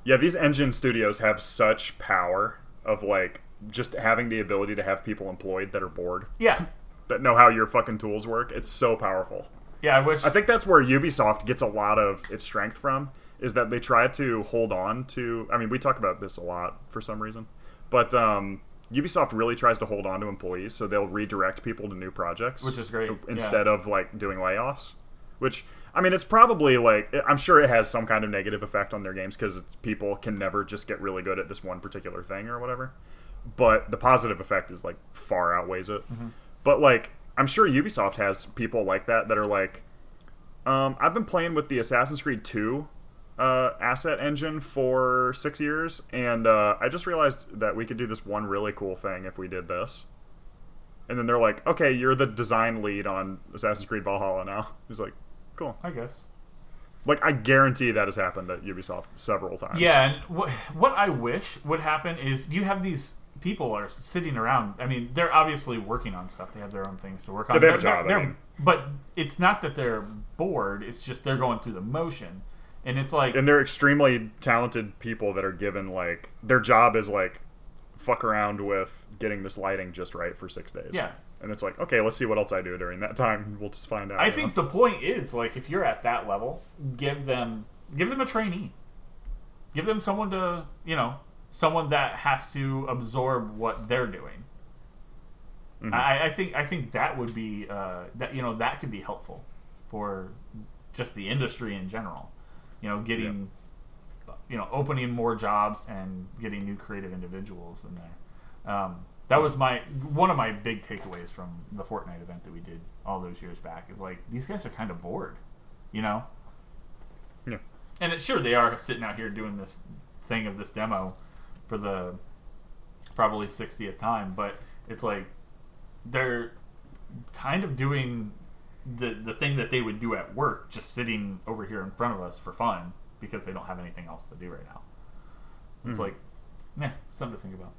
Yeah, these engine studios have such power of like just having the ability to have people employed that are bored Yeah, that know how your fucking tools work. It's so powerful. yeah. I wish. I think that's where Ubisoft gets a lot of its strength from is that they try to hold on to I mean, we talk about this a lot for some reason. But um Ubisoft really tries to hold on to employees so they'll redirect people to new projects Which is great, instead of like doing layoffs, which I mean, it's probably like I'm sure it has some kind of negative effect on their games because people can never just get really good at this one particular thing or whatever. But the positive effect is like far outweighs it. Mm-hmm. But like I'm sure Ubisoft has people like that that are like, um, I've been playing with the Assassin's Creed 2 uh, asset engine for six years, and uh, I just realized that we could do this one really cool thing if we did this. And then they're like, okay, you're the design lead on Assassin's Creed Valhalla now. He's like, cool. I guess. Like, I guarantee that has happened at Ubisoft several times. Yeah, and what what I wish would happen is you have these people are sitting around. I mean, they're obviously working on stuff. They have their own things to work on. Yeah, they have a They're- job, I mean. but it's not that they're bored. It's just they're going through the motion, and it's like And they're extremely talented people that are given, like, their job is, like, fuck around with getting this lighting just right for six days. Yeah. And it's like, okay, let's see what else I do during that time. We'll just find out. I think know? the point is like if you're at that level, give them give them a trainee. Give them someone to you know someone that has to absorb what they're doing. Mm-hmm. I, I think I think that would be uh, that you know that could be helpful for just the industry in general. You know, getting you know opening more jobs and getting new creative individuals in there. Um, that was my one of my big takeaways from the Fortnite event that we did all those years back. Is like these guys are kind of bored, you know. Yeah. And it, sure, they are sitting out here doing this thing of this demo for the probably 60th time, but it's like they're kind of doing the the thing that they would do at work, just sitting over here in front of us for fun because they don't have anything else to do right now. It's like, yeah, something to think about.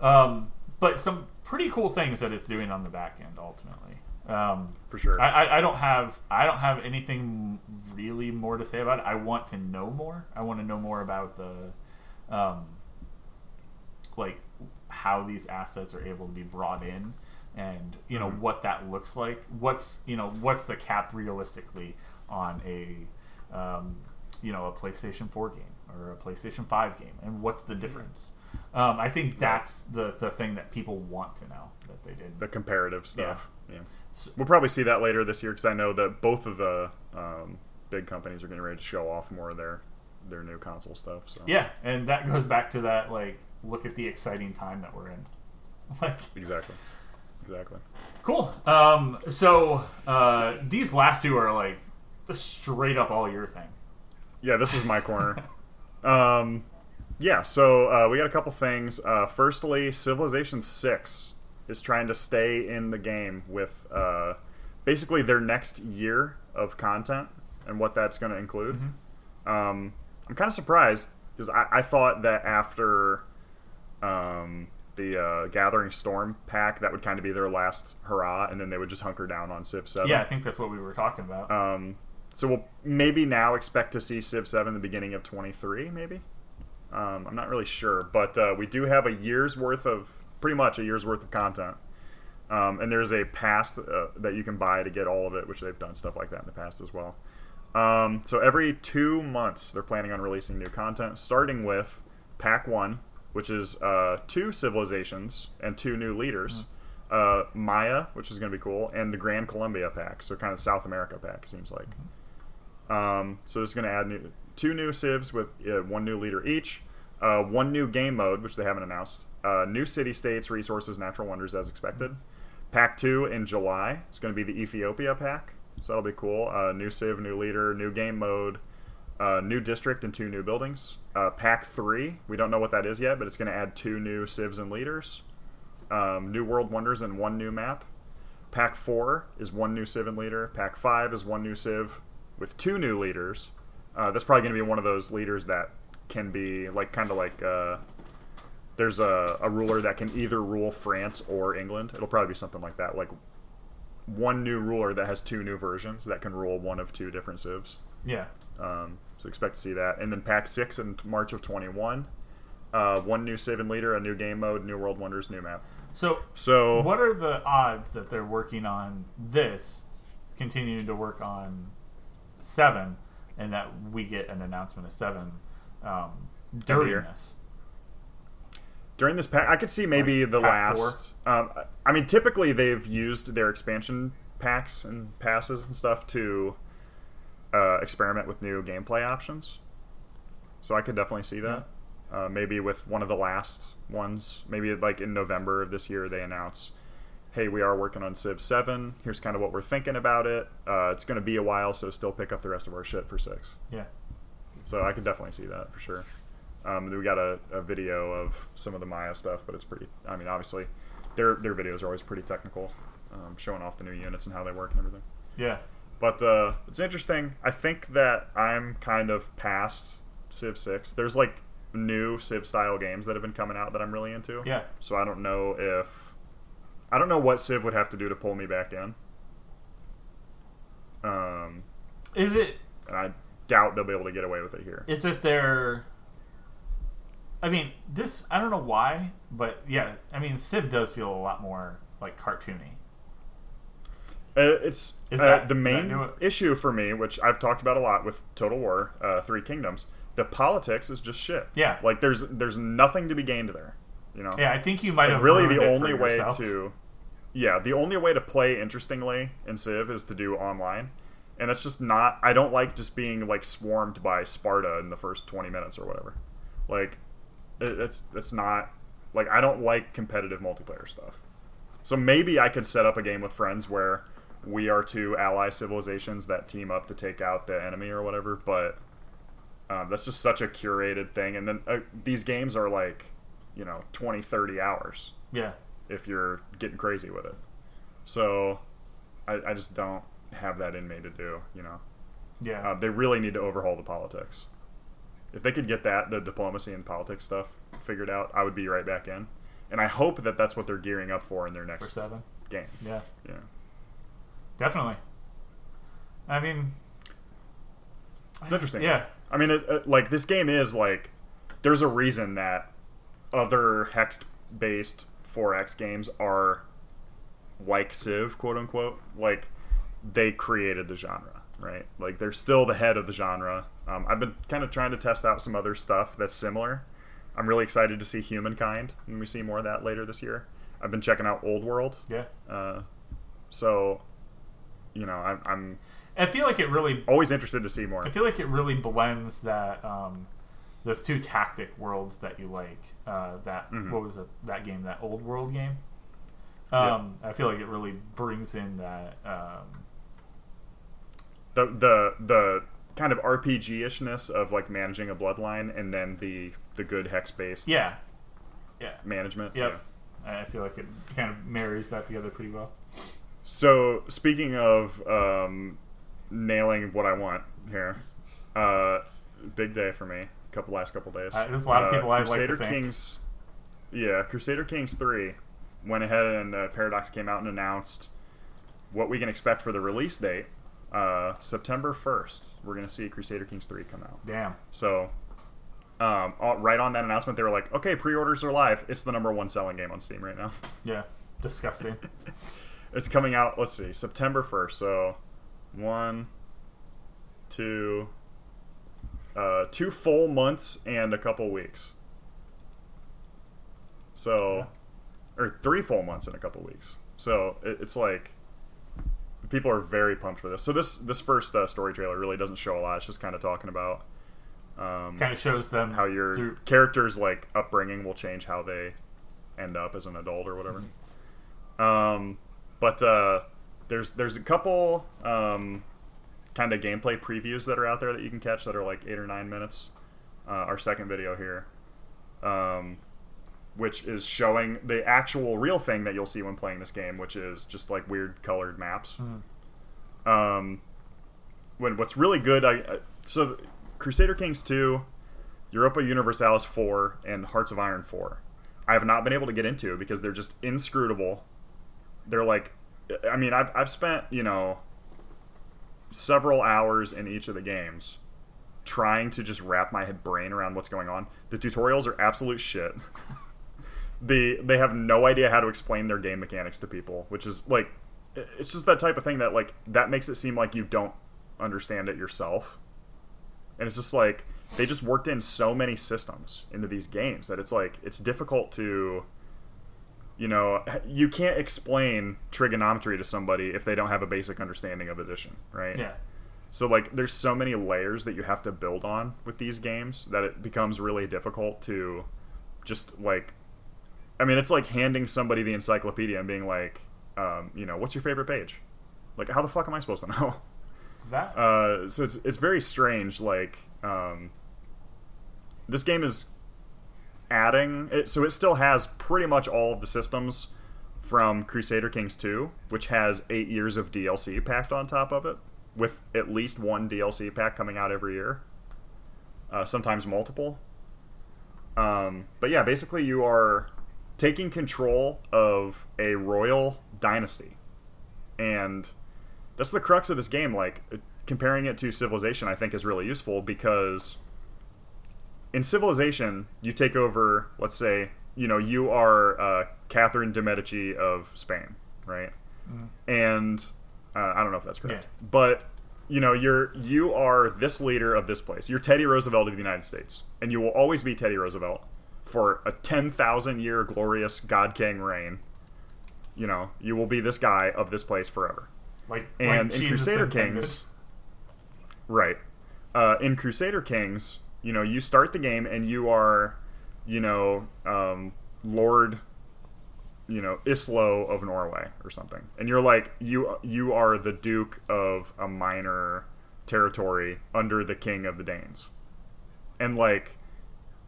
Um, but some pretty cool things that it's doing on the back end ultimately. Um, For sure. I, I, I don't have I don't have anything really more to say about it. I want to know more. I want to know more about the, um, like how these assets are able to be brought in, and you know what that looks like. What's you know what's the cap realistically on a, um, you know a PlayStation Four game or a PlayStation Five game, and what's the difference? Um, I think that's the the thing that people want to know that they did. the comparative stuff. Yeah. So- We'll probably see that later this year because I know that both of the um, big companies are getting ready to show off more of their their new console stuff. So Yeah, and that goes back to that like look at the exciting time that we're in. Like exactly, exactly. cool. Um so uh these last two are like the straight up all your thing. Yeah, this is my corner. um, yeah, so uh, we got a couple things. Uh, firstly, Civilization Six is trying to stay in the game with uh, basically their next year of content and what that's going to include. Um, I'm kind of surprised because I, I thought that after um, the uh, Gathering Storm pack, that would kind of be their last hurrah, and then they would just hunker down on Civ Seven. Yeah, I think that's what we were talking about. Um, so we'll maybe now expect to see Civ 7 the beginning of 23, maybe. Um, I'm not really sure, but uh, we do have a year's worth of, pretty much a year's worth of content. Um, and there's a pass uh, that you can buy to get all of it, which they've done stuff like that in the past as well. Um, so every two months, they're planning on releasing new content, starting with Pack 1, which is uh, two civilizations and two new leaders. Uh, Maya, which is going to be cool, and the Grand Colombia pack, so kind of South America pack, it seems like. Um, so this is going to add new, two new civs with uh, one new leader each, uh, one new game mode, which they haven't announced, uh, new city states, resources, natural wonders as expected. Pack 2 in July. It's going to be the Ethiopia pack, so that'll be cool. Uh, new civ, new leader, new game mode, Uh, new district and two new buildings. Pack three, we don't know what that is yet, but it's going to add two new civs and leaders. Um, new world wonders and one new map. Pack four is one new civ and leader. Pack five is one new civ with two new leaders. Uh, that's probably going to be one of those leaders that can be like kind of like uh, there's a, a ruler that can either rule France or England. It'll probably be something like that, like one new ruler that has two new versions that can rule one of two different civs. Yeah. Um, so expect to see that. And then Pack 6 in March of 21. Uh, one new Civ and Leader, a new game mode, new World Wonders, new map. So, So, what are the odds that they're working on this, continuing to work on seven, and that we get an announcement of seven um, during this? during this pack, I could see maybe Like the last. Um, I mean, typically they've used their expansion packs and passes and stuff to uh, experiment with new gameplay options. So I could definitely see that. Uh, maybe with one of the last ones, maybe like in November of this year, they announce, "Hey, we are working on Civ Seven. Here's kind of what we're thinking about it. Uh, it's going to be a while, so still pick up the rest of our shit for six. Yeah. So I could definitely see that for sure. Um, we got a, a video of some of the Maya stuff, but it's pretty. I mean, obviously, their their videos are always pretty technical, um, showing off the new units and how they work and everything. Yeah. But uh, it's interesting. I think that I'm kind of past Civ Six. There's like new Civ style games that have been coming out that I'm really into. Yeah. So I don't know if I don't know what Civ would have to do to pull me back in. Um, Is it and I doubt they'll be able to get away with it here. is it their I mean, this I don't know why, but yeah, I mean Civ does feel a lot more like cartoony. Uh, it's Is uh, that- the does that main issue for me, which I've talked about a lot with Total War, uh, Three Kingdoms. The politics is just shit. Yeah. like there's there's nothing to be gained there. You know, Yeah, I think you might Like, have really the only way yourself. to, yeah, the only way to play interestingly in Civ is to do online, and it's just not. I don't like just being like swarmed by Sparta in the first twenty minutes or whatever. Like, it, it's it's not like I don't like competitive multiplayer stuff. So maybe I could set up a game with friends where we are two ally civilizations that team up to take out the enemy or whatever. But um, that's just such a curated thing, and then uh, these games are like, you know, 20, 30 hours Yeah. if you're getting crazy with it. So I, I just don't have that in me to do. You know, Yeah. uh, they really need to overhaul the politics. If they could get that, the diplomacy and politics stuff figured out, I would be right back in. And I hope that that's what they're gearing up for in their next seven. game. Yeah. Yeah. Definitely. I mean It's interesting. Yeah. I mean, it, it, like this game is like, there's a reason that other hex-based 4X games are like Civ, quote unquote. Like they created the genre, right? Like they're still the head of the genre. Um, I've been kind of trying to test out some other stuff that's similar. I'm really excited to see Humankind, and we see more of that later this year. I've been checking out Old World, Yeah. uh, so you know I'm, I'm I feel like it really always interested to see more. I feel like it really blends that um, those two tactic worlds that you like. Uh, that Mhm. what was it? That game, that old world game. Yeah. Um, I feel like it really brings in that. Um, the the the kind of RPG ishness of like managing a bloodline, and then the the good hex based yeah, yeah, management. yep. I feel like it kind of marries that together pretty well. So speaking of um, nailing what I want here, uh, big day for me. Couple last couple days. Uh, there's a lot of people I'd like to Crusader. Kings. Yeah, Crusader Kings three went ahead and uh, Paradox came out and announced what we can expect for the release date. Uh, September first, we're gonna see Crusader Kings three come out. Damn. So, um, all- right on that announcement, they were like, "Okay, pre-orders are live. It's the number one selling game on Steam right now. Yeah. Disgusting. It's coming out. Let's see, September first. So, one, two, uh, two full months and a couple weeks. So, or three full months and a couple weeks. So it, it's like people are very pumped for this. So this this first uh, story trailer really doesn't show a lot. It's just kind of talking about. Um, kind of shows them how your through. character's like upbringing will change how they end up as an adult or whatever. Um, but uh, there's there's a couple um, kind of gameplay previews that are out there that you can catch that are like eight or nine minutes. Uh, our second video here, um, which is showing the actual real thing that you'll see when playing this game, which is just like weird colored maps. Um, when what's really good, I, I so Crusader Kings two, Europa Universalis four, and Hearts of Iron four. I have not been able to get into because they're just inscrutable. They're like, I mean, I've I've spent you know several hours in each of the games trying to just wrap my head brain around what's going on. The tutorials are absolute shit. the they have no idea how to explain their game mechanics to people, which is like it's just that type of thing that like that makes it seem like you don't understand it yourself. And it's just like they just worked in so many systems into these games that it's like it's difficult to you know, you can't explain trigonometry to somebody if they don't have a basic understanding of addition, right? Yeah. So like there's so many layers that you have to build on with these games that it becomes really difficult to just like I mean it's like handing somebody the encyclopedia and being like um, you know, what's your favorite page? Like how the fuck am I supposed to know? That Uh, so it's it's very strange. Like um, this game is adding it, so it still has pretty much all of the systems from Crusader Kings 2, which has eight years of DLC packed on top of it, with at least one DLC pack coming out every year, uh, sometimes multiple. Um, but yeah, basically you are taking control of a royal dynasty, and that's the crux of this game. Like comparing it to Civilization, I think is really useful because in Civilization, you take over. Let's say you know you are uh, Catherine de Medici of Spain, right? And uh, I don't know if that's correct, Yeah. but you know you're you are this leader of this place. You're Teddy Roosevelt of the United States, and you will always be Teddy Roosevelt for a ten thousand year glorious God King reign. You know, you will be this guy of this place forever. like And like in Jesus Crusader. Kings, right? Uh, in Crusader Kings, you know, you start the game and you are, you know, um, Lord, you know, Islo of Norway or something, and you're like you you are the Duke of a minor territory under the King of the Danes, and like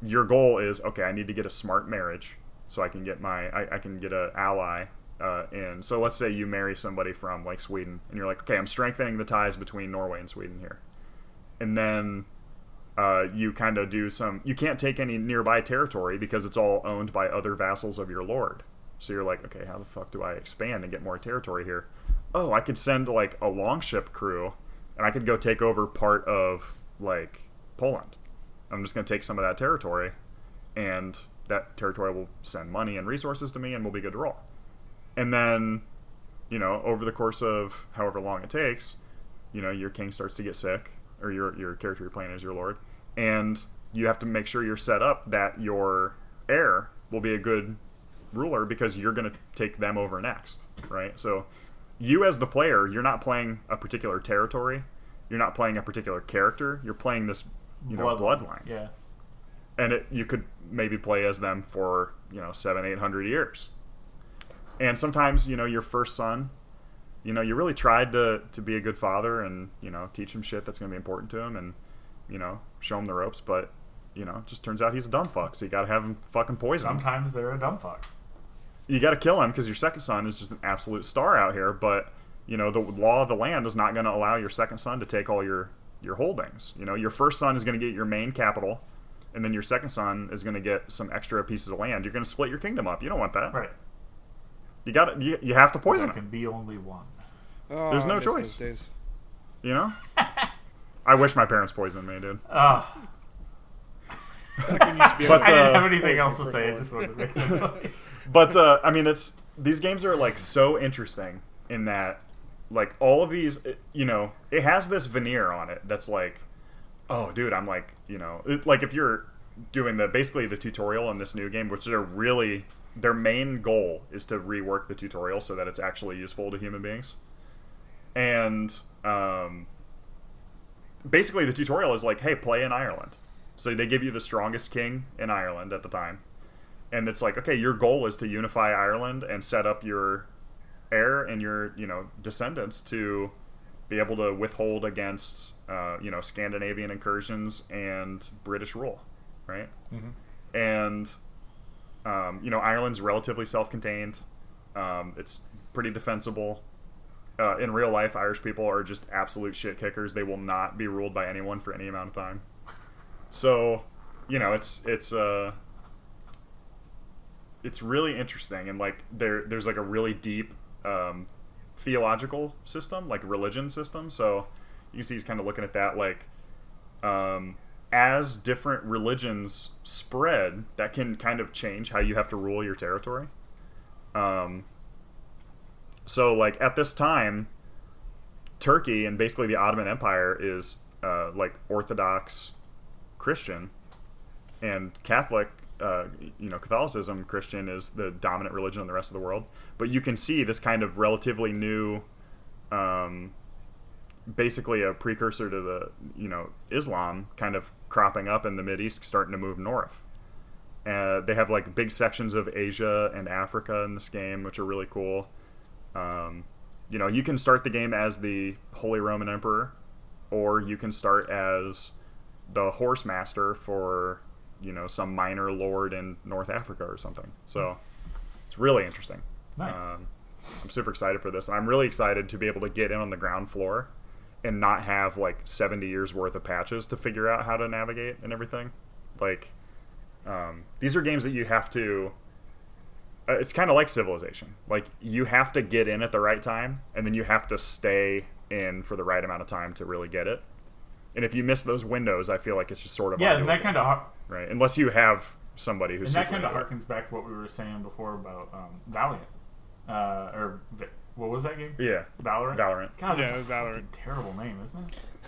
your goal is okay. I need to get a smart marriage so I can get my I, I can get a ally uh, in. So let's say you marry somebody from like Sweden, and you're like, okay, I'm strengthening the ties between Norway and Sweden here, and then uh, you kind of do some. You can't take any nearby territory because it's all owned by other vassals of your lord. So you're like, okay, how the fuck do I expand and get more territory here? Oh, I could send like a longship crew, and I could go take over part of like Poland. I'm just going to take some of that territory, and that territory will send money and resources to me, and we'll be good to roll. And then, you know, over the course of however long it takes, you know, your king starts to get sick, or your your character you're playing as your lord, and you have to make sure you're set up that your heir will be a good ruler because you're going to take them over next, right? So, you as the player, you're not playing a particular territory, you're not playing a particular character, you're playing this, you know, bloodline. Yeah. and it, you could maybe play as them for you know seven eight hundred years. And sometimes you know your first son you know you really tried to to be a good father and you know teach him shit that's going to be important to him and you know show him the ropes but you know it just turns out he's a dumb fuck so you got to have him fucking poisoned Sometimes they're a dumb fuck. you got to kill him because your second son is just an absolute star out here. But you know the law of the land is not going to allow your second son to take all your your holdings. You know your first son is going to get your main capital, and then your second son is going to get some extra pieces of land. You're going to split your kingdom up. You don't want that. Right. You got to you, you have to poison There him. can be only one. Oh, There's no choice. days. You know. I wish my parents poisoned me, dude. Ugh. Back when you used to be able But, to- I didn't uh, have anything else to say. I just wanted to make that noise. but uh, I mean, it's these games are like so interesting in that, like all of these, it- you know, it has this veneer on it that's like, oh, dude, I'm like, you know, it, like if you're doing the basically the tutorial in this new game, which they're really their main goal is to rework the tutorial so that it's actually useful to human beings, and um, basically the tutorial is like, hey, play in Ireland. So they give you the strongest king in Ireland at the time and it's like okay your goal is to unify ireland and set up your heir and your you know descendants to be able to withhold against uh, you know Scandinavian incursions and British rule, right? And um, you know Ireland's relatively self-contained. Um, it's pretty defensible. Uh, in real life, Irish people are just absolute shit kickers. They will not be ruled by anyone for any amount of time. So, you know, it's it's uh, it's really interesting, and like there there's like a really deep um, theological system, like religion system. So you can see he's kind of looking at that like um, as different religions spread, that can kind of change how you have to rule your territory. Um, so like at this time, Turkey and basically the Ottoman Empire is uh, like Orthodox Christian, and Catholic, uh, you know, Catholicism Christian is the dominant religion in the rest of the world. But you can see this kind of relatively new, um, basically a precursor to the you know Islam kind of cropping up in the Mid East, starting to move north. Uh, they have like big sections of Asia and Africa in this game, which are really cool. Um, you know, you can start the game as the Holy Roman Emperor, or you can start as the horse master for you know some minor lord in North Africa or something. So it's really interesting. Nice. Um, I'm super excited for this, I'm really excited to be able to get in on the ground floor and not have like 70 years worth of patches to figure out how to navigate and everything. Like, um, these are games that you have to. Uh, it's kind of like Civilization. Like, you have to get in at the right time, and then you have to stay in for the right amount of time to really get it. And if you miss those windows, I feel like it's just sort of yeah, and that kind of right. Unless you have somebody who's and that kind of harkens back to what we were saying before about um, Valiant, uh, or what was that game? yeah, Valorant. Valorant. God, that's Yeah, a Valorant. terrible name, isn't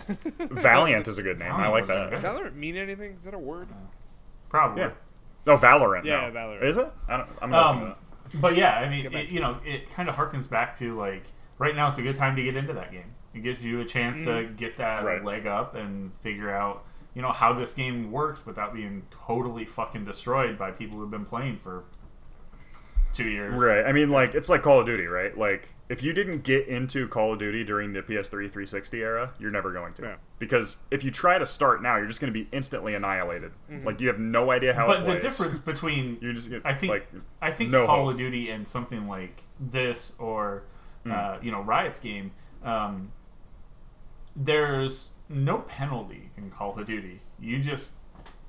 it? Valiant is a good name. I like Valiant that. would Valorant mean anything? Is that a word? Probably. Yeah. No, Valorant. Yeah, no. Valorant. Is it? I don't. I'm not. Um, but yeah, I mean, it, you know, it kind of harkens back to like right now. It's a good time to get into that game. It gives you a chance to get that. Right. leg up and figure out, you know, how this game works without being totally fucking destroyed by people who've been playing for two years. Right. I mean, like it's like Call of Duty, right? Like if you didn't get into Call of Duty during the PS3 360 era, you're never going to. Yeah. Because if you try to start now, you're just going to be instantly annihilated. Like you have no idea how. But it the difference between You're just. Gonna, I think like I think no Call hope. of Duty and something like this or Hmm. uh, you know Riot's game, um, there's no penalty in Call of Duty. You just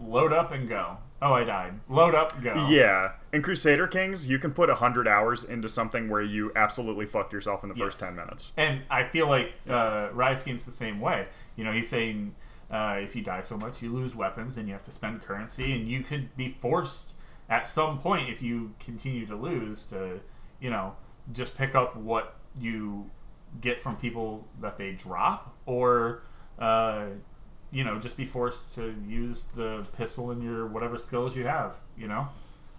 load up and go. Oh, I died. Load up, go. Yeah, in Crusader Kings, you can put hundred hours into something where you absolutely fucked yourself in the first Yes. ten minutes. And I feel like uh, Riot's game's the same way. You know, he's saying uh, if you die so much, you lose weapons and you have to spend currency, and you could be forced at some point if you continue to lose to, you know, just pick up what you get from people that they drop, or uh, you know, just be forced to use the pistol in your whatever skills you have. You know,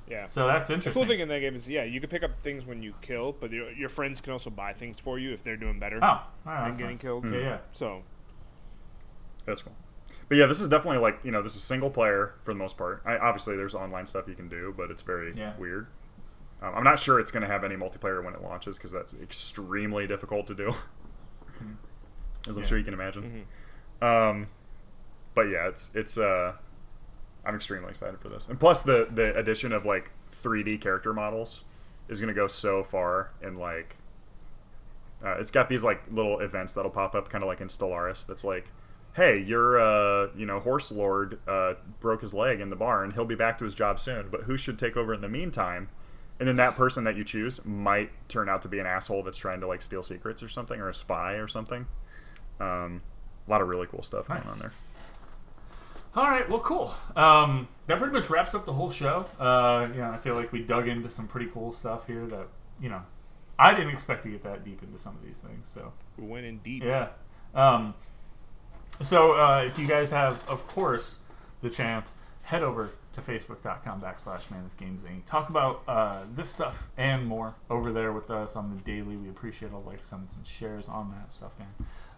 Yeah. so that's interesting. The interesting. cool thing in that game is, yeah, you can pick up things when you kill, but your, your friends can also buy things for you if they're doing better oh, oh, than getting nice. killed. Yeah, yeah. So, That's cool. But yeah, this is definitely like you know this is single player for the most part. I, obviously, there's online stuff you can do, but it's very Yeah. weird. Um, I'm not sure it's going to have any multiplayer when it launches because that's extremely difficult to do, as I'm Yeah. sure you can imagine. Um, but yeah, it's it's. Uh, I'm extremely excited for this, and plus the the addition of like 3D character models is going to go so far in like. Uh, it's got these like little events that'll pop up, kind of like in Stellaris. That's like, hey, your uh, you know horse lord uh, broke his leg in the barn. He'll be back to his job soon, but who should take over in the meantime? And then that person that you choose might turn out to be an asshole that's trying to like steal secrets or something, or a spy or something. Um, a lot of really cool stuff Nice. going on there. All right, well, cool. Um, that pretty much wraps up the whole show. Uh, yeah, I feel like we dug into some pretty cool stuff here that you know I didn't expect to get that deep into some of these things. So we went in deep. yeah. Um, so uh, if you guys have, of course, the chance, head over to facebook.com backslash Mammoth Games Inc. Talk about uh, this stuff and more over there with us on the daily. We appreciate all the likes, comments, and shares on that stuff, man.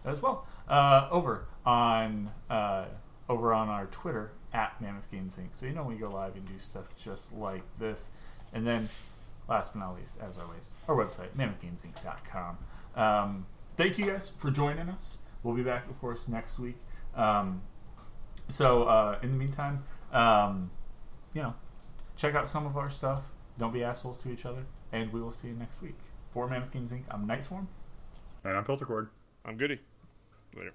As well, uh, over on uh, over on our Twitter at Mammoth Games Inc. So you know we go live and do stuff just like this. And then, last but not least, as always, our website, mammothgamesinc.com. Um, thank you guys for joining us. We'll be back, of course, next week. Um, so uh, in the meantime, um, you know, check out some of our stuff. Don't be assholes to each other, and we will see you next week. For Mammoth Games Inc., I'm Night Swarm. And I'm Filter Cord. I'm goody. Later.